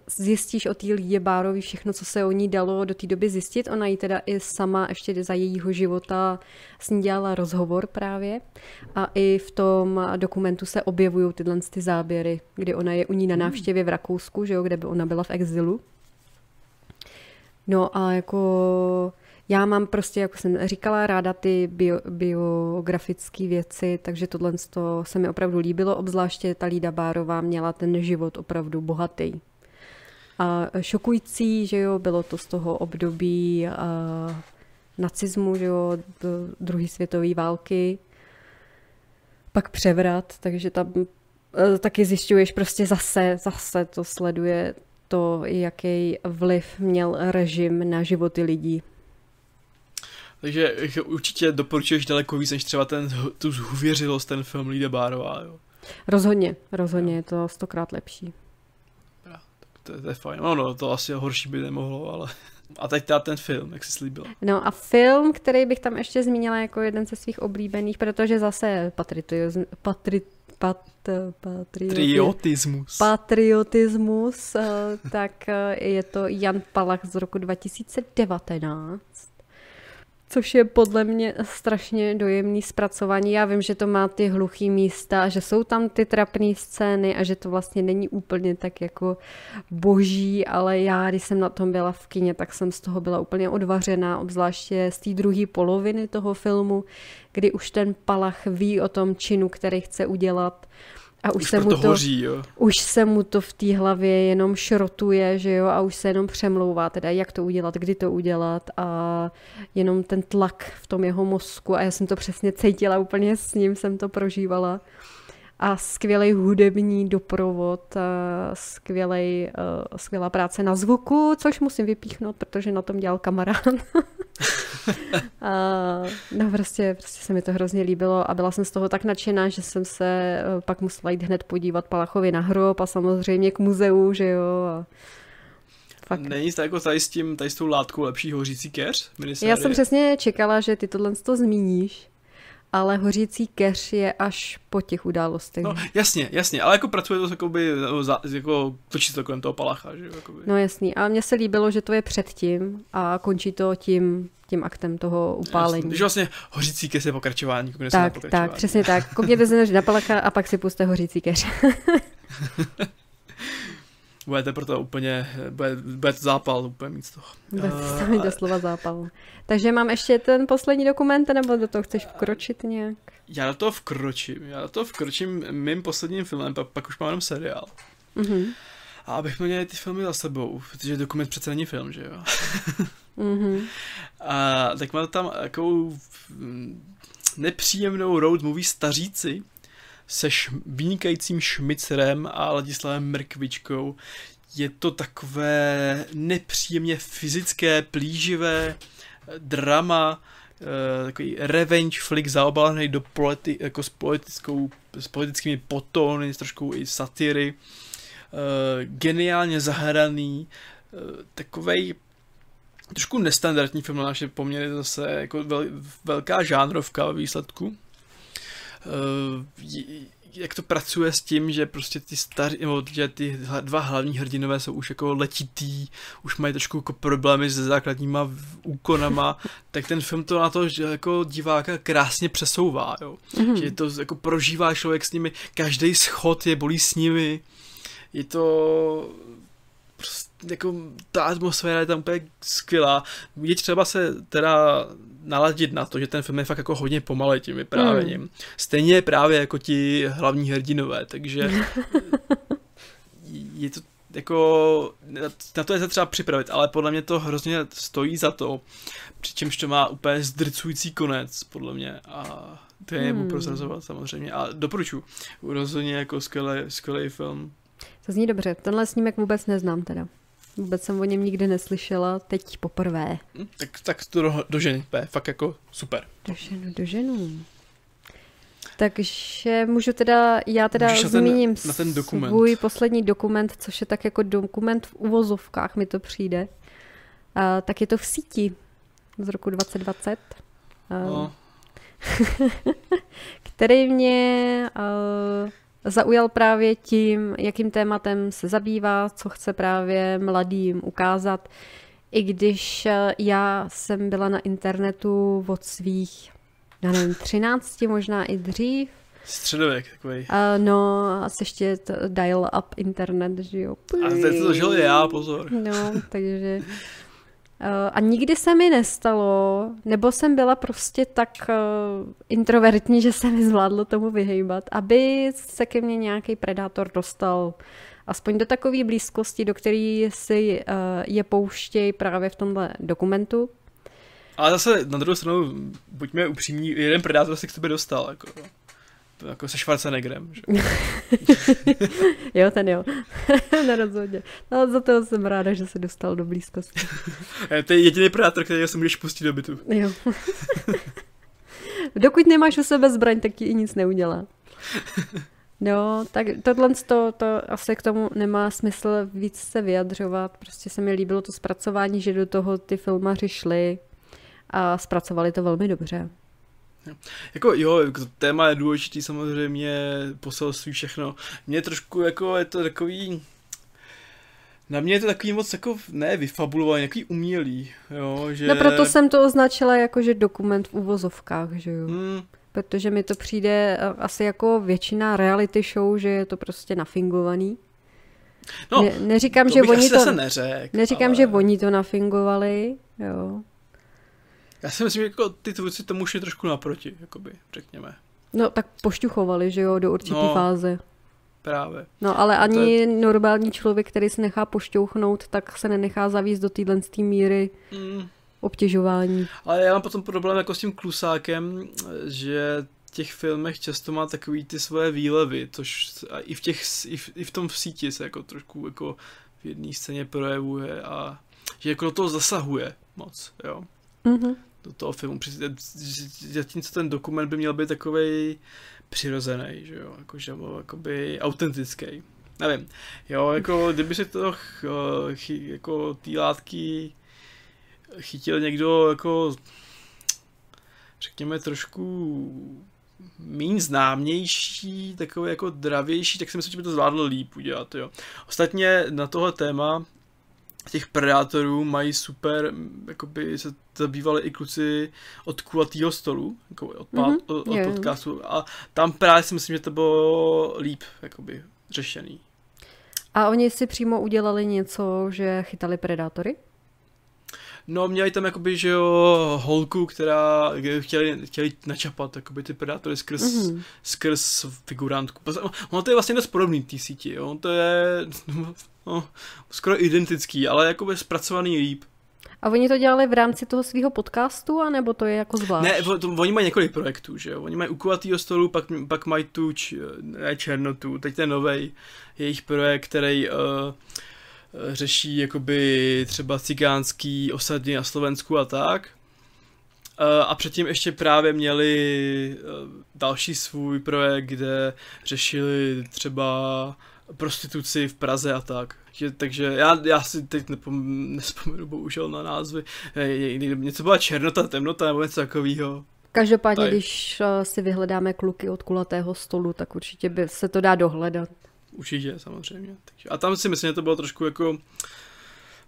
zjistíš o té Lídě Bárovi všechno, co se o ní dalo do té doby zjistit. Ona ji teda i sama ještě za jejího života s ní dělala rozhovor právě. A i v tom dokumentu se objevují tyhle ty záběry, kdy ona je u ní na hmm. návštěvě v Rakousku, že jo, kde by ona byla v exilu. No a jako já mám prostě, jako jsem říkala, ráda ty bio, biografické věci, takže tohle se mi opravdu líbilo, obzvláště ta Lída Bárová měla ten život opravdu bohatý. A šokující, že jo, bylo to z toho období a, nacismu, že jo, druhé světové války, pak převrat, takže tam e, taky zjišťuješ prostě zase, zase to sleduje to, jaký vliv měl režim na životy lidí. Takže určitě doporučuješ daleko víc, než třeba ten, tu zhuvěřilost, ten film Lída Bárová, jo? Rozhodně, rozhodně, je to stokrát lepší. Ja, tak to, to je fajn. No, no, to asi horší by nemohlo, ale... A teď teda ten film, jak jsi slíbil. No a film, který bych tam ještě zmínila jako jeden ze svých oblíbených, protože zase patriotism, patri, pat, patriotismus. patriotismus, eh, tak eh, je to Jan Palach z roku 2019 což je podle mě strašně dojemný zpracování. Já vím, že to má ty hluchý místa, že jsou tam ty trapné scény a že to vlastně není úplně tak jako boží, ale já, když jsem na tom byla v kině, tak jsem z toho byla úplně odvařená, obzvláště z té druhé poloviny toho filmu, kdy už ten Palach ví o tom činu, který chce udělat a už, už se mu to, hoří, jo. už se mu to v té hlavě jenom šrotuje, že jo, a už se jenom přemlouvá, teda jak to udělat, kdy to udělat a jenom ten tlak v tom jeho mozku a já jsem to přesně cítila, úplně s ním jsem to prožívala. A skvělý hudební doprovod, skvělej, skvělá práce na zvuku, což musím vypíchnout, protože na tom dělal kamarád. a, (laughs) no prostě, prostě se mi to hrozně líbilo a byla jsem z toho tak nadšená, že jsem se pak musela jít hned podívat Palachovi na hrob a samozřejmě k muzeu, že jo. A, Fakt. Není to jako tady s, tím, tady s tou látkou lepší hořící keř? Minisérie? Já jsem přesně čekala, že ty tohle to zmíníš ale hořící keř je až po těch událostech. No, jasně, jasně, ale jako pracuje to jakoby, jako točí to kolem toho palacha, že jakoby. No jasný, a mně se líbilo, že to je předtím a končí to tím, tím aktem toho upálení. Jasný, že vlastně hořící keř je pokračování, tak, na pokračování. Tak, přesně tak. Koukněte se na palacha a pak si puste hořící keř. (laughs) budete proto úplně, bude, bude to zápal úplně mít z toho. Bude to mít doslova zápal. Takže mám ještě ten poslední dokument, nebo do toho chceš vkročit nějak? Já do toho vkročím, já do toho vkročím mým posledním filmem, pak, pak už mám jenom seriál. Mm-hmm. A abych měl ty filmy za sebou, protože dokument přece není film, že jo? mm-hmm. (laughs) A tak mám tam takovou nepříjemnou road movie Staříci, se š- vynikajícím Šmicerem a Ladislavem Mrkvičkou. Je to takové nepříjemně fyzické, plíživé drama, uh, takový revenge flick zaobalený do politi- jako s, politickou, s politickými potony, s trošku i satiry. Uh, geniálně zahraný, takovej trošku nestandardní film na naše poměry, zase jako vel, velká žánrovka ve výsledku. Uh, jak to pracuje s tím, že prostě ty staří, nebo že ty dva hlavní hrdinové jsou už jako letitý, už mají trošku jako problémy se základníma úkonama, (laughs) tak ten film to na to, že jako diváka krásně přesouvá, jo. Mm-hmm. Že to jako prožívá člověk s nimi, každý schod je bolí s nimi, je to prostě jako ta atmosféra je tam úplně skvělá. Je třeba se teda naladit na to, že ten film je fakt jako hodně pomalej tím vyprávěním. Hmm. Stejně právě jako ti hlavní hrdinové, takže (laughs) je to jako, na to je se třeba připravit, ale podle mě to hrozně stojí za to, přičemž to má úplně zdrcující konec, podle mě, a to je hmm. prozrazovat samozřejmě, a doporučuji, rozhodně jako skvělý, skvělý film. To zní dobře, tenhle snímek vůbec neznám teda. Vůbec jsem o něm nikdy neslyšela, teď poprvé. Hm, tak, tak to do, doženi, fakt jako super. Doženu, doženu. Takže můžu teda, já teda Můžeš zmíním na ten, na ten dokument. svůj poslední dokument, což je tak jako dokument v uvozovkách, mi to přijde. Uh, tak je to v síti z roku 2020. Uh, no. (laughs) který mě uh, zaujal právě tím, jakým tématem se zabývá, co chce právě mladým ukázat. I když eh, já jsem byla na internetu od svých, já nevím, 13, možná i dřív. Středověk takový. Uh, no, asi ještě dial-up internet, že jo. A teď to žil já, pozor. No, takže Eh, a nikdy se mi nestalo, nebo jsem byla prostě tak uh, introvertní, že se mi zvládlo tomu vyhejbat, aby se ke mně nějaký predátor dostal aspoň do takové blízkosti, do které si uh, je pouštějí právě v tomhle dokumentu. Ale zase na druhou stranu, buďme upřímní, jeden predátor se k tebe dostal. Jako jako se Schwarzeneggerem. Že? (laughs) jo, ten jo. (laughs) Na rozhodně. No, za to jsem ráda, že se dostal do blízkosti. (laughs) to je jediný predátor, který se můžeš pustit do bytu. Jo. Dokud nemáš u sebe zbraň, tak ti i nic neudělá. No, tak tohle to, to asi k tomu nemá smysl víc se vyjadřovat. Prostě se mi líbilo to zpracování, že do toho ty filmaři šli a zpracovali to velmi dobře. Jako jo, jako téma je důležitý samozřejmě, poselství všechno. Mně trošku jako je to takový, na mě je to takový moc jako, ne vyfabulovaný, nějaký umělý, jo, že... No proto jsem to označila jako, že dokument v uvozovkách, že jo. Hmm. Protože mi to přijde eh, asi jako většina reality show, že je to prostě nafingovaný. No, ne, neříkám, to že oni to, neřek, neříkám, ale... že oni to nafingovali, jo. Já si myslím, že jako ty tvůrci tomu šli trošku naproti, jakoby, řekněme. No tak pošťuchovali, že jo, do určité no, fáze. Právě. No ale ani je... normální člověk, který se nechá pošťouchnout, tak se nenechá zavíst do téhle míry mm. obtěžování. Ale já mám potom problém jako s tím klusákem, že těch filmech často má takový ty svoje výlevy, což i v, těch, i v, i v tom v síti se jako trošku jako v jedné scéně projevuje a že jako do toho zasahuje moc, jo. Mm-hmm. Do toho filmu. Zatímco ten dokument by měl být takový přirozený, že jo, jakože jakoby autentický. Nevím, jo, jako kdyby se to ch, ch, jako ty látky chytil někdo jako řekněme trošku méně známější, takový jako dravější, tak si myslím, že by to zvládlo líp udělat, jo. Ostatně na tohle téma těch predátorů mají super, jakoby se zabývali i kluci od kulatýho stolu, jako od, mm-hmm. od, od podcastu a tam právě si myslím, že to bylo líp, jakoby řešený. A oni si přímo udělali něco, že chytali predátory? No, měli tam jakoby, že jo, holku, která chtěli, chtěli načapat jakoby ty predátory skrz, mm-hmm. skrz figurantku. Ono to je vlastně dost podobný té síti, jo. To je (laughs) no, skoro identický, ale jakoby zpracovaný líp. A oni to dělali v rámci toho svého podcastu, anebo to je jako zvlášť? Ne, to, oni mají několik projektů, že jo. Oni mají u kulatýho stolu, pak, pak mají tu č, ne, černotu, teď ten novej jejich projekt, který uh, řeší jakoby třeba cigánský osady na Slovensku a tak. Uh, a předtím ještě právě měli uh, další svůj projekt, kde řešili třeba prostituci v Praze a tak. Že, takže já, já si teď nepom, nespomenu bohužel na názvy. Něco byla černota, temnota nebo něco takového. Každopádně, Tady. když si vyhledáme kluky od kulatého stolu, tak určitě by se to dá dohledat. Určitě, samozřejmě. Takže, a tam si myslím, že to bylo trošku jako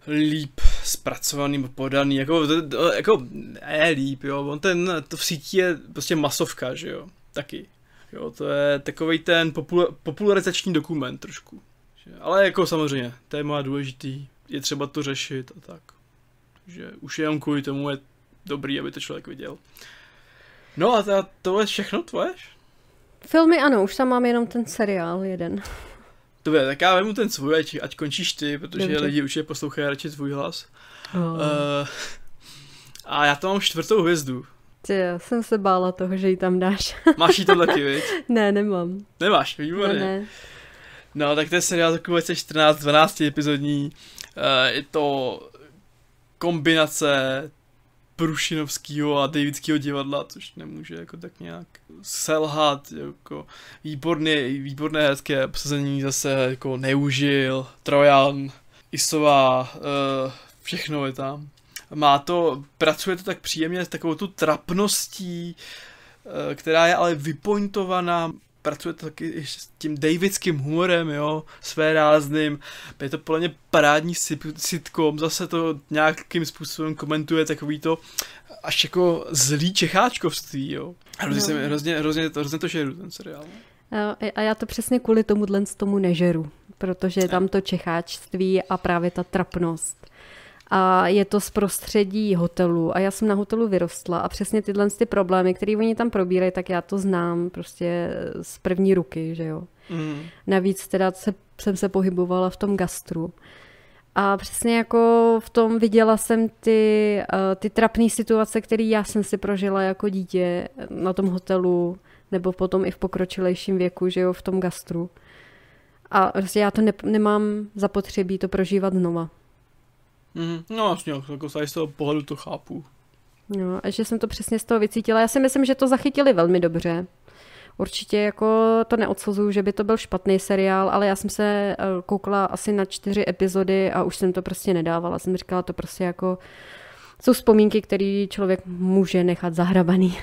líp zpracovaný, podaný, jako, jako ne líp, jo, on ten, to v síti je prostě masovka, že jo, taky. Jo, to je takový ten popul- popularizační dokument trošku. Ale jako samozřejmě, téma důležitý, je třeba to řešit a tak. Takže už jenom kvůli tomu je dobrý, aby to člověk viděl. No a to je všechno tvoje? Filmy ano, už tam mám jenom ten seriál jeden. Dobře, tak já vemu ten svůj, ať, ať končíš ty, protože Dobře. lidi už je poslouchají radši tvůj hlas. Oh. Uh, a já tam mám čtvrtou hvězdu. Ty, já jsem se bála toho, že ji tam dáš. (laughs) Máš jí to taky, viď? ne, nemám. Nemáš, výborně. Ne, ne. No, tak to je seriál takový 2014, 12 epizodní. Uh, je to kombinace Prušinovského a Davidského divadla, což nemůže jako tak nějak selhat, jako výborné, výborné herecké obsazení zase jako Neužil, Trojan, Isová, uh, všechno je tam. Má to, pracuje to tak příjemně s takovou tu trapností, uh, která je ale vypointovaná pracuje to taky s tím davidským humorem, jo, své rázným. Je to podle mě parádní sitcom, zase to nějakým způsobem komentuje takový to až jako zlý čecháčkovství, jo. Hrozně, no. jsem, hrozně, hrozně, to, hrozně to žeru, ten seriál. A já to přesně kvůli tomuhle tomu nežeru, protože je tam to čecháčství a právě ta trapnost a je to z prostředí hotelu a já jsem na hotelu vyrostla a přesně tyhle ty problémy, které oni tam probírají, tak já to znám prostě z první ruky, že jo. Mm. Navíc teda se, jsem se pohybovala v tom gastru. A přesně jako v tom viděla jsem ty, uh, ty trapné situace, které já jsem si prožila jako dítě na tom hotelu, nebo potom i v pokročilejším věku, že jo, v tom gastru. A prostě já to ne, nemám zapotřebí to prožívat znova. Mm, no vlastně, jako z toho pohledu to chápu. No, a že jsem to přesně z toho vycítila. Já si myslím, že to zachytili velmi dobře. Určitě jako to neodsuzuju, že by to byl špatný seriál, ale já jsem se eh, koukla asi na čtyři epizody a už jsem to prostě nedávala. Jsem říkala, to prostě jako jsou vzpomínky, které člověk může nechat zahrabaný.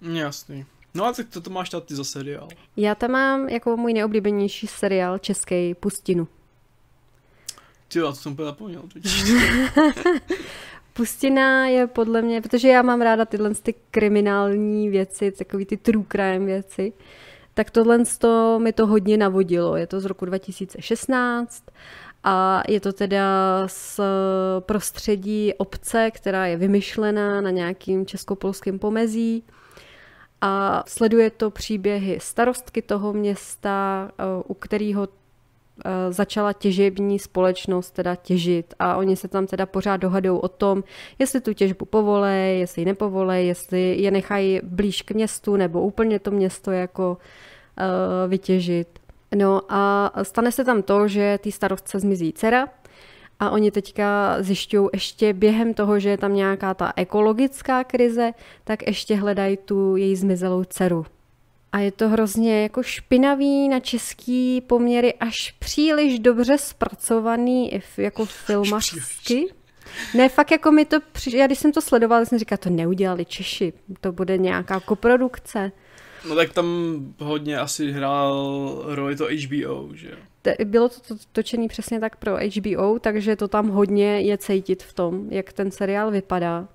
Jasný. No a tak to, to máš tady za seriál? Já tam mám jako můj nejoblíbenější seriál český Pustinu. Ty, to jsem úplně zapomněl. (laughs) Pustina je podle mě, protože já mám ráda tyhle ty kriminální věci, takový ty true crime věci, tak tohle to mi to hodně navodilo. Je to z roku 2016 a je to teda z prostředí obce, která je vymyšlená na nějakým českopolském pomezí a sleduje to příběhy starostky toho města, u kterého začala těžební společnost teda těžit a oni se tam teda pořád dohadou o tom, jestli tu těžbu povolej, jestli ji nepovolej, jestli je nechají blíž k městu nebo úplně to město jako uh, vytěžit. No a stane se tam to, že tý starostce zmizí dcera a oni teďka zjišťují ještě během toho, že je tam nějaká ta ekologická krize, tak ještě hledají tu její zmizelou dceru. A je to hrozně jako špinavý na český poměry, až příliš dobře zpracovaný jako filmařsky. Ne, fakt jako mi to, já když jsem to sledovala, jsem říkala, to neudělali Češi, to bude nějaká koprodukce. No tak tam hodně asi hrál roli to HBO, že Bylo to točené přesně tak pro HBO, takže to tam hodně je cítit v tom, jak ten seriál vypadá.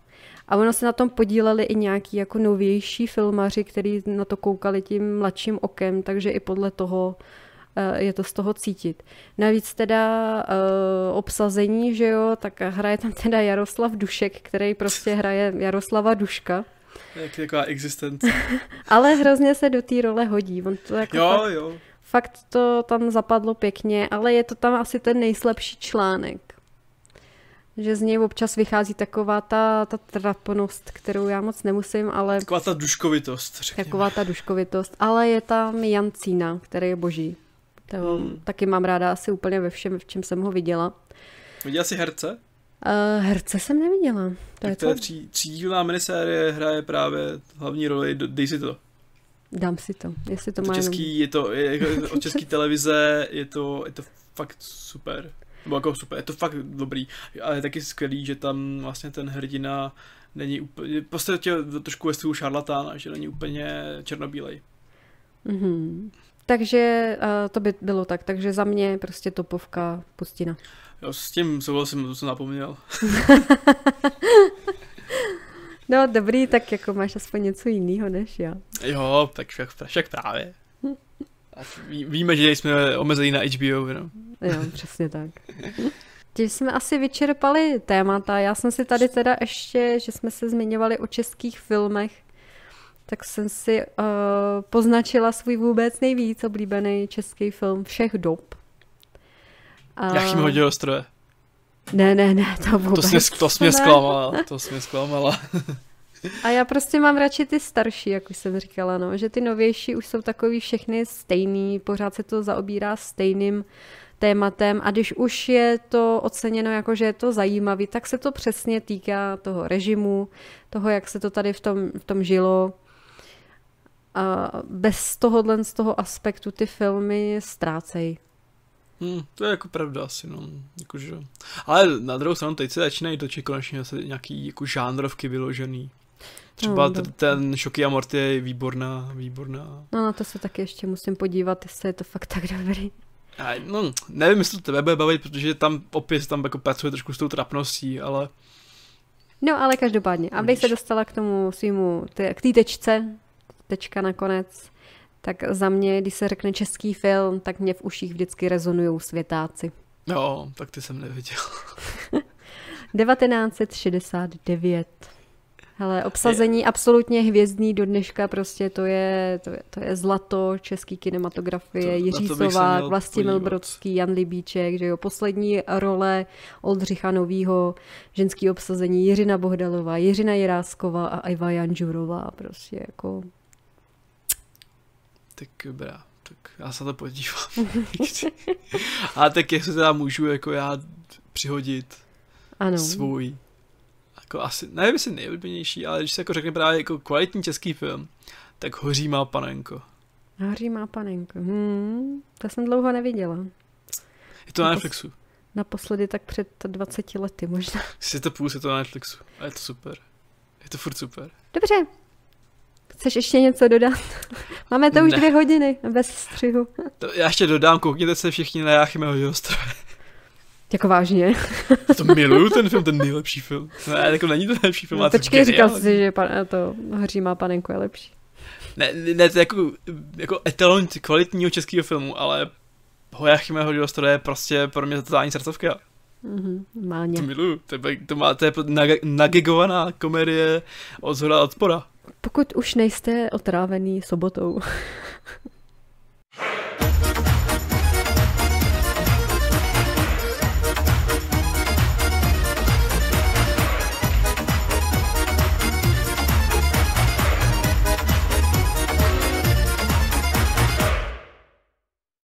A ono se na tom podíleli i nějaký jako novější filmaři, kteří na to koukali tím mladším okem, takže i podle toho eh, je to z toho cítit. Navíc teda uh, obsazení, že jo, tak hraje tam teda Jaroslav Dušek, který prostě hraje Jaroslava Duška. Jak taková existence. (laughs) Ale hrozně se do té role hodí. On to jako jo, fakt, jo. Fakt to tam zapadlo pěkně, ale je to tam asi ten nejslabší článek. Že z něj občas vychází taková ta, ta trapnost, kterou já moc nemusím, ale... Taková ta duškovitost, řekněme. Taková ta duškovitost, ale je tam Jancína, který je boží. To hmm. taky mám ráda asi úplně ve všem, v čem jsem ho viděla. Viděla jsi herce? Uh, herce jsem neviděla. To tak je to tří, třídílná minisérie, hraje právě hlavní roli, dej si to. Dám si to, jestli to, to má český, jenom... je to, je, od české (laughs) televize, je to, je to fakt super. Nebo jako super, je to fakt dobrý. Ale je taky skvělý, že tam vlastně ten hrdina není úplně, prostě tě trošku ve stylu šarlatána, že není úplně černobílej. Mm-hmm. Takže uh, to by bylo tak, takže za mě prostě topovka pustina. Jo, s tím souhlasím, to jsem napomněl. (laughs) no dobrý, tak jako máš aspoň něco jiného než já. Jo, tak však, však právě. Ví, víme, že jsme omezení na HBO, no. Jo, přesně tak. Tím jsme asi vyčerpali témata. Já jsem si tady teda ještě, že jsme se zmiňovali o českých filmech, tak jsem si uh, poznačila svůj vůbec nejvíc oblíbený český film všech dob. A... Jak jim hodil stroje? Ne, ne, ne, to vůbec. To jsi, to jsi mě zklamala, to jsi mě zklamala. A já prostě mám radši ty starší, jak už jsem říkala, no, že ty novější už jsou takový všechny stejný, pořád se to zaobírá stejným tématem a když už je to oceněno jako, že je to zajímavý, tak se to přesně týká toho režimu, toho, jak se to tady v tom, v tom žilo. A bez tohohle z toho aspektu ty filmy ztrácejí. Hmm, to je jako pravda asi, no. Jako, že... Ale na druhou stranu teď se začínají točit konečně nějaký jako žánrovky vyložený. Třeba no, ten, ten Šoky a Morty je výborná, výborná. No na to se taky ještě musím podívat, jestli je to fakt tak dobrý. A, no, nevím, jestli to tebe bude bavit, protože tam opět tam jako pracuje trošku s tou trapností, ale... No, ale každopádně, abych se dostala k tomu svýmu, k té tečce, tečka nakonec, tak za mě, když se řekne český film, tak mě v uších vždycky rezonují světáci. Jo, tak ty jsem neviděl. 1969. (laughs) Hele, obsazení je. absolutně hvězdný do dneška, prostě to je, to je, to je zlato český kinematografie, to, Jiří Sovák, Vlastimil Brodský, Jan Libíček, že jo, poslední role Oldřicha Novýho, ženský obsazení Jiřina Bohdalová, Jiřina Jirásková a Iva Janžurová, prostě jako... Tak dobrá, tak já se to podívám. (laughs) a tak jestli teda můžu jako já přihodit ano. svůj jako asi, nevím jestli nejoblíbenější, ale když se jako řekne právě jako kvalitní český film, tak Hoří má panenko. Hoří má panenko, hmm, to jsem dlouho neviděla. Je to na Netflixu. Naposledy tak před 20 lety možná. Si to půl, je to na Netflixu a je to super. Je to furt super. Dobře. Chceš ještě něco dodat? (laughs) Máme to už ne. dvě hodiny bez střihu. To já ještě dodám, koukněte se všichni na Jáchymeho ostroje. Jako vážně. (laughs) to miluju ten film, ten nejlepší film. Ne, jako není to nejlepší film, no, Počkej, říkal jsi, že pan, to Hoří má panenku je lepší. Ne, ne, to je jako, jako etalon kvalitního českého filmu, ale Hojachime Hodilostro je prostě pro mě totální srdcovka. Mm-hmm, máně. To miluju, to, je, to, má, to je nagigovaná komedie od zhora od spora. Pokud už nejste otrávený sobotou. (laughs)